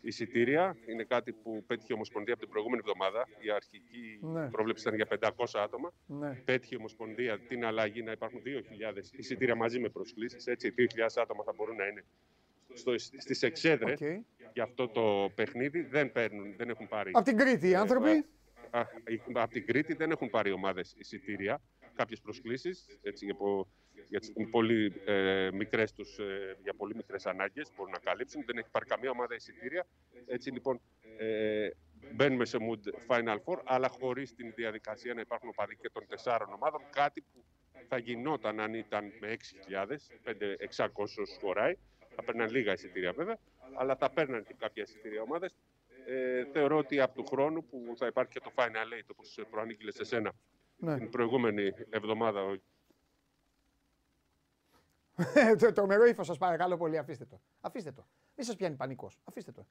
εισιτήρια. Είναι κάτι που πέτυχε η Ομοσπονδία από την προηγούμενη εβδομάδα. Η αρχική ναι. πρόβλεψη ήταν για 500 άτομα. Ναι. Πέτυχε η Ομοσπονδία την αλλαγή να υπάρχουν 2.000 εισιτήρια μαζί με προσκλήσεις. Έτσι, 2.000 άτομα θα μπορούν να είναι στις εξέδρες okay. για αυτό το παιχνίδι. Δεν, παίρνουν, δεν έχουν πάρει. Από την Κρήτη οι άνθρωποι; Από την Κρήτη δεν έχουν πάρει ομάδες εισιτήρια. Κάποιες προσκλήσεις για, για τις πολύ ε, μικρές τους, ε, για πολύ μικρές ανάγκες μπορούν να καλύψουν. Δεν έχει πάρει καμία ομάδα εισιτήρια. Έτσι λοιπόν ε, μπαίνουμε σε mood Final Four, αλλά χωρίς την διαδικασία να υπάρχουν οπαδοί και των τεσσάρων ομάδων. Κάτι που θα γινόταν αν ήταν με 6.000, 5.600 χωράει. Θα παίρναν λίγα εισιτήρια βέβαια, αλλά θα παίρναν και κάποια εισιτήρια ομάδες. Ε, θεωρώ ότι από του χρόνου που θα υπάρχει και το Final Eight, όπως προανήκειλε σε σένα ναι. την προηγούμενη εβδομάδα ο το τρομερό ύφος σας παρακαλώ πολύ, αφήστε το. Αφήστε το. Μην σας πιάνει πανικός. Αφήστε το.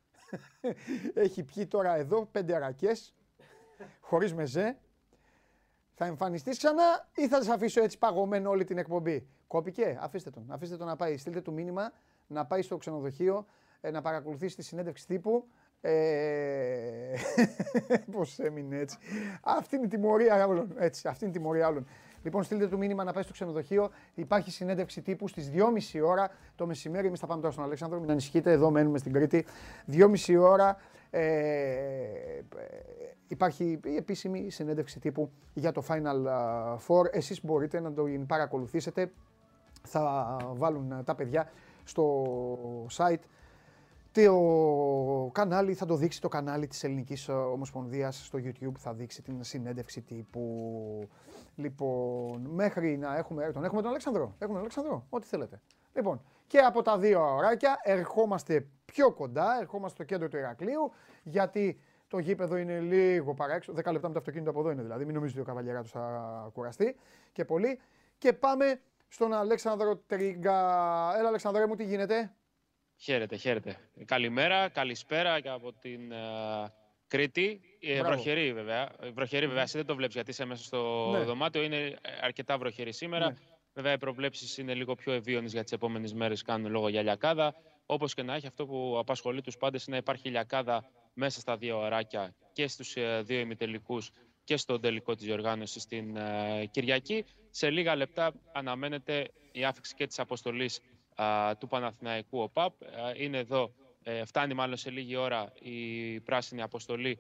Έχει πιει τώρα εδώ πέντε ρακέ, χωρίς μεζέ. Θα εμφανιστείς ξανά ή θα σα αφήσω έτσι παγωμένο όλη την εκπομπή; Κόπηκε, αφήστε τον. Αφήστε τον να πάει. Στείλτε του μήνυμα να πάει στο ξενοδοχείο ε, να παρακολουθήσει τη συνέντευξη τύπου. Ε... Πώς έμεινε έτσι. Αυτή είναι η τιμωρία όλων. Έτσι, αυτή είναι η τιμωρία όλων. Λοιπόν, στείλτε του μήνυμα να πάει στο ξενοδοχείο. Υπάρχει συνέντευξη τύπου στις 2.30 ώρα το μεσημέρι. Εμείς θα πάμε τώρα στον Αλέξανδρο, μην ανησυχείτε. Εδώ μένουμε στην Κρήτη. 2.30 ώρα ε, υπάρχει η επίσημη συνέντευξη τύπου για το Final Four. Εσείς μπορείτε να το παρακολουθήσετε. Θα βάλουν τα παιδιά στο site το κανάλι θα το δείξει το κανάλι της Ελληνικής Ομοσπονδίας στο YouTube, θα δείξει την συνέντευξη τύπου. Λοιπόν, μέχρι να έχουμε, τον έχουμε τον Αλέξανδρο, έχουμε τον Αλέξανδρο, ό,τι θέλετε. Λοιπόν, και από τα δύο ωράκια ερχόμαστε πιο κοντά, ερχόμαστε στο κέντρο του Ηρακλείου, γιατί το γήπεδο είναι λίγο παράξενο, 10 λεπτά με το αυτοκίνητο από εδώ είναι δηλαδή, μην νομίζετε ότι ο Καβαλιαράτος θα κουραστεί και πολύ. Και πάμε στον Αλέξανδρο Τρίγκα. Έλα Αλέξανδρέ μου, τι γίνεται; Χαίρετε, χαίρετε. Καλημέρα, καλησπέρα και από την uh, Κρήτη. Ε, βροχερή βέβαια. Βροχερή βέβαια, εσύ δεν το βλέπεις γιατί είσαι μέσα στο ναι. δωμάτιο. Είναι αρκετά βροχερή σήμερα. Ναι. Βέβαια, οι προβλέψεις είναι λίγο πιο ευίωνες για τις επόμενες μέρες, κάνουν λόγο για λιακάδα. Όπως και να έχει, αυτό που απασχολεί τους πάντες είναι να υπάρχει λιακάδα μέσα στα δύο ωράκια και στους ε, δύο ημιτελικούς και στο τελικό της διοργάνωσης στην ε, Κυριακή. Σε λίγα λεπτά αναμένεται η άφηξη και της αποστολής του Παναθηναϊκού ΟΠΑΠ. Είναι εδώ, ε, φτάνει μάλλον σε λίγη ώρα η πράσινη αποστολή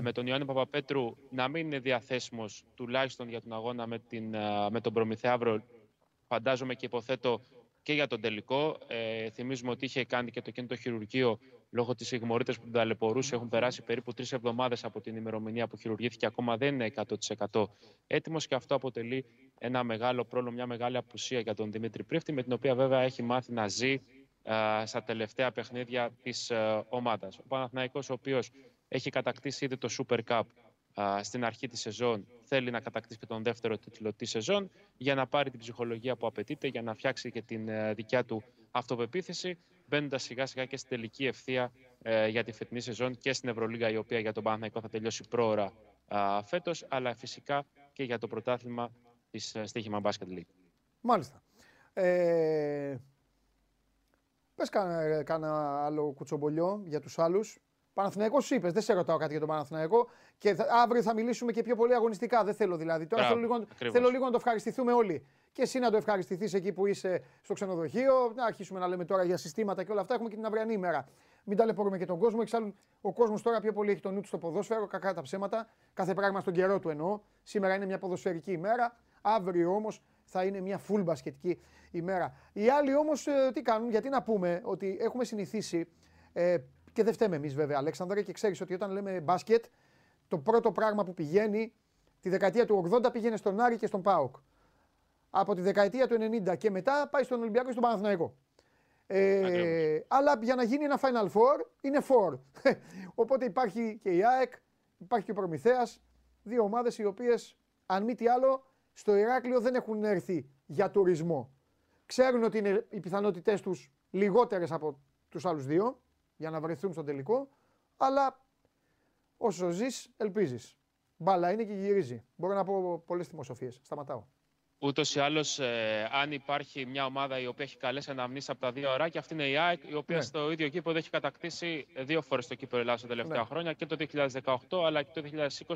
με τον Ιωάννη Παπαπέτρου να μην είναι διαθέσιμος τουλάχιστον για τον αγώνα με, την, με τον Προμηθεάβρο φαντάζομαι και υποθέτω και για τον τελικό. Ε, θυμίζουμε ότι είχε κάνει και το κινητό χειρουργείο λόγω της ηγμορρήτε που τον ταλαιπωρούσε. Έχουν περάσει περίπου τρεις εβδομάδες από την ημερομηνία που χειρουργήθηκε. Ακόμα δεν είναι 100% έτοιμος και αυτό αποτελεί ένα μεγάλο πρόβλημα, μια μεγάλη απουσία για τον Δημήτρη Πρίφτη, με την οποία βέβαια έχει μάθει να ζει α, στα τελευταία παιχνίδια της ομάδας. Ο Παναθηναϊκός, ο οποίος έχει κατακτήσει ήδη το Super Cup στην αρχή της σεζόν θέλει να κατακτήσει και τον δεύτερο τίτλο της σεζόν για να πάρει την ψυχολογία που απαιτείται, για να φτιάξει και την ε, δικιά του αυτοπεποίθηση, μπαίνοντας σιγά σιγά και στην τελική ευθεία ε, για τη φετινή σεζόν και στην Ευρωλίγα, η οποία για τον Παναθηναϊκό θα τελειώσει πρόωρα φέτος, αλλά φυσικά και για το πρωτάθλημα της ε, Στίχημα Basket League. Μάλιστα. Ε, πες κάνα, άλλο κουτσομπολιό για τους άλλους. Παναθηναϊκός είπες, δεν σε ρωτάω κάτι για τον Παναθηναϊκό και θα, αύριο θα μιλήσουμε και πιο πολύ αγωνιστικά. Δεν θέλω δηλαδή. Τώρα θέλω, λίγο, θέλω λίγο να το ευχαριστηθούμε όλοι. Και εσύ να το ευχαριστηθείς εκεί που είσαι στο ξενοδοχείο. Να αρχίσουμε να λέμε τώρα για συστήματα και όλα αυτά. Έχουμε και την αυριανή ημέρα. Μην ταλαιπωρούμε και τον κόσμο. Εξάλλου, ο κόσμος τώρα πιο πολύ έχει τον νου του στο ποδόσφαιρο. Κακά τα ψέματα. Κάθε πράγμα στον καιρό του εννοώ. Σήμερα είναι μια ποδοσφαιρική ημέρα. Αύριο όμως θα είναι μια full μπασκετική ημέρα. Οι άλλοι όμως ε, τι κάνουν, γιατί να πούμε ότι έχουμε συνηθίσει ε, και δεν φταίμε εμείς βέβαια, Αλέξανδρα, και ξέρεις ότι όταν λέμε μπάσκετ, το πρώτο πράγμα που πηγαίνει τη δεκαετία του 80 πήγαινε στον Άρη και στον Πάοκ. Από τη δεκαετία του 90 και μετά πάει στον Ολυμπιακό και στον Παναθηναϊκό. Ε, αλλά για να γίνει ένα Final Four είναι Four. Οπότε υπάρχει και η ΑΕΚ, υπάρχει και ο Προμηθέας, δύο ομάδες οι οποίες αν μη τι άλλο στο Ηράκλειο δεν έχουν έρθει για τουρισμό. Ξέρουν ότι είναι οι πιθανότητές τους λιγότερες από τους άλλους δύο για να βρεθούν στο τελικό. Αλλά όσο ζεις, ελπίζεις. Μπάλα είναι και γυρίζει. Μπορώ να πω πολλές θυμοσοφίες. Σταματάω. Ούτως ή άλλως, ε, αν υπάρχει μια ομάδα η οποία έχει καλέ αναμνήσεις από τα δύο ώρα, και αυτή είναι η ΑΕΚ, η οποία ναι. στο ίδιο κήπο έχει κατακτήσει δύο φορές το κήπο Ελλάδας τα τελευταία ναι. χρόνια, και το 2018 αλλά και το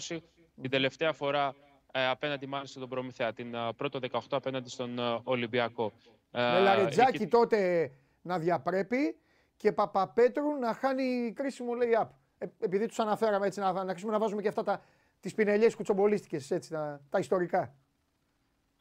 2020, την τελευταία φορά ε, απέναντι μάλλον στον Προμηθέα, την uh, πρώτο 18 απέναντι στον uh, Ολυμπιακό. Με Λαριτζάκη τότε να διαπρέπει και Παπαπέτρου να χάνει κρίσιμο lay-up. Ε, επειδή τους αναφέραμε έτσι, να, να αρχίσουμε να βάζουμε και αυτά τα, τις πινελιές κουτσομπολίστικες, έτσι, τα, τα ιστορικά.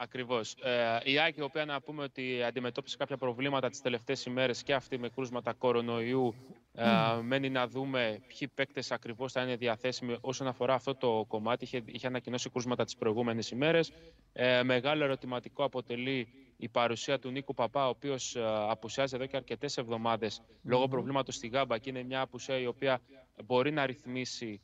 Ακριβώς. Ε, η Άκη, η οποία να πούμε ότι αντιμετώπισε κάποια προβλήματα τις τελευταίες ημέρες και αυτή με κρούσματα κορονοϊού, ε, μένει να δούμε ποιοι παίκτες ακριβώς θα είναι διαθέσιμοι όσον αφορά αυτό το κομμάτι. Είχε, είχε ανακοινώσει κρούσματα τις προηγούμενες ημέρες. Ε, μεγάλο ερωτηματικό αποτελεί η παρουσία του Νίκου Παπά, ο οποίος ε, απουσιάζει εδώ και αρκετές εβδομάδες λόγω προβλήματος στη Γάμπα και είναι μια απουσία η οποία μπορεί να ρυθμίσει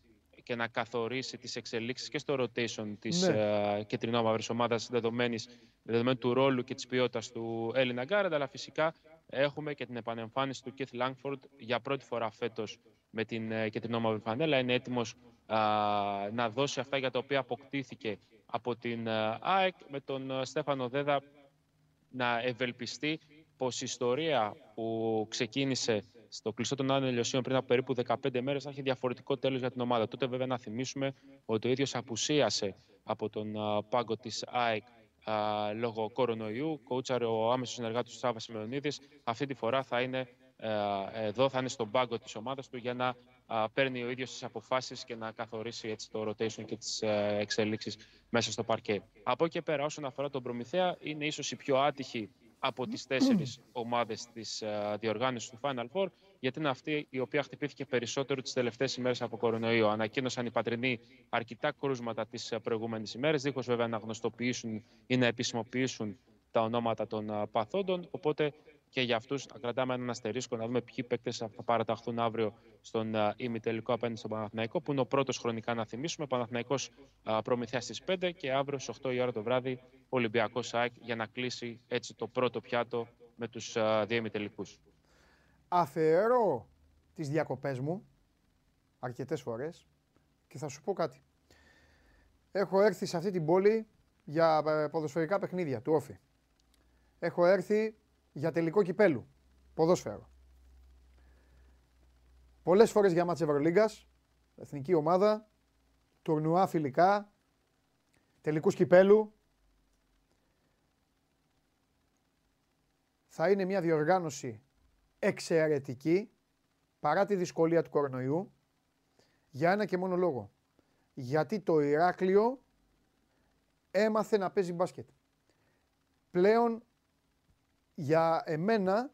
και να καθορίσει τις εξελίξεις και στο rotation της ναι. uh, ομάδας δεδομένης, δεδομένου του ρόλου και της ποιότητας του Έλληνα Γκάραντ, αλλά φυσικά έχουμε και την επανεμφάνιση του Keith Langford για πρώτη φορά φέτος με την uh, κεντρινόμαυρη φανέλα. Είναι έτοιμος uh, να δώσει αυτά για τα οποία αποκτήθηκε από την ΑΕΚ με τον Στέφανο Δέδα να ευελπιστεί πως η ιστορία που ξεκίνησε στο κλειστό των Άννων Ελιοσίων πριν από περίπου 15 μέρες θα έχει διαφορετικό τέλος για την ομάδα. Τότε, βέβαια, να θυμίσουμε ότι ο ίδιος απουσίασε από τον πάγκο της ΑΕΚ λόγω κορονοϊού. Κόουτσαρε ο άμεσος συνεργάτης του Σάβα Σιμεωνίδης. Αυτή τη φορά θα είναι εδώ, θα είναι στον πάγκο της ομάδας του για να παίρνει ο ίδιος τις αποφάσεις και να καθορίσει έτσι το rotation και τις εξελίξεις μέσα στο παρκέ. Από εκεί πέρα, όσον αφορά τον Προμηθέα, είναι ίσως η πιο άτυχη από τις τέσσερις ομάδες της uh, διοργάνωσης του Final Four, γιατί είναι αυτή η οποία χτυπήθηκε περισσότερο τις τελευταίες ημέρες από κορονοϊό. Ανακοίνωσαν οι πατρινοί αρκετά κρούσματα τις uh, προηγούμενες ημέρες, δίχως βέβαια να γνωστοποιήσουν ή να επισημοποιήσουν τα ονόματα των uh, παθόντων, οπότε και για αυτούς να κρατάμε έναν αστερίσκο να δούμε ποιοι παίκτες θα παραταχθούν αύριο στον uh, ημιτελικό απέναντι στον Παναθηναϊκό, που είναι ο πρώτος χρονικά να θυμίσουμε. Παναθηναϊκός uh, προμηθεία στις 5 και αύριο στις 8 η ώρα το βράδυ Ολυμπιακός ΣΑΕΚ για να κλείσει έτσι το πρώτο πιάτο με τους uh, δύο ημιτελικού. Αφαιρώ τις διακοπές μου αρκετές φορές και θα σου πω κάτι. Έχω έρθει σε αυτή την πόλη για ε, ποδοσφαιρικά παιχνίδια του Όφη. Έχω έρθει για τελικό κυπέλου, ποδόσφαιρο. Πολλές φορές για μάτς Ευρωλίγκας, εθνική ομάδα, τουρνουά φιλικά, τελικούς κυπέλου. Θα είναι μια διοργάνωση εξαιρετική, παρά τη δυσκολία του κορονοϊού, για ένα και μόνο λόγο. Γιατί το Ηράκλειο έμαθε να παίζει μπάσκετ. Πλέον για εμένα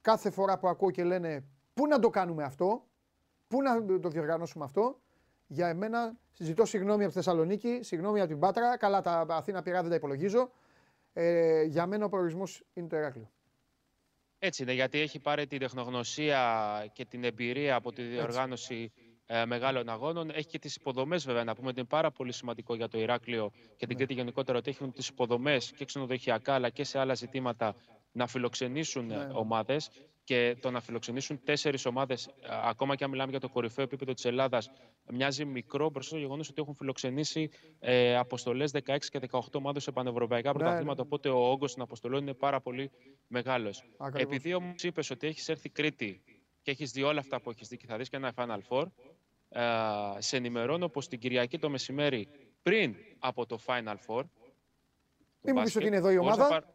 κάθε φορά που ακούω και λένε πού να το κάνουμε αυτό, πού να το διοργανώσουμε αυτό, για εμένα ζητώ συγγνώμη από τη Θεσσαλονίκη, συγγνώμη από την Πάτρα, καλά τα Αθήνα πειρά δεν τα υπολογίζω. Ε, για μένα ο προορισμός είναι το Ηράκλειο. Έτσι είναι, γιατί έχει πάρει την τεχνογνωσία και την εμπειρία από τη διοργάνωση ε, μεγάλων αγώνων. Έχει και τις υποδομές, βέβαια, να πούμε ότι είναι πάρα πολύ σημαντικό για το Ηράκλειο και την ναι. Κρήτη γενικότερα ότι έχουν τις υποδομές και ξενοδοχειακά αλλά και σε άλλα ζητήματα να φιλοξενήσουν ναι. ομάδες και το να φιλοξενήσουν τέσσερις ομάδες, ε, ακόμα και αν μιλάμε για το κορυφαίο επίπεδο της Ελλάδας, μοιάζει μικρό μπροστά στο γεγονός ότι έχουν φιλοξενήσει ε, αποστολές 16 και 18 ομάδες σε πανευρωπαϊκά ναι. πρωταθλήματα. Οπότε ο όγκος των αποστολών είναι πάρα πολύ μεγάλος. Επειδή όμως είπες ότι έχεις έρθει Κρήτη και έχεις δει όλα αυτά που έχεις δει και θα δεις και ένα Final Four, ε, σε ενημερώνω πως την Κυριακή το μεσημέρι πριν από το Final Four. Μην μου πεις ότι είναι εδώ η ομάδα.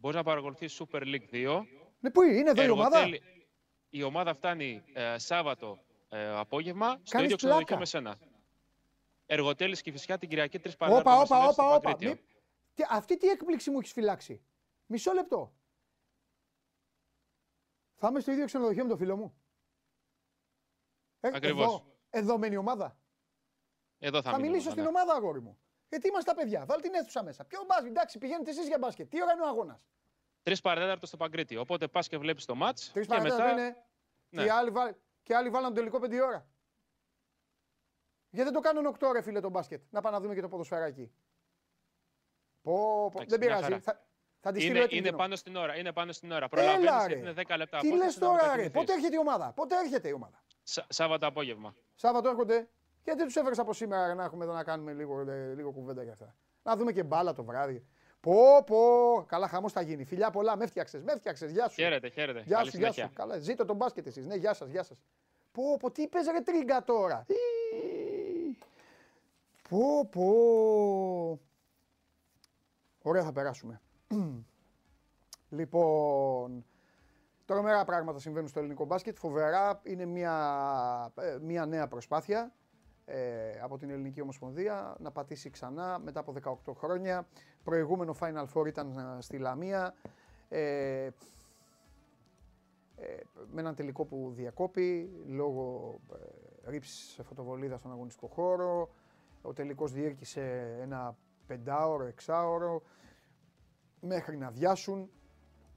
Μπορείς να παρακολουθείς Super League 2. Ναι, πού είναι, εδώ η ομάδα; Η ομάδα φτάνει ε, Σάββατο ε, απόγευμα στο ίδιο ξενοδοχείο με σένα. Εργοτέλης και φυσικά την Κυριακή 3 παρά. Όπα, όπα, όπα, όπα. Αυτή τι έκπληξη μου έχεις φυλάξει; Μισό λεπτό. Θα είμαι στο ίδιο ξενοδοχείο με το φίλο μου. Ε, Ακριβώς. Εδώ, εδώ μένει η ομάδα. Εδώ θα, θα μιλήσω στην ναι. ομάδα, αγόρι μου. Γιατί είμαστε τα παιδιά. Βάλει την αίθουσα μέσα. Ποιο μπάσκετ, εντάξει, πηγαίνετε εσείς για μπάσκετ. Τι ώρα είναι ο αγώνας. Τρεις παρατέταρτος στο Παγκρίτη. Οπότε πας και βλέπεις το μάτς. Τρεις παρατέταρτος μετά... είναι. Ναι. Και, άλλοι βάλ... και άλλοι βάλαν το τελικό πέντε ώρα. Γιατί δεν το κάνουν 8 ώρε, φίλε, το μπάσκετ. Να πάμε να δούμε και το ποδοσφαιράκι. Πω, πω. δεν πειράζει. Θα, θα τη είναι, είναι πάνω στην ώρα. Είναι πάνω στην ώρα. Προλαβαίνεις είναι 10 λεπτά. Τι λες τώρα, ρε. Πότε έρχεται η ομάδα; Πότε έρχεται η ομάδα; Σάββατο απόγευμα. Σάββατο έρχονται. Γιατί τους έφερες από σήμερα να έχουμε εδώ να κάνουμε λίγο, λίγο κουβέντα για αυτά; Να δούμε και μπάλα το βράδυ. Πω, πω. Καλά, χαμός θα γίνει. Φιλιά πολλά, με έφτιαξε. Με έφτιαξε. Γεια σου. Χαίρετε, χαίρετε. Γεια σου, γεια σου. Καλά, ζήτω τον μπάσκετ εσείς. Ναι, γεια σας, γεια σας. Πω, πω, τι πες ρε τρίγκα τώρα. Πω, πω. Ωραία θα περάσουμε. λοιπόν, Τρομερά πράγματα συμβαίνουν στο ελληνικό μπάσκετ. Φοβερά είναι μια, ε, μια νέα προσπάθεια ε, από την Ελληνική Ομοσπονδία να πατήσει ξανά μετά από 18 χρόνια. Προηγούμενο Final Four ήταν ε, στη Λαμία. Ε, ε, με έναν τελικό που διακόπη λόγω ε, ρήψης φωτοβολίδα στον αγωνιστικό χώρο. Ο τελικός διήρκησε ένα πεντάωρο, εξάωρο μέχρι να διάσουν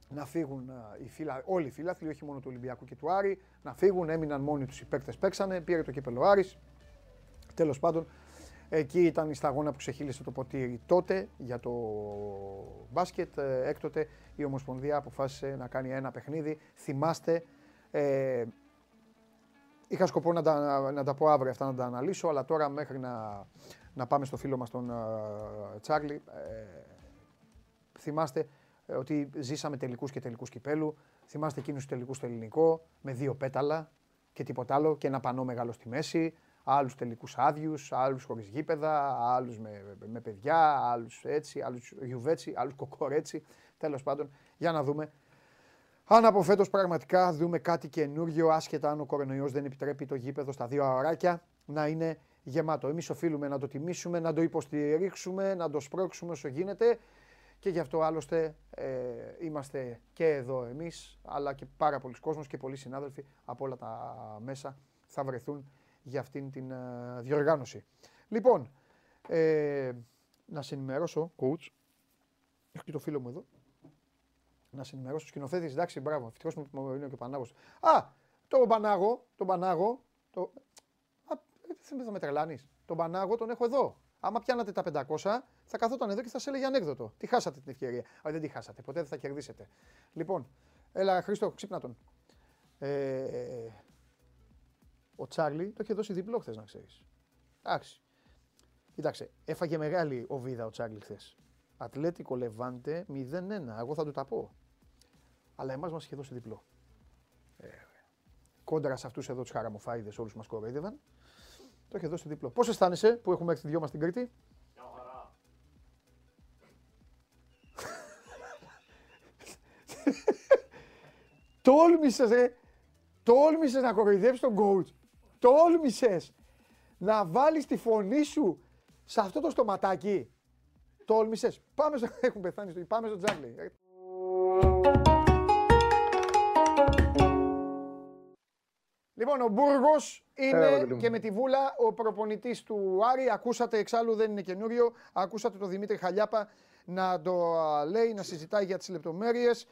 να φύγουν οι φύλα, όλοι οι φίλαθλοι, όχι μόνο του Ολυμπιακού και του Άρη, να φύγουν, έμειναν μόνοι τους οι παίκτες παίξανε, πήρε το κύπελο Άρης. Τέλος πάντων, εκεί ήταν η σταγόνα που ξεχύλισε το ποτήρι τότε για το μπάσκετ. Ε, έκτοτε η Ομοσπονδία αποφάσισε να κάνει ένα παιχνίδι. Θυμάστε, ε, είχα σκοπό να τα, να τα πω αύριο αυτά να τα αναλύσω, αλλά τώρα μέχρι να, να πάμε στο φίλο μας τον uh, Τσάρλι, ε, θυμάστε ε, ότι ζήσαμε τελικούς και τελικούς κυπέλου. Θυμάστε εκείνους τους τελικούς στο ελληνικό με δύο πέταλα και τίποτα άλλο και ένα πανό μεγάλο στη μέση. Άλλους τελικούς άδειους, άλλους χωρίς γήπεδα, άλλους με, με παιδιά, άλλους έτσι, άλλους γιουβέτσι, άλλους κοκορέτσι. Τέλος πάντων, για να δούμε. Αν από φέτος πραγματικά δούμε κάτι καινούργιο, άσχετα αν ο κορονοϊός δεν επιτρέπει το γήπεδο στα δύο αωράκια να είναι γεμάτο. Εμείς οφείλουμε να το τιμήσουμε, να το υποστηρίξουμε, να το σπρώξουμε όσο γίνεται και γι' αυτό άλλωστε ε, είμαστε και εδώ εμείς, αλλά και πάρα πολλοί κόσμος και πολλοί συνάδελφοι από όλα τα μέσα θα βρεθούν για αυτήν την ε, διοργάνωση. Λοιπόν, ε, να σε ενημερώσω, coach, έχω και το φίλο μου εδώ, να σε ενημερώσω, σκηνοθέτης, εντάξει, μπράβο, ευτυχώς μου είναι και ο Πανάγος. Α, το Πανάγο, τον Πανάγο, το... Α, δεν θα με τρελάνεις. Τον Πανάγο τον έχω εδώ. Άμα πιάνατε τα 500, θα καθόταν εδώ και θα σε έλεγε ανέκδοτο. Τι χάσατε την ευκαιρία. Α, δεν τη χάσατε. Ποτέ δεν θα κερδίσετε. Λοιπόν, Έλα, Χρήστο, ξύπνα τον. Ε, ο Τσάρλι το είχε δώσει διπλό χθες, να ξέρεις. Εντάξει. Κοίταξε, έφαγε μεγάλη οβίδα ο Τσάρλι χθες. Ατλέτικο Λεβάντε 0-1. Εγώ θα του τα πω. Αλλά εμάς μας είχε δώσει διπλό. Ε, κόντρα σε αυτούς εδώ τους χαραμοφάιδες, όλους μας κοροϊδεύαν. Το είχε δώσει διπλό. Πώς αισθάνεσαι που έχουμε έρθει δυο μας στην Κρήτη, Τόλμησες ρε, τόλμησες να κοροϊδεύεις τον coach. Τόλμησες να βάλεις τη φωνή σου σε αυτό το στοματάκι. Τόλμησες. Πάμε στο... Έχουν πεθάνει στο... Πάμε στο Τζάγκλι. Λοιπόν, ο Μπούργος είναι και με τη βούλα ο προπονητής του Άρη. Ακούσατε, εξάλλου δεν είναι καινούριο. Ακούσατε τον Δημήτρη Χαλιάπα να το λέει, να συζητάει για τις λεπτομέρειες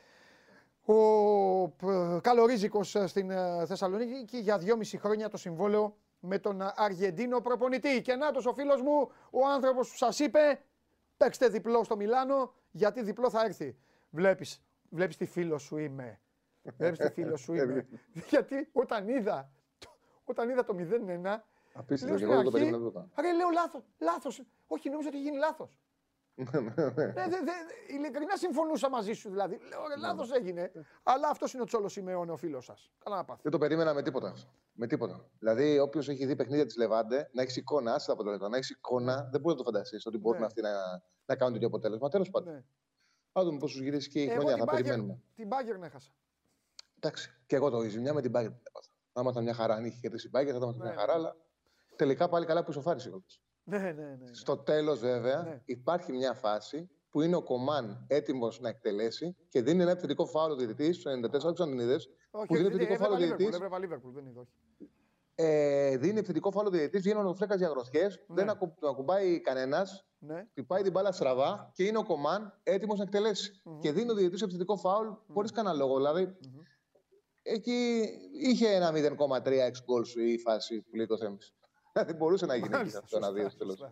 ο Καλορίζικος ε, στην ε, Θεσσαλονίκη για δυόμιση χρόνια το συμβόλαιο με τον Αργεντίνο προπονητή. Και νάτος ο φίλος μου, ο άνθρωπος που σας είπε, παίξτε διπλό στο Μιλάνο, γιατί διπλό θα έρθει. Βλέπεις, βλέπεις τι φίλος σου είμαι. Βλέπεις τι φίλος σου είμαι. γιατί όταν είδα, όταν είδα το 0-1, Απίστευτο και εγώ το περίμενα. Ρε λέω λάθος, λάθος. Όχι, νομίζω ότι έχει γίνει λάθος. Ναι, ναι, ναι. ειλικρινά συμφωνούσα μαζί σου δηλαδή. Λέω ρε, λάθος έγινε. Αλλά αυτός είναι ο Τσόλος Σιμεώνε, ο φίλος σας. Καλά να πάθει. Δεν το περίμενα με τίποτα. Με τίποτα. Δηλαδή, όποιος έχει δει παιχνίδια της Λεβάντε, να έχεις εικόνα, άστα από το λεπτό, να έχεις εικόνα, δεν μπορεί να το φανταστείς ότι μπορούν αυτοί να, να κάνουν τέτοιο αποτέλεσμα. Τέλος πάντων. Ναι. Θα δούμε πόσου γυρίσει και η χρονιά. Θα περιμένουμε. Την Μπάγκερ έχασα. Εντάξει. Και εγώ το η ζημιά με την Μπάγκερ. Θα ήμασταν μια χαρά αν είχε κερδίσει η Μπάγκερ, θα ήμασταν μια χαρά, αλλά τελικά πάλι καλά που ισοφάρισε ναι, ναι, ναι, ναι. Στο τέλος, βέβαια, ναι. υπάρχει μια φάση που είναι ο Κομάν έτοιμος να εκτελέσει και δίνει ένα επιθετικό φάουλο διαιτητής στο 94, όχι αν είδε. Που δίνει επιθετικό φάουλο διαιτητής. Ε, δίνει επιθετικό φάουλο διαιτητής, βγαίνει ο Φρέκας για γροθιές, ναι. δεν ακου, ακουμπάει κανένας, ναι. χτυπάει την μπάλα στραβά και είναι ο Κομάν έτοιμος να εκτελέσει. Mm-hmm. Και δίνει ο διαιτητής επιθετικό φάουλ mm-hmm. χωρίς κανένα λόγο. Δηλαδή, mm-hmm. εκεί είχε ένα 0,3 εξ γκολ σου η φάση που λέει το θέμα. Δεν μπορούσε να γίνει αυτό ένα δύο τέλος.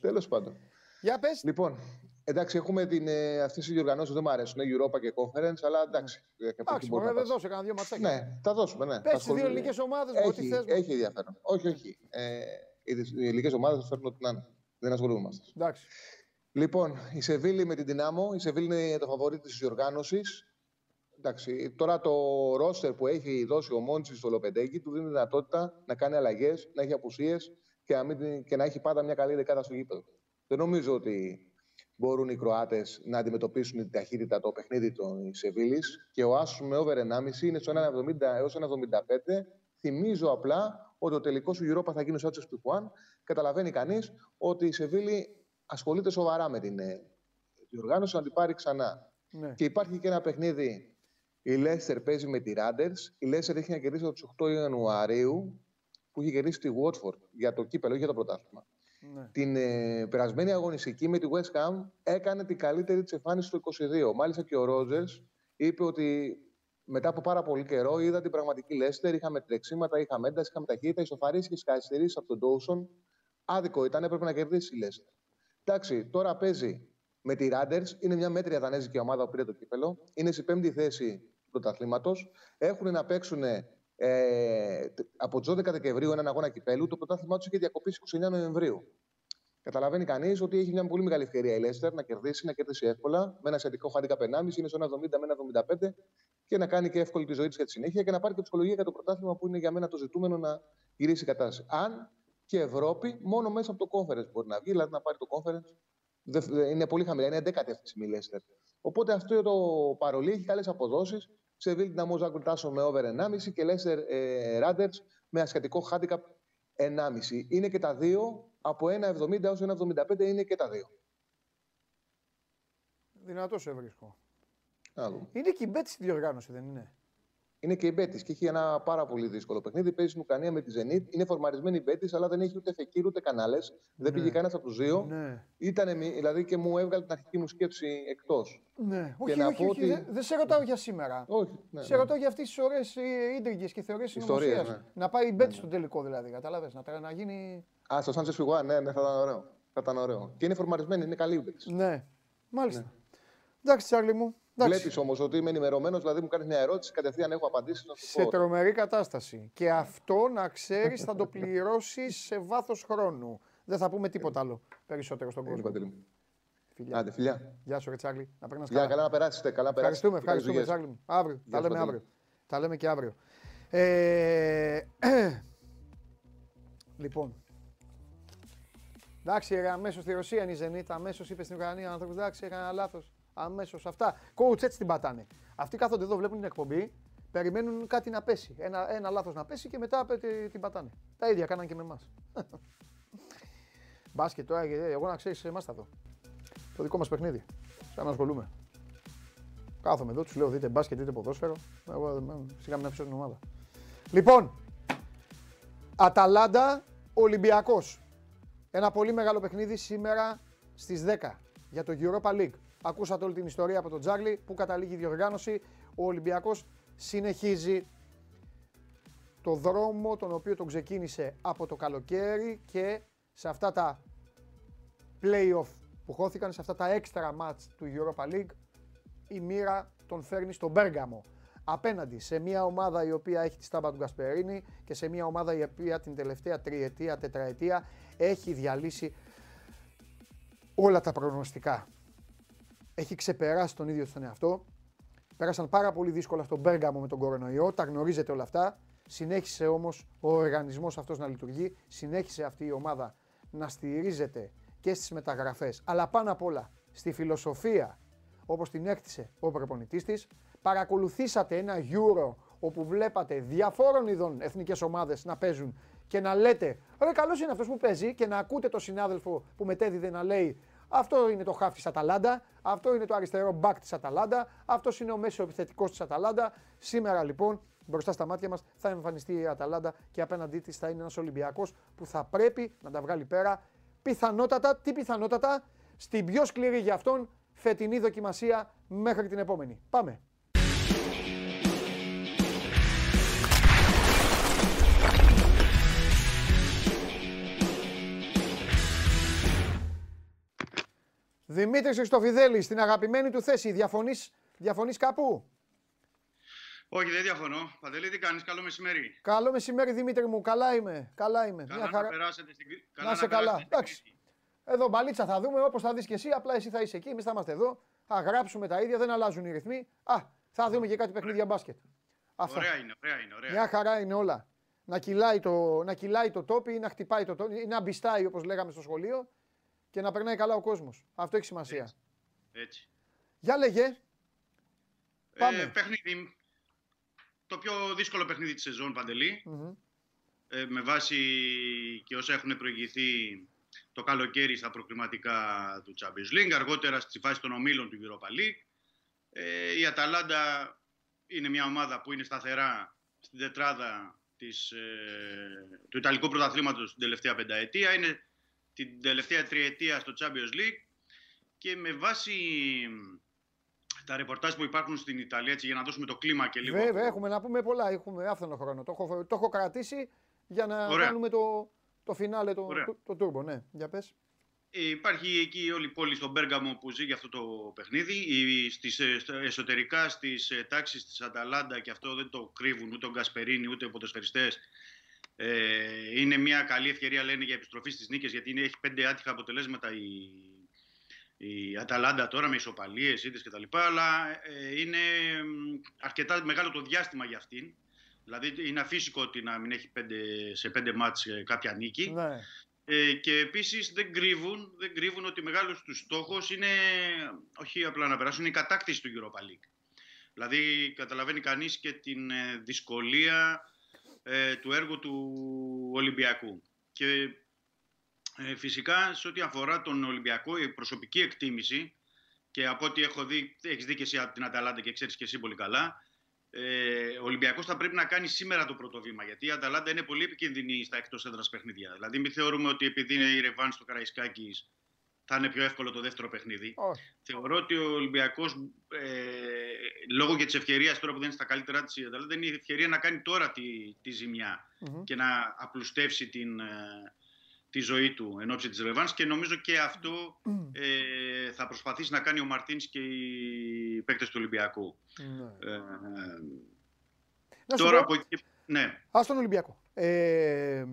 Τέλος πάντων. Για πες. Λοιπόν, εντάξει, έχουμε την, ε, αυτές οι διοργανώσεις δεν μου αρέσουν, Europa και Conference, αλλά εντάξει. Ναι. Εντάξει, μπορεί να δώσω κανένα δύο ματσάκια. Ναι, θα δώσουμε, ναι. Πες τις δύο ελληνικές ομάδες, έχει, ό,τι θες. Έχει ενδιαφέρον. Όχι, όχι. Ε, οι ελληνικές ομάδες θα φέρνουν ό,τι να είναι. Δεν ασχολούμαστε. Εντάξει. Λοιπόν, η Σεβίλη με την Δυνάμω. Η Σεβίλη είναι το φαβορή της διοργάνωσης. Εντάξει, τώρα το ρόστερ που έχει δώσει ο Μόντσι στο Λοπεντέκι του δίνει δυνατότητα να κάνει αλλαγές, να έχει απουσίες και, να και να έχει πάντα μια καλή δεκάδα στο γήπεδο. Δεν νομίζω ότι μπορούν οι Κροάτες να αντιμετωπίσουν την ταχύτητα το παιχνίδι των Σεβίλης και ο Άσος με over 1,5 είναι στο 1,70 έως 1,75. Θυμίζω απλά ότι ο τελικός του Europa θα γίνει στο Άτσο Πιχουάν. Καταλαβαίνει κανείς ότι η Σεβίλη ασχολείται σοβαρά με την ε, διοργάνωση να την πάρει ξανά. Ναι. Και υπάρχει και ένα παιχνίδι η Λέστερ παίζει με τη Ράντερς. Η Λέστερ έχει να κερδίσει από τις 8 Ιανουαρίου που είχε κερδίσει τη Watford για το κύπελο, για το πρωτάθλημα. Ναι. Την ε, περασμένη αγωνιστική με τη West Ham έκανε την καλύτερη της εμφάνιση στο 22. Μάλιστα και ο Ρόζερ είπε ότι μετά από πάρα πολύ καιρό είδα την πραγματική Λέστερ. Είχαμε τρεξίματα, είχαμε ένταση, είχαμε ταχύτητα. Ισοφαρίστηκε και καθυστερήσεις από τον Ντόουσον. Άδικο ήταν, έπρεπε να κερδίσει η Λέστερ. Εντάξει, τώρα παίζει με τη Ράντερ. Είναι μια μέτρια δανέζικη ομάδα που πήρε το κύπελο. Είναι στη πέμπτη θέση του πρωταθλήματος. Έχουν να παίξουν ε, από τις 12 Δεκεμβρίου έναν αγώνα κυπέλου. Το πρωτάθλημά τους είχε διακοπεί 29 Νοεμβρίου. Καταλαβαίνει κανείς ότι έχει μια πολύ μεγάλη ευκαιρία η Λέστερ να κερδίσει, να κερδίσει εύκολα με ένα σχετικό χάντικα 1,5, είναι στο 1,70 με 1,75 και να κάνει και εύκολη τη ζωή της για τη συνέχεια και να πάρει και ψυχολογία για το πρωτάθλημα που είναι για μένα το ζητούμενο να γυρίσει η κατάσταση. Αν και Ευρώπη, μόνο μέσα από το conference μπορεί να βγει, δηλαδή να πάρει το conference. Είναι πολύ χαμηλά, είναι 11η αυτή τη Λέστερ. Οπότε αυτό το παρολί έχει καλές αποδόσεις Σεβίλ την Αμόζα Γκουλτάσο με over 1,5 και Λέστερ ε, Ράντερ με ασχετικό handicap 1,5. Είναι και τα δύο από 1,70 έως 1,75 είναι και τα δύο. Δυνατό σε βρίσκω. Είναι και η μπέτη στη διοργάνωση, δεν είναι; Είναι και η Μπέτη και έχει ένα πάρα πολύ δύσκολο παιχνίδι. Παίζει στην Ουκρανία με τη Zenit. Είναι φορμαρισμένη η Μπέτη, αλλά δεν έχει ούτε φεκύρ ούτε κανάλες. Ναι. Δεν πήγε κανένας από τους δύο. Ναι. Ήτανε, δηλαδή και μου έβγαλε την αρχική μου σκέψη εκτός. Ναι, όχι, και όχι, όχι, ότι... δεν, σε ρωτάω για σήμερα. Όχι, ναι, σε ρωτάω για αυτές τις ωραίες ίντριγκες και θεωρίες συνωμοσίας. Ναι. Να πάει η Μπέτη ναι. στο τελικό δηλαδή, κατάλαβε. Να, να γίνει. Α, στο Σάντσε Φιγουά, ναι, ναι, θα ήταν ωραίο. Θα ήταν ωραίο. Και είναι φορμαρισμένη, είναι καλή η Μπέτη. Ναι, μάλιστα. Ναι. Εντάξει, Τσάρλι μου, Βλέπεις όμως ότι είμαι ενημερωμένος, δηλαδή μου κάνεις μια ερώτηση, κατευθείαν έχω απαντήσει. Να σε τρομερή κατάσταση. Και αυτό να ξέρεις θα το πληρώσει σε βάθος χρόνου. Δεν θα πούμε τίποτα άλλο περισσότερο στον κόσμο. Φιλιά. Άντε, φιλιά. Γεια σου, Ρετσάγλι. Να περνάς καλά. καλά να περάσετε. Καλά ευχαριστούμε, ευχαριστούμε, Ρετσάγλι. Αύριο. Τα λέμε αύριο. Τα λέμε και αύριο. Ε, λοιπόν. Εντάξει, αμέσως στη Ρωσία είναι η Ζενίτα. Αμέσως είπε στην Ουκρανία ο άνθρωπος. Εντάξει, έκανα λάθος. Αμέσως αυτά. Coach έτσι την πατάνε. Αυτοί κάθονται εδώ, βλέπουν την εκπομπή, περιμένουν κάτι να πέσει. Ένα, ένα λάθος να πέσει και μετά την πατάνε. Τα ίδια κάναν και με εμάς. Μπάσκετ τώρα, εγώ να ξέρεις, εμάς θα δω. Το δικό μας παιχνίδι. Σαν να ασχολούμαι. Κάθομαι εδώ, τους λέω δείτε μπάσκετ, δείτε ποδόσφαιρο. Εγώ σιγά μην αφήσω την ομάδα. Λοιπόν, Αταλάντα, Ολυμπιακός. Ένα πολύ μεγάλο παιχνίδι σήμερα στις 10 για το Europa League. Ακούσατε όλη την ιστορία από τον Τζάγλι που καταλήγει η διοργάνωση. Ο Ολυμπιακός συνεχίζει το δρόμο τον οποίο τον ξεκίνησε από το καλοκαίρι και σε αυτά τα play-off που χώθηκαν, σε αυτά τα extra match του Europa League η μοίρα τον φέρνει στον Μπέργαμο απέναντι σε μια ομάδα η οποία έχει τη στάμπα του Γκασπερίνη και σε μια ομάδα η οποία την τελευταία τριετία, τετραετία έχει διαλύσει όλα τα προγνωστικά έχει ξεπεράσει τον ίδιο τον εαυτό. Πέρασαν πάρα πολύ δύσκολα στον Μπέργαμο με τον κορονοϊό, τα γνωρίζετε όλα αυτά. Συνέχισε όμως ο οργανισμός αυτός να λειτουργεί, συνέχισε αυτή η ομάδα να στηρίζεται και στις μεταγραφές, αλλά πάνω απ' όλα στη φιλοσοφία όπως την έκτισε ο προπονητής της. Παρακολουθήσατε ένα Euro όπου βλέπατε διαφόρων ειδών εθνικές ομάδες να παίζουν και να λέτε Ρε, καλός είναι αυτός που παίζει και να ακούτε τον συνάδελφο που μετέδιδε να λέει αυτό είναι το χάφ της Αταλάντα, αυτό είναι το αριστερό μπακ της Αταλάντα, αυτός είναι ο μέσο επιθετικός της Αταλάντα. Σήμερα λοιπόν μπροστά στα μάτια μας θα εμφανιστεί η Αταλάντα και απέναντί της θα είναι ένας Ολυμπιακός που θα πρέπει να τα βγάλει πέρα. Πιθανότατα, τι πιθανότατα, στην πιο σκληρή για αυτόν φετινή δοκιμασία μέχρι την επόμενη. Πάμε. Δημήτρης Χριστοφιδέλης, στην αγαπημένη του θέση. Διαφωνείς διαφωνείς κάπου; Όχι, δεν διαφωνώ. Παντελή, τι κάνεις, καλό μεσημέρι. Καλό μεσημέρι, Δημήτρη μου. Καλά είμαι. Καλά είμαι. Καλά Μια χαρά... να περάσετε στην καλά να σε καλά. Εντάξει. Εδώ μπαλίτσα θα δούμε όπως θα δεις και εσύ. Απλά εσύ θα είσαι εκεί. Εμείς θα είμαστε εδώ. Θα γράψουμε τα ίδια. Δεν αλλάζουν οι ρυθμοί. Α, θα δούμε και κάτι παιχνίδια μπάσκετ. Αυτά. Ωραία είναι, ωραία είναι. Ωραία. Μια χαρά είναι όλα. Να κυλάει το, να κυλάει το τόπι ή να χτυπάει το τόπι ή να μπιστάει όπως λέγαμε στο σχολείο και να περνάει καλά ο κόσμος. Αυτό έχει σημασία. Έτσι. Έτσι. Για λέγε. Ε, Πάμε. παιχνίδι. Το πιο δύσκολο παιχνίδι της σεζόν, Ε, με βάση και όσα έχουν προηγηθεί το καλοκαίρι στα προκριματικά του Champions League, αργότερα στη φάση των ομίλων του Europa League. Ε, η Αταλάντα είναι μια ομάδα που είναι σταθερά στην τετράδα της, ε, του Ιταλικού Πρωταθλήματος την τελευταία πενταετία. Είναι την τελευταία τριετία στο Champions League και με βάση τα ρεπορτάζ που υπάρχουν στην Ιταλία, έτσι, για να δώσουμε το κλίμα και λίγο. Βέβαια, έχουμε να πούμε πολλά. Έχουμε άφθονο χρόνο. Το έχω, το έχω κρατήσει για να Ωραία. κάνουμε το, το φινάλε, το, το, το, turbo. Ναι, για πες. Ε, υπάρχει εκεί όλη η πόλη στον Μπέργαμο που ζει για αυτό το παιχνίδι. Στις, ε, εσωτερικά στις ε, τάξεις της Αταλάντα και αυτό δεν το κρύβουν ούτε ο Γκασπερίνη ούτε οι ποδοσφαιριστές ε, είναι μια καλή ευκαιρία, λένε, για επιστροφή στις νίκες, γιατί είναι, έχει πέντε άτυχα αποτελέσματα η, η Αταλάντα τώρα με ισοπαλίες, ήττες κτλ. Αλλά ε, είναι αρκετά μεγάλο το διάστημα για αυτήν. Δηλαδή είναι αφύσικο ότι να μην έχει πέντε, σε πέντε μάτς ε, κάποια νίκη. Ναι. Ε, και επίσης δεν κρύβουν, δεν κρύβουν ότι μεγάλος τους στόχος είναι, όχι απλά να περάσουν, είναι η κατάκτηση του Europa League. Δηλαδή καταλαβαίνει κανείς και την ε, δυσκολία ε, του έργου του Ολυμπιακού. Και ε, φυσικά σε ό,τι αφορά τον Ολυμπιακό, η προσωπική εκτίμηση και από ό,τι έχω δει, έχεις δει και εσύ από την Αταλάντα και ξέρεις και εσύ πολύ καλά, ε, ο Ολυμπιακός θα πρέπει να κάνει σήμερα το πρώτο βήμα, γιατί η Αταλάντα είναι πολύ επικίνδυνη στα εκτός έδρας παιχνίδια. Δηλαδή μην θεωρούμε ότι επειδή είναι η Ρεβάν στο Καραϊσκάκης θα είναι πιο εύκολο το δεύτερο παιχνίδι. Θεωρώ ότι ο Ολυμπιακός, ε, λόγω και της ευκαιρίας τώρα που δεν είναι στα καλύτερά της, δεν είναι η ευκαιρία να κάνει τώρα τη, τη ζημια και να απλουστεύσει την, ε, τη ζωή του εν ώψη της Ρεβάνς. Και νομίζω και αυτό ε, θα προσπαθήσει να κάνει ο Μαρτίνς και η παίκτες του Ολυμπιακού. Ναι. Ε, τώρα από εκεί... Ναι. Ας τον Ολυμπιακό. Ε,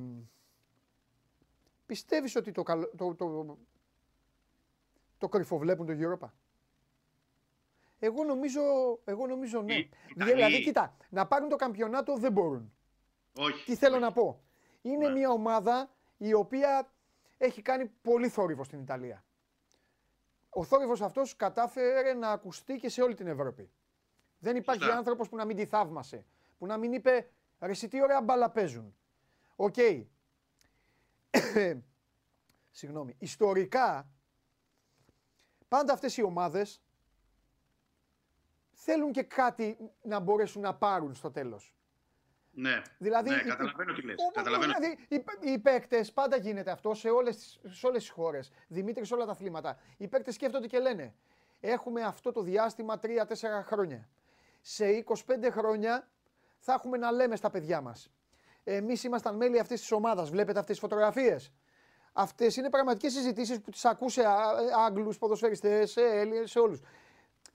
πιστεύεις ότι το, το, το, το κρυφοβλέπουν το Europa; Εγώ νομίζω, εγώ νομίζω ναι. δηλαδή, κοίτα, να πάρουν το καμπιονάτο δεν μπορούν. Όχι. Τι θέλω να πω. Είναι ναι. μια ομάδα η οποία έχει κάνει πολύ θόρυβο στην Ιταλία. Ο θόρυβος αυτός κατάφερε να ακουστεί και σε όλη την Ευρώπη. Δεν υπάρχει άνθρωπο άνθρωπος που να μην τη θαύμασε. Που να μην είπε ρε τι ωραία μπάλα παίζουν. Οκ. Συγγνώμη. Ιστορικά πάντα αυτές οι ομάδες θέλουν και κάτι να μπορέσουν να πάρουν στο τέλος. Ναι, δηλαδή, ναι καταλαβαίνω τι λες. Καταλαβαίνω. Δηλαδή, οι, οι παίκτες, πάντα γίνεται αυτό σε όλες, σε όλες τις χώρες. Δημήτρης, σε όλα τα αθλήματα. Οι παίκτες σκέφτονται και λένε, έχουμε αυτό το διάστημα 3-4 χρόνια. Σε 25 χρόνια θα έχουμε να λέμε στα παιδιά μας. Εμείς ήμασταν μέλη αυτής της ομάδας. Βλέπετε αυτές τις φωτογραφίες. Αυτές είναι πραγματικές συζητήσεις που τις ακούσε Άγγλους, ποδοσφαιριστές, σε Έλληνες, σε όλους.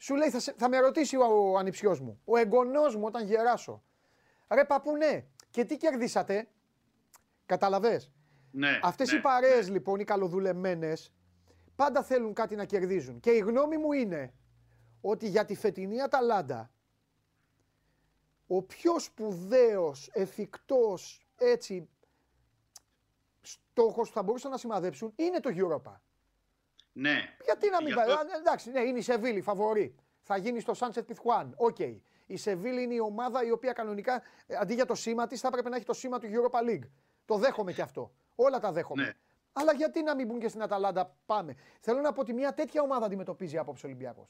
Σου λέει, θα, θα με ρωτήσει ο, ο ανιψιός μου, ο εγγονός μου όταν γεράσω. Ρε παππού, ναι. Και τι κερδίσατε; Καταλαβέ. Ναι, Αυτές ναι, οι παρέες ναι. λοιπόν, οι καλοδουλεμένες, πάντα θέλουν κάτι να κερδίζουν. Και η γνώμη μου είναι ότι για τη φετινή Αταλάντα, ο πιο σπουδαίος, εφικτός, έτσι, στόχος που θα μπορούσαν να σημαδέψουν είναι το Europa. Ναι. Γιατί να μην πάει. Εντάξει, ναι, είναι η Σεβίλη, φαβορή. Θα γίνει στο Sánchez Pizjuán. OK. Okay. Η Σεβίλη είναι η ομάδα η οποία κανονικά ε, αντί για το σήμα της θα έπρεπε να έχει το σήμα του Europa League. Το δέχομαι και αυτό. Όλα τα δέχομαι. Ναι. Αλλά γιατί να μην μπουν και στην Αταλάντα, πάμε. Θέλω να πω ότι μια τέτοια ομάδα αντιμετωπίζει απόψε ο Ολυμπιακός.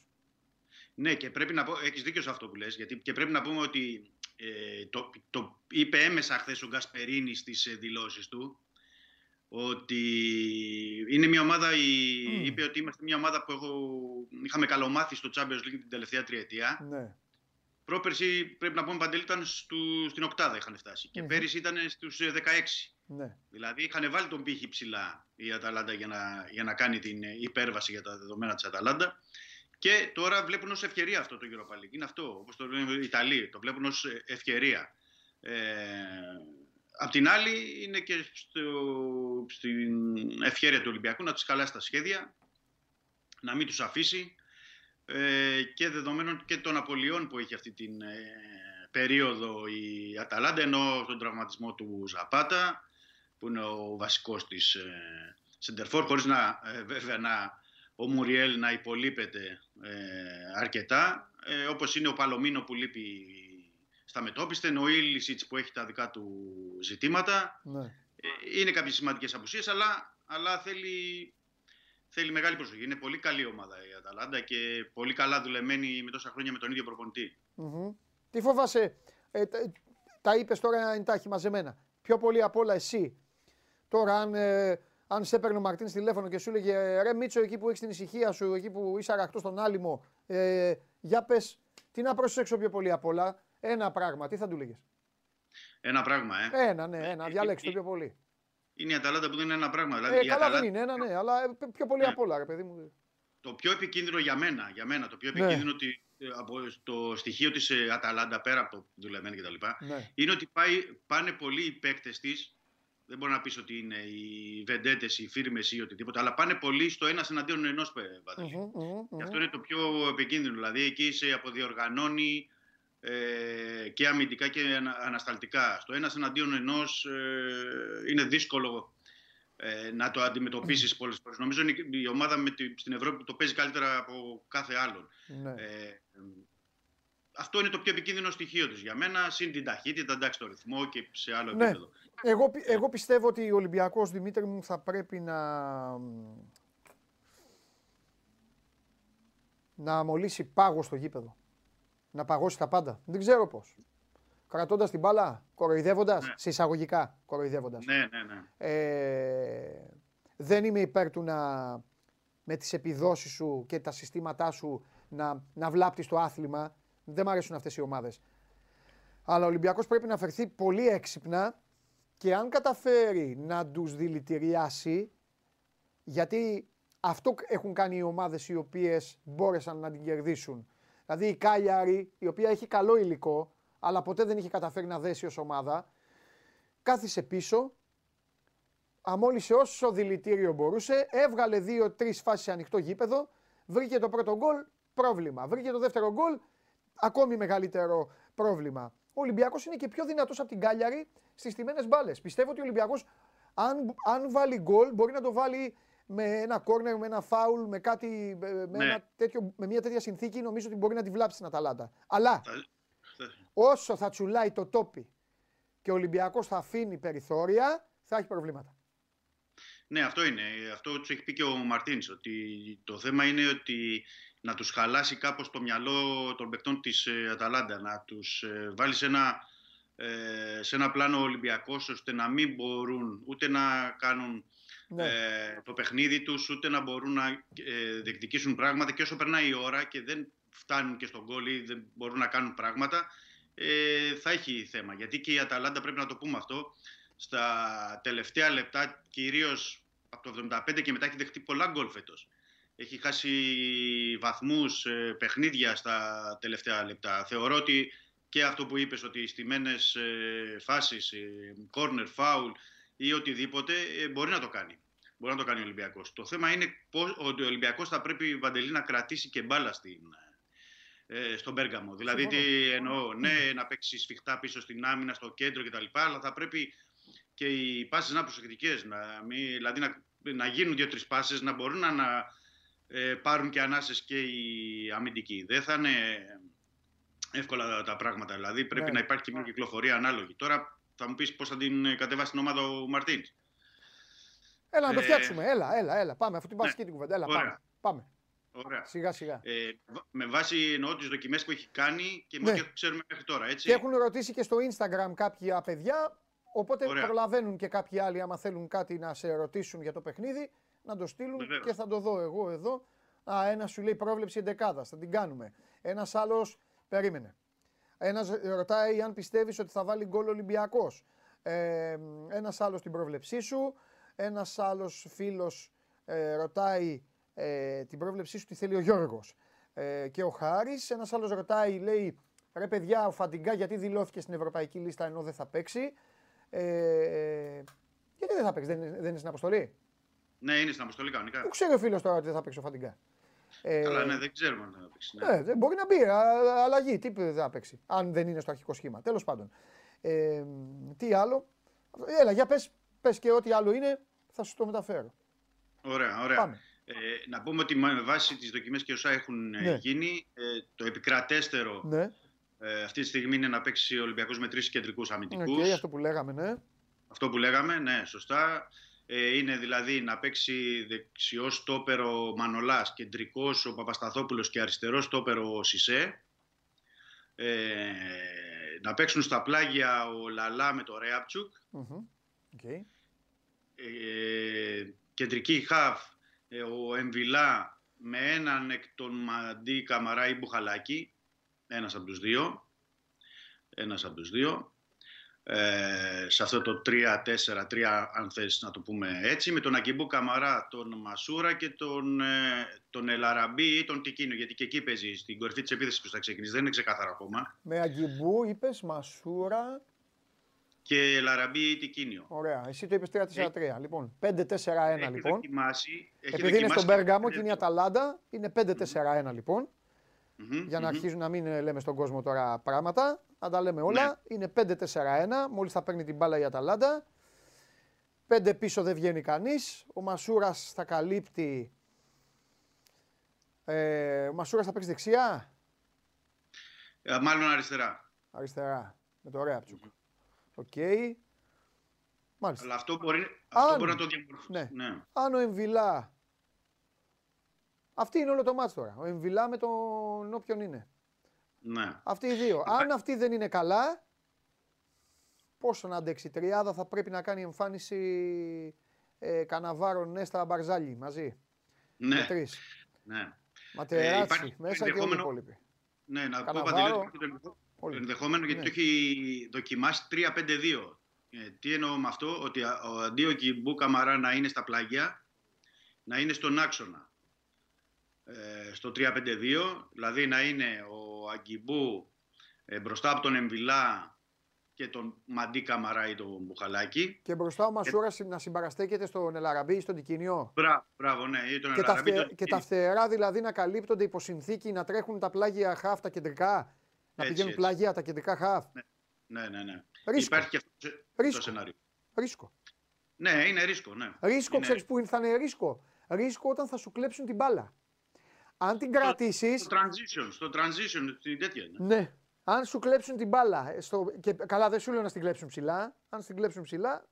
Ναι, και πρέπει να πω, έχεις δίκιο σε αυτό που λες, γιατί και πρέπει να πούμε ότι ε, το, το είπε έμμεσα χθες ο Γκασπερίνι στις ε, δηλώσεις του ότι είναι μια ομάδα, η, είπε ότι είμαστε μια ομάδα που έχω, είχαμε καλομάθει στο Champions League την τελευταία τριετία. Ναι. Πρόπερση πρέπει να πούμε Παντελή ήταν στου, στην οκτάδα είχαν φτάσει και πέρυσι ήταν στους 16. Ε, ναι. Δηλαδή είχαν βάλει τον πύχη ψηλά η Αταλάντα για να, για να κάνει την υπέρβαση για τα δεδομένα της Αταλάντα. Και τώρα βλέπουν ως ευκαιρία αυτό το Europa League. Είναι αυτό, όπως το λένε οι Ιταλοί, το βλέπουν ως ευκαιρία. Ε, Απ' την άλλη είναι και στο, στην ευχαίρεια του Ολυμπιακού να τους καλάσει τα σχέδια, να μην τους αφήσει ε, και δεδομένων και των απολειών που έχει αυτή την ε, περίοδο η Αταλάντα ενώ τον τραυματισμό του Ζαπάτα που είναι ο βασικός της ε, Σεντερφόρ χωρίς να, ε, βέβαια να, ο Μουριέλ να υπολείπεται ε, αρκετά ε, όπως είναι ο Παλομίνο που λείπει στα μετόπιστε, ο Ήλισιτς που έχει τα δικά του ζητήματα. Ναι. Ε, είναι κάποιες σημαντικές απουσίες, αλλά, αλλά θέλει, θέλει μεγάλη προσοχή. Είναι πολύ καλή ομάδα η Αταλάντα και πολύ καλά δουλεμένη με τόσα χρόνια με τον ίδιο Τι φοβάσαι, ε, τα, τα είπες τώρα είναι τα έχει μαζεμένα. Πιο πολύ απ' όλα εσύ. Τώρα αν, ε, αν σε έπαιρνε ο Μαρτίνς τηλέφωνο και σου έλεγε ρε Μίτσο εκεί που έχεις την ησυχία σου, εκεί που είσαι αραχτός στον άλυμο, ε, για πες, τι να προσέξω πιο πολύ απ' όλα. Ένα πράγμα, τι θα του λέγες; Ένα πράγμα, ε. Ένα, ναι, ένα. Διαλέξτε το πιο πολύ. Είναι η Αταλάντα που δεν είναι ένα πράγμα. Δηλαδή, ε, καλά Αταλάντα... δεν είναι, ένα, ναι, αλλά ε, πιο πολύ ναι. απ' όλα, ρε παιδί μου. Το πιο επικίνδυνο για μένα, για μένα το πιο ναι. επικίνδυνο ναι. από το στοιχείο της Αταλάντα, πέρα από το δουλεμένο κτλ. Ναι. Είναι ότι πάει, πάνε πολλοί οι παίκτες της δεν μπορεί να πεις ότι είναι οι βεντέτες, οι φίρμες ή οτιδήποτε, αλλά πάνε πολύ στο ένας εναντίον ενός παντελή. Mm-hmm, αυτό είναι το πιο επικίνδυνο. Δηλαδή εκεί σε αποδιοργανώνει ε, και αμυντικά και ανασταλτικά. Στο ένας εναντίον ενός ε, είναι δύσκολο ε, να το αντιμετωπίσεις πολλές φορές. Νομίζω είναι η ομάδα με τη, στην Ευρώπη που το παίζει καλύτερα από κάθε άλλον. Ναι. Ε, αυτό είναι το πιο επικίνδυνο στοιχείο της για μένα, συν την ταχύτητα, εντάξει, το ρυθμό και σε άλλο ναι. επίπεδο. Εγώ, εγώ πιστεύω ότι ο Ολυμπιακός Δημήτρη μου θα πρέπει να, να μολύσει πάγο στο γήπεδο. Να παγώσει τα πάντα. Δεν ξέρω πώς. Κρατώντας την μπάλα, κοροϊδεύοντας, ναι. σε εισαγωγικά κοροϊδεύοντας. Ναι, ναι, ναι. Ε, δεν είμαι υπέρ του να με τις επιδόσεις σου και τα συστήματά σου να, να βλάπτεις το άθλημα. Δεν μου αρέσουν αυτές οι ομάδες. Αλλά ο Ολυμπιακός πρέπει να φερθεί πολύ έξυπνα και αν καταφέρει να τους δηλητηριάσει, γιατί αυτό έχουν κάνει οι ομάδες οι οποίες μπόρεσαν να την κερδίσουν. Δηλαδή η Κάλιαρη, η οποία έχει καλό υλικό, αλλά ποτέ δεν είχε καταφέρει να δέσει ως ομάδα, κάθισε πίσω, αμόλυσε όσο δηλητήριο μπορούσε, έβγαλε δύο-τρει φάσεις σε ανοιχτό γήπεδο, βρήκε το πρώτο γκολ, πρόβλημα. Βρήκε το δεύτερο γκολ, ακόμη μεγαλύτερο πρόβλημα. Ο Ολυμπιακός είναι και πιο δυνατός από την Κάλιαρη στις τιμένες μπάλες. Πιστεύω ότι ο Ολυμπιακός, αν, αν βάλει γκολ, μπορεί να το βάλει με ένα κόρνερ, με ένα φάουλ, με, κάτι, με, ναι. ένα τέτοιο, με μια τέτοια συνθήκη. Νομίζω ότι μπορεί να τη βλάψει την Αταλάντα. Αλλά όσο θα τσουλάει το τόπι και ο Ολυμπιακός θα αφήνει περιθώρια, θα έχει προβλήματα. Ναι, αυτό είναι. Αυτό τους έχει πει και ο Μαρτίνς. Ότι το θέμα είναι ότι να τους χαλάσει κάπως το μυαλό των παικτών της ε, Αταλάντα, να τους ε, βάλει σε ένα, ε, σε ένα πλάνο Ολυμπιακός ώστε να μην μπορούν ούτε να κάνουν ναι. το παιχνίδι τους, ούτε να μπορούν να διεκδικήσουν πράγματα και όσο περνάει η ώρα και δεν φτάνουν και στον γκολ ή δεν μπορούν να κάνουν πράγματα, θα έχει θέμα. Γιατί και η Αταλάντα πρέπει να το πούμε αυτό, στα τελευταία λεπτά, κυρίως από το 75 και μετά έχει δεχτεί πολλά γκολ φέτος έχει χάσει βαθμούς, ε, παιχνίδια στα τελευταία λεπτά. Θεωρώ ότι και αυτό που είπες ότι οι στιμένες ε, φάσεις, ε, corner, foul ή οτιδήποτε μπορεί να το κάνει. Μπορεί να το κάνει ο Ολυμπιακός. Το θέμα είναι πώς, ότι ο Ολυμπιακός θα πρέπει Βαντελή να κρατήσει και μπάλα στην, στον Πέργαμο. Δηλαδή, τι εννοώ, ναι, να παίξει σφιχτά πίσω στην άμυνα, στο κέντρο κτλ. Αλλά θα πρέπει και οι πάσει να είναι προσεκτικές. Να, δηλαδή να, να γίνουν δύο-τρεις πάσει, να μπορούν να, να ε, πάρουν και ανάσες και οι αμυντικοί. Δεν θα είναι εύκολα τα πράγματα. Δηλαδή πρέπει ναι. να υπάρχει και μια κυκλοφορία ανάλογη. Τώρα θα μου πεις πώς θα την κατεβάσει την ομάδα ο Μαρτίν. Έλα να το ε, φτιάξουμε. Έλα, έλα, έλα. Πάμε. Αφού την πας ναι. την κουβέντα. Έλα, πάμε. πάμε. Ωραία. Σιγά σιγά. Ε, με βάση εννοώ τις δοκιμές που έχει κάνει και ναι. ό,τι ξέρουμε μέχρι τώρα. Έτσι. Και έχουν ρωτήσει και στο Instagram κάποια παιδιά. Οπότε Ωραία. προλαβαίνουν και κάποιοι άλλοι, άμα θέλουν κάτι να σε ρωτήσουν για το παιχνίδι να το στείλουν και θα το δω εγώ εδώ. Α, ένα σου λέει πρόβλεψη εντεκάδας, θα την κάνουμε. Ένας άλλος περίμενε. Ένας ρωτάει αν πιστεύεις ότι θα βάλει γκολ Ολυμπιακός. Ε, ένας άλλος την πρόβλεψή σου. Ένας άλλος φίλος ε, ρωτάει ε, την πρόβλεψή σου τι θέλει ο Γιώργος. Ε, και ο Χάρης. Ένας άλλος ρωτάει, λέει ρε παιδιά, ο Φαντιγκά γιατί δηλώθηκε στην ευρωπαϊκή λίστα ενώ δεν θα παίξει; Ε, γιατί δεν θα παίξει, δεν, δεν είναι στην αποστολή; Ναι, είναι στην αποστολή κανονικά. Πού ξέρει ο φίλος τώρα ότι δεν θα παίξει ο Φαντιγκά. Ε, Καλά, ναι, δεν ξέρουμε αν θα παίξει. Ναι. Ε, μπορεί να μπει, αλλαγή. Τι δεν θα παίξει, αν δεν είναι στο αρχικό σχήμα. Τέλος πάντων. Ε, τι άλλο. Έλα, για πες, πες και ό,τι άλλο είναι, θα σου το μεταφέρω. Ωραία, ωραία. Πάμε. Ε, να πούμε ότι με βάση τις δοκιμές και όσα έχουν ε, ναι. γίνει, ε, το επικρατέστερο ναι. ε, αυτή τη στιγμή είναι να παίξει ο Ολυμπιακός με τρεις κεντρικούς αμυντικούς. Okay, αυτό που λέγαμε, ναι. Αυτό που λέγαμε, ναι, σωστά. Ε, είναι δηλαδή να παίξει δεξιός στόπερο Μανολάς, κεντρικός ο Παπασταθόπουλος και αριστερός στόπερο ο Σισε. Ε, να παίξουν στα πλάγια ο Λαλά με το Ρέαπτσουκ. Okay. Ε, κεντρική χαφ ε, ο Εμβιλά με έναν εκ των Μαντί Καμαρά ή Μπουχαλάκη. Ένας από τους δύο. Ένας από τους δύο ε, σε αυτό το 3-4-3 αν θες να το πούμε έτσι με τον Ακιμπού Καμαρά, τον Μασούρα και τον, ε, τον Ελαραμπή ή τον Τικίνο γιατί και εκεί παίζει στην κορυφή της επίθεσης που θα ξεκινήσει δεν είναι ξεκάθαρο ακόμα Με Ακιμπού είπες Μασούρα και Ελαραμπή ή Τικίνιο Ωραία, εσύ το είπες 3-4-3 ε, λοιπόν 5-4-1 λοιπόν δοκιμάσει, έχει Επειδή είναι στον Πέργαμο και είναι η Αταλάντα είναι 5-4-1 λοιπόν mm-hmm, για να mm-hmm. αρχίζουν να μην λέμε στον κόσμο τώρα πράγματα να τα λέμε όλα. Ναι. Είναι 5-4-1. Μόλις θα παίρνει την μπάλα η Αταλάντα. Πέντε πίσω δεν βγαίνει κανείς. Ο Μασούρας θα καλύπτει. Ε, ο Μασούρας θα παίξει δεξιά; Ε, μάλλον αριστερά. Αριστερά. Με το ωραία ψουκ. Οκ. Okay. Μάλιστα. Αλλά αυτό μπορεί, αυτό μπορεί να το διαμορφώσει. Ναι. ναι. Αν ο Εμβιλά. Αυτή είναι όλο το μάτς τώρα. Ο Εμβιλά με τον όποιον είναι. Ναι. Αυτοί οι δύο. Αν αυτοί δεν είναι καλά, πόσο να αντέξει η τριάδα θα πρέπει να κάνει εμφάνιση ε, Καναβάρο, Νέστα, Μπαρζάλι μαζί. Ναι. Με τρεις. Ναι. Ματεράτσι, ε, μέσα και όλοι οι υπόλοιποι. Ναι, να πω το ενδεχόμενο γιατί ναι. το έχει δοκιμάσει 3-5-2. Ε, τι εννοώ με αυτό, ότι αντί ο Κιμπού Καμαρά να είναι στα πλάγια, να είναι στον άξονα. ε, στο 3-5-2, δηλαδή να είναι ο Αγκιμπού ε, μπροστά από τον Εμβιλά και τον Μαντί Καμαρά ή τον Μπουχαλάκη. Και μπροστά ο Μασούρα ε... να συμπαραστέκεται στον Ελαραμπή ή στον Τικινιό. Μπράβο, μπράβο ναι. Ή τον και, τα φτε... τον... και τα φτερά δηλαδή να καλύπτονται υπό συνθήκη να τρέχουν τα πλάγια χαφ τα κεντρικά. Να έτσι, πηγαίνουν έτσι. πλάγια τα κεντρικά χαφ. Ναι, ναι, ναι. Ρίσκο. Υπάρχει και αυτό ρίσκο. το σενάριο. Ρίσκο. Ναι, είναι ρίσκο. Ναι. Ρίσκο, είναι... ξέρεις που θα είναι ρίσκο; Ρίσκο όταν θα σου κλέψουν την μπάλα. Αν την κρατήσει. Στο transition, στο transition, στην τέτοια. Ναι. ναι. Αν σου κλέψουν την μπάλα. Ε, στο... Και καλά, δεν σου λέω να στην κλέψουν ψηλά. Αν στην κλέψουν ψηλά,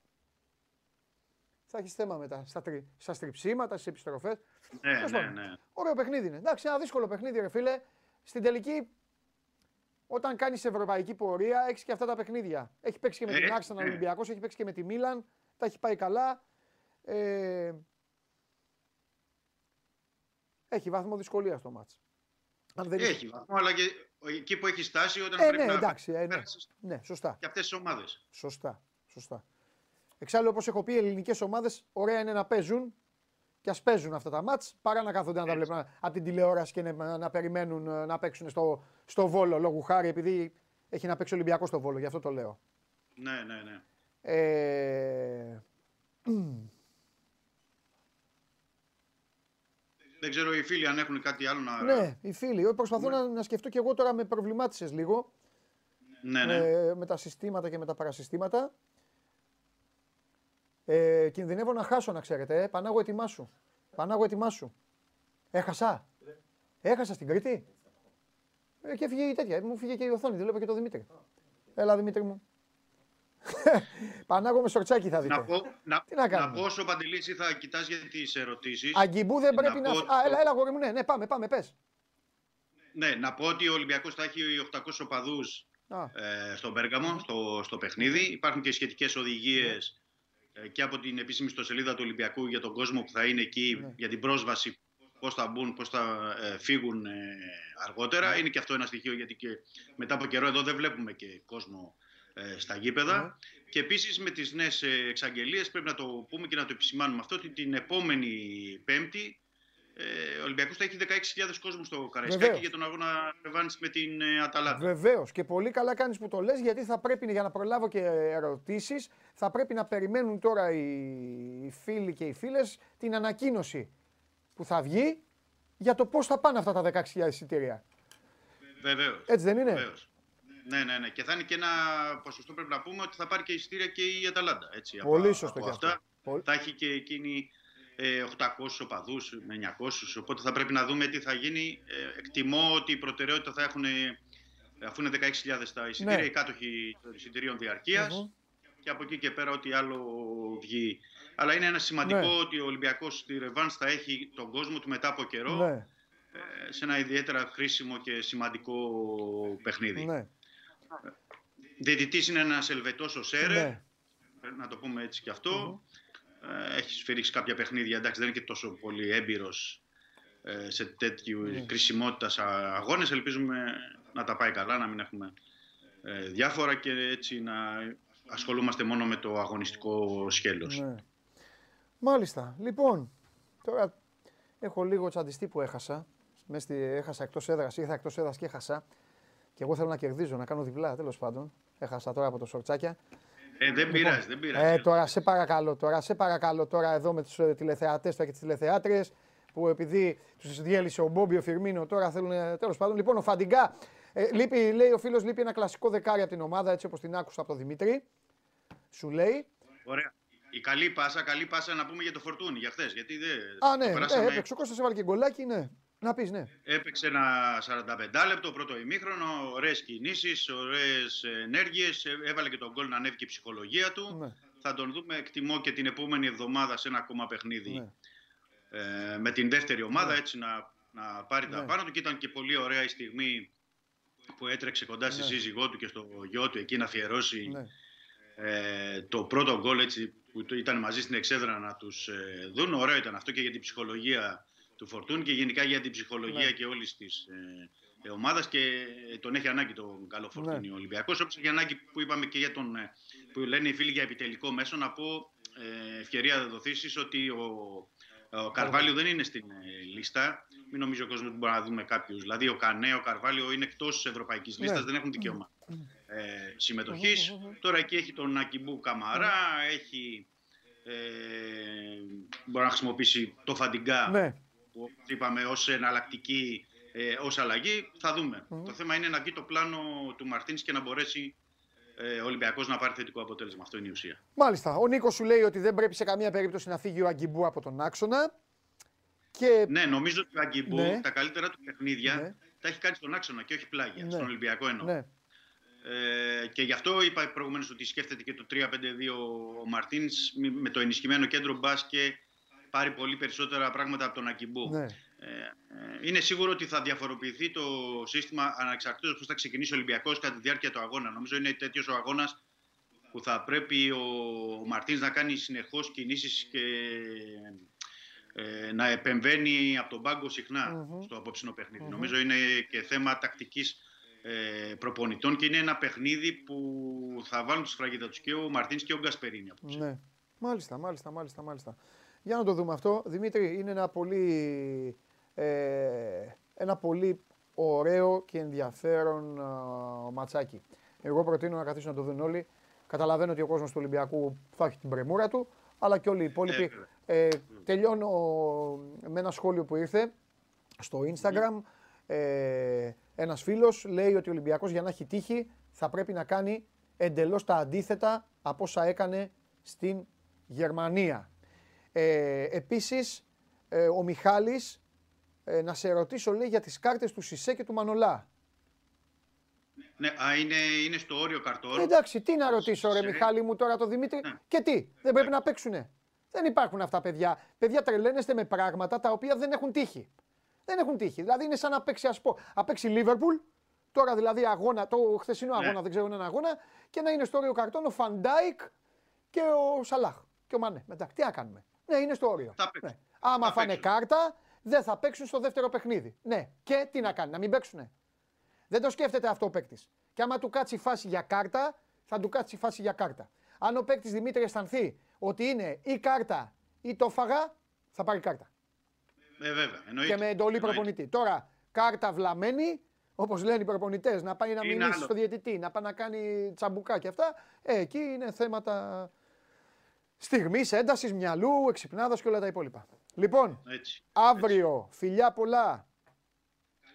θα έχεις θέμα μετά. Στα, τρι... στα στριψίματα, στις επιστροφές. Ναι, ναι, ναι. Ωραίο παιχνίδι είναι. Εντάξει, ένα δύσκολο παιχνίδι, ρε φίλε. Στην τελική, όταν κάνεις ευρωπαϊκή πορεία, έχεις και αυτά τα παιχνίδια. Έχει παίξει και με την Άξαν ναι. Ολυμπιακός, έχει παίξει και με τη Μίλαν. Τα έχει πάει καλά. Ε... Έχει βάθμο δυσκολίας στο μάτς. Αν δεν έχει βαθμό, αλλά και εκεί που έχει στάσει όταν ε, πρέπει ναι, να εντάξει, ε, ναι, ναι, σωστά. Και αυτές τις ομάδες. Σωστά, σωστά. Εξάλλου, όπως έχω πει, οι ελληνικές ομάδες ωραία είναι να παίζουν και ας παίζουν αυτά τα μάτς παρά να κάθονται να τα βλέπουν από την τηλεόραση και να, να περιμένουν να παίξουν στο, στο Βόλο λόγου χάρη επειδή έχει να παίξει Ολυμπιακός στο Βόλο, γι' αυτό το λέω. Ναι, ναι, ναι. Ε... Δεν ξέρω οι φίλοι αν έχουν κάτι άλλο να. Ναι, οι φίλοι. Προσπαθώ ναι. να, να σκεφτώ και εγώ τώρα με προβλημάτισες λίγο. Ναι, ναι. Ε, με τα συστήματα και με τα παρασυστήματα. Ε, κινδυνεύω να χάσω, να ξέρετε. Ε. Πανάγω ετοιμάσου. Πανάγω ετοιμάσου. Έχασα. Έχασα στην Κρήτη. Ε, και έφυγε η τέτοια. Μου φύγε και η οθόνη. Δεν βλέπω και το Δημήτρη. Έλα, Δημήτρη μου. Πανάγο με σορτσάκι θα δείτε. Να πω, να, Τι να, να πω στο Παντελήση θα κοιτάς για τις ερωτήσεις. Αγκιμπού δεν πρέπει να... να... Α, έλα, έλα, γόρι μου, ναι, ναι, πάμε, πάμε, πες. Ναι, να πω ότι ο Ολυμπιακός θα έχει 800 οπαδούς ε, στον Πέργαμο, στο, στο παιχνίδι. Υπάρχουν και σχετικές οδηγίες ε, και από την επίσημη ιστοσελίδα του Ολυμπιακού για τον κόσμο που θα είναι εκεί, Ναι. για την πρόσβαση, πώς θα μπουν, πώς θα ε, φύγουν ε, αργότερα. Είναι και αυτό ένα στοιχείο γιατί και μετά από καιρό εδώ δεν βλέπουμε και κόσμο ε, στα γήπεδα. Και επίσης με τις νέες ε, εξαγγελίες πρέπει να το πούμε και να το επισημάνουμε αυτό ότι την επόμενη Πέμπτη ε, ο Ολυμπιακός θα έχει 16.000 κόσμο στο Καραϊσκάκι Βεβαίως. για τον αγώνα Ρεβάνης με την ε, Αταλάντα. Βεβαίως. Και πολύ καλά κάνεις που το λες, γιατί θα πρέπει για να προλάβω και ερωτήσεις, θα πρέπει να περιμένουν τώρα οι, οι φίλοι και οι φίλες την ανακοίνωση που θα βγει για το πώς θα πάνε αυτά τα 16.000 εισιτήρια. Βεβαίως. Έτσι δεν είναι; Βεβαίως. Ναι, ναι, ναι. Και θα είναι και ένα ποσοστό πρέπει να πούμε ότι θα πάρει και εισιτήρια και η Αταλάντα. Έτσι, Πολύ από, σωστό από και αυτό. αυτά. Πολύ- Θα έχει και εκείνη ε, 800 οπαδούς με 900, οπότε θα πρέπει να δούμε τι θα γίνει. Ε, εκτιμώ ότι η προτεραιότητα θα έχουν, ε, αφού είναι 16.000 τα εισιτήρια, Ναι. οι κάτοχοι των εισιτηρίων διαρκείας, Μμμ. και από εκεί και πέρα ό,τι άλλο βγει. Αλλά είναι ένα σημαντικό Ναι. ότι ο Ολυμπιακός στη Ρεβάνς θα έχει τον κόσμο του μετά από καιρό Ναι, ε, σε ένα ιδιαίτερα χρήσιμο και σημαντικό παιχνίδι. ναι. Διαιτητής είναι ένας Ελβετός ο Σέρε, Ναι. πρέπει να το πούμε έτσι και αυτό. Ε, έχεις σφυρίξει κάποια παιχνίδια, εντάξει δεν είναι και τόσο πολύ έμπειρος ε, σε τέτοιου Ναι. κρισιμότητας α- αγώνες. Ελπίζουμε να τα πάει καλά, να μην έχουμε ε, διάφορα και έτσι να ασχολούμαστε μόνο με το αγωνιστικό σκέλος. Ναι. Μάλιστα. Λοιπόν, τώρα έχω λίγο τσαντιστή που έχασα. Μες στη, έχασα εκτός έδρας, ήρθα εκτός έδρας και έχασα. Και εγώ θέλω να κερδίζω, να κάνω διπλά τέλος πάντων. Έχασα τώρα από το σορτσάκια. Ε, δεν πειράζει, δεν πειράζει. Ε, τώρα σε παρακαλώ, τώρα σε παρακαλώ τώρα εδώ με τους τηλεθεατές τώρα και τις τηλεθεάτριες που επειδή τους διέλυσε ο Μπόμπι, ο Φιρμίνο, τώρα θέλουν τέλος πάντων. Λοιπόν, ο Φαντιγκά, ε, λείπει, λέει ο φίλος, λείπει ένα κλασικό δεκάρι από την ομάδα έτσι όπως την άκουσα από τον Δημήτρη. Σου λέει. Ωραία. Η καλή πάσα, καλή πάσα να πούμε για το Φορτούνι, για χθες, γιατί δεν Α, ναι, το ε, περάσαμε- έπαιξε ο Κώστας έβαλε και γκολάκι, ναι. Να πεις, ναι. Έπαιξε ένα 45 λεπτό πρώτο ημίχρονο, ωραίες κινήσεις, ωραίες ενέργειες. Έβαλε και τον γκολ να ανέβει και η ψυχολογία του. Ναι. Θα τον δούμε, εκτιμώ και την επόμενη εβδομάδα σε ένα ακόμα παιχνίδι Ναι. ε, με την δεύτερη ομάδα, έτσι να, να πάρει τα Ναι. πάνω του. Και ήταν και πολύ ωραία η στιγμή που έτρεξε κοντά στη Ναι. σύζυγό του και στο γιο του εκεί να αφιερώσει ναι. ε, το πρώτο γκολ έτσι, που το- ήταν μαζί στην εξέδρα να τους ε, δουν. Ωραίο ήταν αυτό και για την ψυχολογία του Φορτούν και γενικά για την ψυχολογία Ναι. και όλης της ε, ε, ομάδας και ε, τον έχει ανάγκη τον καλό Φορτούνι Ναι. ο Ολυμπιακός. Όπως έχει ανάγκη που είπαμε και για τον, ε, που λένε οι φίλοι για επιτελικό μέσο να πω ε, ευκαιρία δοθήσεις ότι ο, Ο Καρβάλιο δεν είναι στην ε, λίστα. Μην νομίζω ο κόσμος ότι μπορεί να δούμε κάποιους. Δηλαδή, ο Κανέ, ο Καρβάλιο είναι εκτός της ευρωπαϊκής λίστας, ναι. δεν έχουν δικαίωμα ε, συμμετοχής. Τώρα εκεί έχει τον Ακιμπού Καμαρά, έχει. Ε, μπορεί να χρησιμοποιήσει το Φαντιγκά ναι. που είπαμε ως εναλλακτική, ε, ως αλλαγή. Θα δούμε. Το θέμα είναι να βγει το πλάνο του Μαρτίνς και να μπορέσει ε, ο Ολυμπιακός να πάρει θετικό αποτέλεσμα. Αυτό είναι η ουσία. Μάλιστα. Ο Νίκος σου λέει ότι δεν πρέπει σε καμία περίπτωση να φύγει ο Αγκιμπού από τον άξονα. Και... Ναι, νομίζω ότι ο Αγκιμπού ναι. τα καλύτερα του παιχνίδια ναι. τα έχει κάνει στον άξονα και όχι πλάγια, ναι. στον Ολυμπιακό εννοώ. Ναι. Ε, και γι' αυτό είπα προηγουμένως ότι σκέφτεται και το 3-5-2 ο Μαρτίνς με το ενισχυμένο κέντρο μπα και πάρει πολύ περισσότερα πράγματα από τον Αγκιμπού. Ναι. Ε, ε, είναι σίγουρο ότι θα διαφοροποιηθεί το σύστημα ανεξαρτήτως πώς θα ξεκινήσει ο Ολυμπιακός κατά τη διάρκεια του αγώνα. Νομίζω είναι τέτοιος ο αγώνας που θα πρέπει ο Μαρτίνς να κάνει συνεχώς κινήσεις και ε, να επεμβαίνει από τον πάγκο στο απόψινο Νομίζω είναι και θέμα τακτικής ε, προπονητών και είναι ένα παιχνίδι που θα βάλουν τη σφραγίδα τους και ο Μαρτίνς και ο Γκασπερίνη. Ναι. Μάλιστα, μάλιστα, μάλιστα, μάλιστα. Για να το δούμε αυτό. Δημήτρη, είναι ένα πολύ ε, ένα πολύ ωραίο και ενδιαφέρον ε, ματσάκι. Εγώ προτείνω να καθίσουν να το δουν όλοι. Καταλαβαίνω ότι ο κόσμος του Ολυμπιακού θα έχει την πρεμούρα του, αλλά και όλοι οι υπόλοιποι. Ε, τελειώνω με ένα σχόλιο που ήρθε στο Instagram. Ε, ένας φίλος λέει ότι ο Ολυμπιακός για να έχει τύχη θα πρέπει να κάνει εντελώς τα αντίθετα από όσα έκανε στην Γερμανία. Ε, επίσης, ε, ο Μιχάλης ε, να σε ρωτήσω λέει για τις κάρτες του Σισε και του Μανολά. Ναι, α, είναι, είναι στο όριο καρτών. εντάξει, τι να ρωτήσω ρε Μιχάλη μου τώρα το Δημήτρη. Ναι. Και τι, δεν πρέπει ναι. να παίξουνε. Δεν υπάρχουν αυτά παιδιά. Παιδιά τρελαίνεστε με πράγματα τα οποία δεν έχουν τύχει. Δεν έχουν τύχει. Δηλαδή είναι σαν να παίξει, ας πω, να παίξει Λίβερπουλ, τώρα δηλαδή αγώνα, το χθεσινό ναι. αγώνα, δεν ξέρω έναν αγώνα, και να είναι στο όριο καρτών ο Φαν Ντάικ και ο Σαλάχ και ο Μανέ. Μετά, τι να κάνουμε. Ναι, είναι στο όριο. Ναι. Άμα φάνε κάρτα, δεν θα παίξουν στο δεύτερο παιχνίδι. Ναι, και τι να κάνει, να μην παίξουνε. Δεν το σκέφτεται αυτό ο παίκτης. Και άμα του κάτσει φάση για κάρτα, θα του κάτσει φάση για κάρτα. Αν ο παίκτης Δημήτρη αισθανθεί ότι είναι ή κάρτα ή το 'φαγα, θα πάρει κάρτα. Ε, βέβαια, Και με εντολή προπονητή. Τώρα, κάρτα βλαμμένη, όπως λένε οι προπονητές, να πάει να μιλήσει στο διαιτητή, να πάει να κάνει τσαμπουκά και αυτά, ε, εκεί είναι θέματα στιγμής, έντασης, μυαλού, εξυπνάδας και όλα τα υπόλοιπα. Λοιπόν, έτσι, αύριο, έτσι. φιλιά πολλά.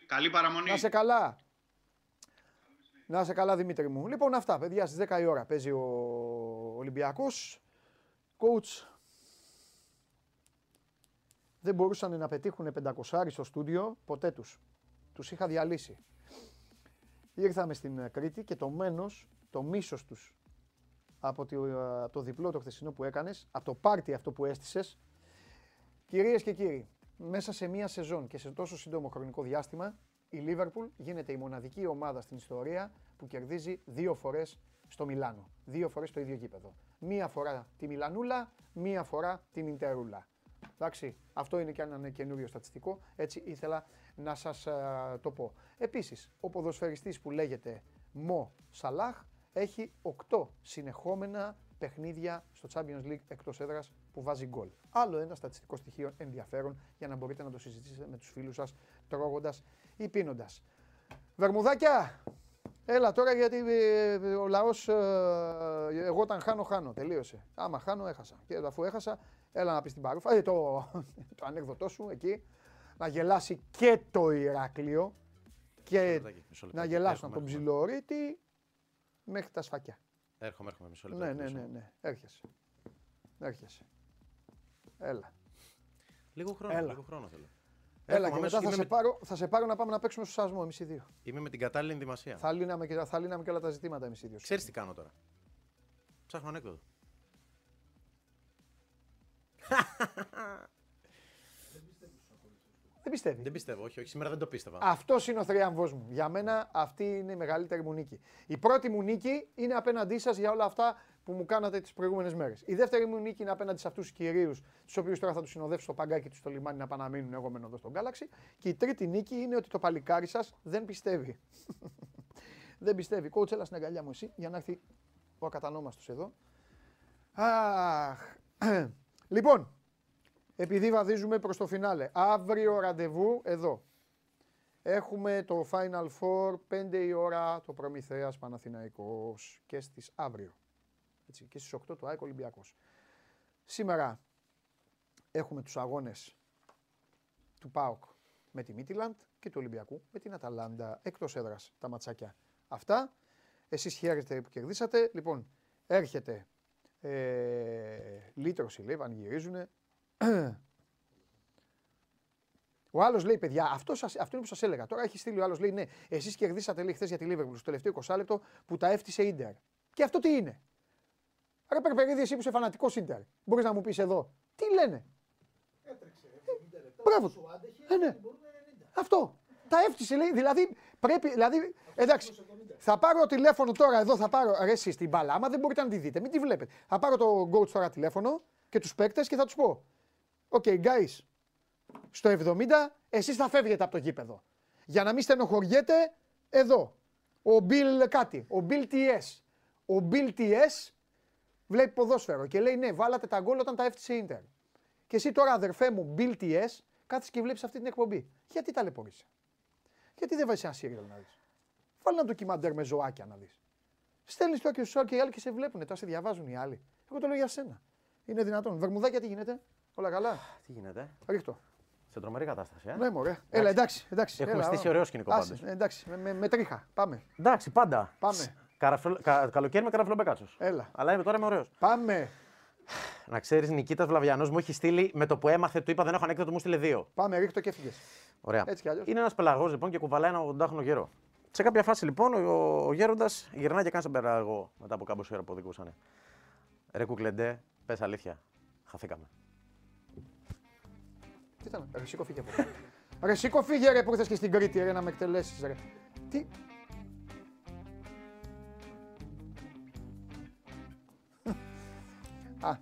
Καλή παραμονή. Να σε καλά. Να σε καλά Δημήτρη μου. Λοιπόν αυτά, παιδιά, στις 10 η ώρα παίζει ο Ολυμπιακός. Coach, δεν μπορούσαν να πετύχουν 500 στο στούντιο, ποτέ τους. Τους είχα διαλύσει. Ήρθαμε στην Κρήτη και το μένος, το μίσος τους από το διπλό το χθεσινό που έκανες, από το πάρτι αυτό που έστησες, Κυρίες και κύριοι, μέσα σε μία σεζόν και σε τόσο σύντομο χρονικό διάστημα, η Λίβερπουλ γίνεται η μοναδική ομάδα στην ιστορία που κερδίζει δύο φορές στο Μιλάνο. Δύο φορές στο ίδιο γήπεδο. Μία φορά τη Μιλανούλα, μία φορά την Ιντερούλα. Εντάξει, αυτό είναι και ένα καινούριο στατιστικό, έτσι ήθελα να σας το πω. Επίσης, ο ποδοσφαιριστής που λέγεται Μο Σαλάχ έχει 8 συνεχόμενα παιχνίδια στο Champions League εκτός έδρας που βάζει γκολ. Άλλο ένα στατιστικό στοιχείο ενδιαφέρον για να μπορείτε να το συζητήσετε με τους φίλους σας τρώγοντας ή πίνοντας. Βερμουδάκια! Έλα τώρα γιατί ε, ο λαός. Ε, εγώ όταν χάνω, χάνω. Τελείωσε. Άμα χάνω, έχασα. Και αφού έχασα, έλα να πεις την παρούφα. Ε, το, το ανέκδοτό σου εκεί. Να γελάσει και το Ηράκλειο. Και να γελάσουν από τον Ψιλορίτη μέχρι τα σφακιά. Έρχομαι, έρχομαι μισό λεπτό. Ναι, ναι, ναι, ναι. Έρχεσαι. Έρχεσαι. Έλα. Λίγο χρόνο, Έλα. λίγο χρόνο θέλω. Έλα και μετά θα σε, με... πάρω, θα σε πάρω να πάμε να παίξουμε στο σασμό εμείς οι δύο. Είμαι με την κατάλληλη ενδυμασία. Θα λύναμε και, θα λύναμε και όλα τα ζητήματα εμείς οι δύο. Ξέρεις τι κάνω τώρα. Ψάχνω ανέκδοτο. Δεν πιστεύει. Δεν πιστεύω, όχι, όχι. Σήμερα δεν το πίστευα. Αυτός είναι ο θρίαμβό μου. Για μένα αυτή είναι η μεγαλύτερη μου νίκη. Η πρώτη μου νίκη είναι απέναντί σας για όλα αυτά που μου κάνατε τις προηγούμενες μέρες. Η δεύτερη μου νίκη είναι απέναντι σε αυτούς τους κυρίους, τους οποίους τώρα θα τους συνοδεύσω στο παγκάκι τους στο λιμάνι να πάνε να μείνουν εγώ μένω εδώ στον Galaxy. Και η τρίτη νίκη είναι ότι το παλικάρι σας δεν πιστεύει. δεν πιστεύει. Κότσελα στην αγκαλιά μου εσύ για να έρθει ο ακατανόμαστος εδώ. Αχ. λοιπόν, επειδή βαδίζουμε προς το φινάλε. Αύριο ραντεβού εδώ. Έχουμε το Final Four, 5 η ώρα, το Προμηθέας Παναθηναϊκός και στις αύριο. Έτσι, και στις 8 το ΑΕΚ Ολυμπιακός. Σήμερα έχουμε τους αγώνες του ΠΑΟΚ με τη Μίτιλαντ και του Ολυμπιακού με την Αταλάντα εκτός έδρας τα ματσάκια αυτά. Εσείς χαίρετε που κερδίσατε. Λοιπόν, έρχεται ε, λύτρωση λέει, πανηγυρίζουνε. Ο άλλος λέει: Παιδιά, αυτό, σας, αυτό είναι που σας έλεγα. Τώρα έχει στείλει ο άλλος: Λέει: Ναι, εσείς κερδίσατε λέει χθες για τη Λίβερπουλ στο τελευταίο 20 λεπτό που τα έφτιασε Ιντερ. Και αυτό τι είναι; Ρε Περπερίδη, εσύ που είσαι φανατικός Ιντερ, μπορείς να μου πεις εδώ. Τι λένε; Έτρεξε. Μπράβο. Ε, ναι. Αυτό. Τα έφτυσε λέει. Δηλαδή πρέπει. Δηλαδή, εντάξει, θα πάρω τηλέφωνο τώρα εδώ, θα πάρω. Ρε, εσείς την μπάλα. Άμα δεν μπορείτε να τη δείτε, μην τη βλέπετε. Θα πάρω το coach τώρα τηλέφωνο και τους παίκτες και θα τους πω. OK, okay, guys, στο 70 εσείς θα φεύγετε από το γήπεδο. Για να μην στενοχωριέστε, εδώ. Ο Bill κάτι, ο Bill TS. Ο Bill TS βλέπει ποδόσφαιρο και λέει ναι, βάλατε τα γκολ όταν τα έφτιασε η Ίντερ. Και εσύ τώρα αδερφέ μου, Bill TS, κάθεσαι και βλέπεις αυτή την εκπομπή. Γιατί ταλαιπωρείσαι; Γιατί δεν βάζεις ένα σύριαλ να δεις; Βάλει ένα ντοκιμαντέρ με ζωάκια να δεις. Στέλνεις το και στους και οι άλλοι και σε βλέπουν. Τώρα σε διαβάζουν οι άλλοι. Εγώ το λέω για σένα. Είναι δυνατόν. Βερμουδάκια τι γίνεται; Όλα καλά; Τι γίνεται. Ρίχτω. Σε τρομερή κατάσταση. Ε; Ναι, μωρέ. Έλα, εντάξει. εντάξει. Έχουμε έλα, στήσει ωραίο σκηνικό πάντως. Εντάξει, με, με, με, τρίχα. Πάμε. Εντάξει, πάντα. Πάμε. Καραφλο... Κα... Καλοκαίρι με καραφλομπεκάτσο. Έλα. Αλλά είμαι τώρα είμαι ωραίος. Πάμε. Να ξέρεις, Νικήτας Βλαβιανός μου έχει στείλει με το που έμαθε, του είπα δεν έχω ανέκδοτο, μου στείλε δύο. Πάμε, ρίχτω και έφυγες. Ωραία. Έτσι κι αλλιώς. Είναι ένας πελαγός λοιπόν και κουβαλάει ένα 80χρονο γέρο. Σε κάποια φάση λοιπόν ο, ο γέροντας γυρνάει και κάνει τον πελαγό μετά από κάποιο ώρα που οδηγούσαν. Ρε κουκλεντέ, πες αλήθεια. Χαθήκαμε. Τι ήταν, ρε σήκω φύγε από εδώ. Ρε σήκω φύγε ρε που ήρθες και στην Κρήτη ρε να με εκτελέσεις ρε. Τι; Α.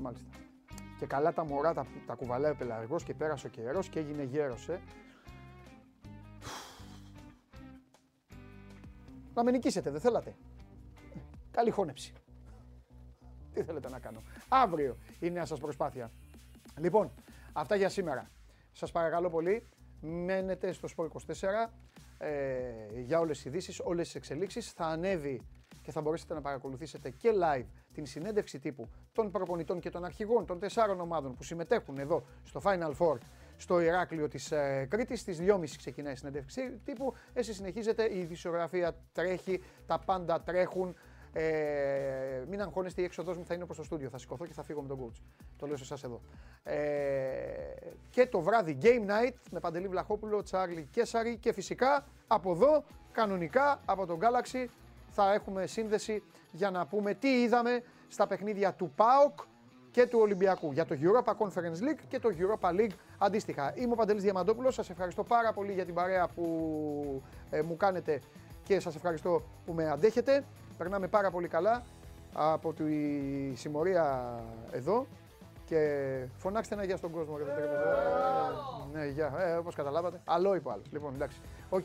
Μάλιστα. Και καλά τα μωρά τα, τα κουβαλάει ο πελαργός και πέρασε ο καιρός και έγινε γέρος, ε. Να με νικήσετε, δεν θέλατε. Καλή χώνεψη. Τι θέλετε να κάνω. Αύριο η νέα σας προσπάθεια. Λοιπόν, αυτά για σήμερα. Σας παρακαλώ πολύ, μένετε στο Sport 24 ε, για όλες τις ειδήσεις, όλες τις εξελίξεις. Θα ανέβει και θα μπορέσετε να παρακολουθήσετε και live την συνέντευξη τύπου των προπονητών και των αρχηγών των τεσσάρων ομάδων που συμμετέχουν εδώ στο Final Four στο Ηράκλειο της ε, Κρήτης. Στις 2.30 ξεκινάει η συνέντευξη τύπου. Εσείς συνεχίζετε, η ειδησιογραφία τρέχει, τα πάντα τρέχουν. Ε, μην αγχώνεστε, η έξοδός μου θα είναι προς το στούντιο. Θα σηκωθώ και θα φύγω με τον coach. Το λέω σε εσάς εδώ. Ε, και το βράδυ Game Night με Παντελή Βλαχόπουλο, Τσάρλι Κέσαρη και φυσικά από εδώ, κανονικά από τον Galaxy, θα έχουμε σύνδεση για να πούμε τι είδαμε στα παιχνίδια του ΠΑΟΚ και του Ολυμπιακού για το Europa Conference League και το Europa League αντίστοιχα. Είμαι ο Παντελής Διαμαντόπουλος, σας ευχαριστώ πάρα πολύ για την παρέα που ε, μου κάνετε και σας ευχαριστώ που με αντέχετε. Περνάμε πάρα πολύ καλά από τη συμμορία εδώ και φωνάξτε ένα γεια στον κόσμο. Ε, ναι, γεια. Ε, όπως καταλάβατε. Hello είπε ο άλλος. Λοιπόν, εντάξει. Οκ.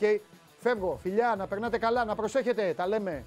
Φεύγω. Φιλιά, να περνάτε καλά, να προσέχετε. Τα λέμε.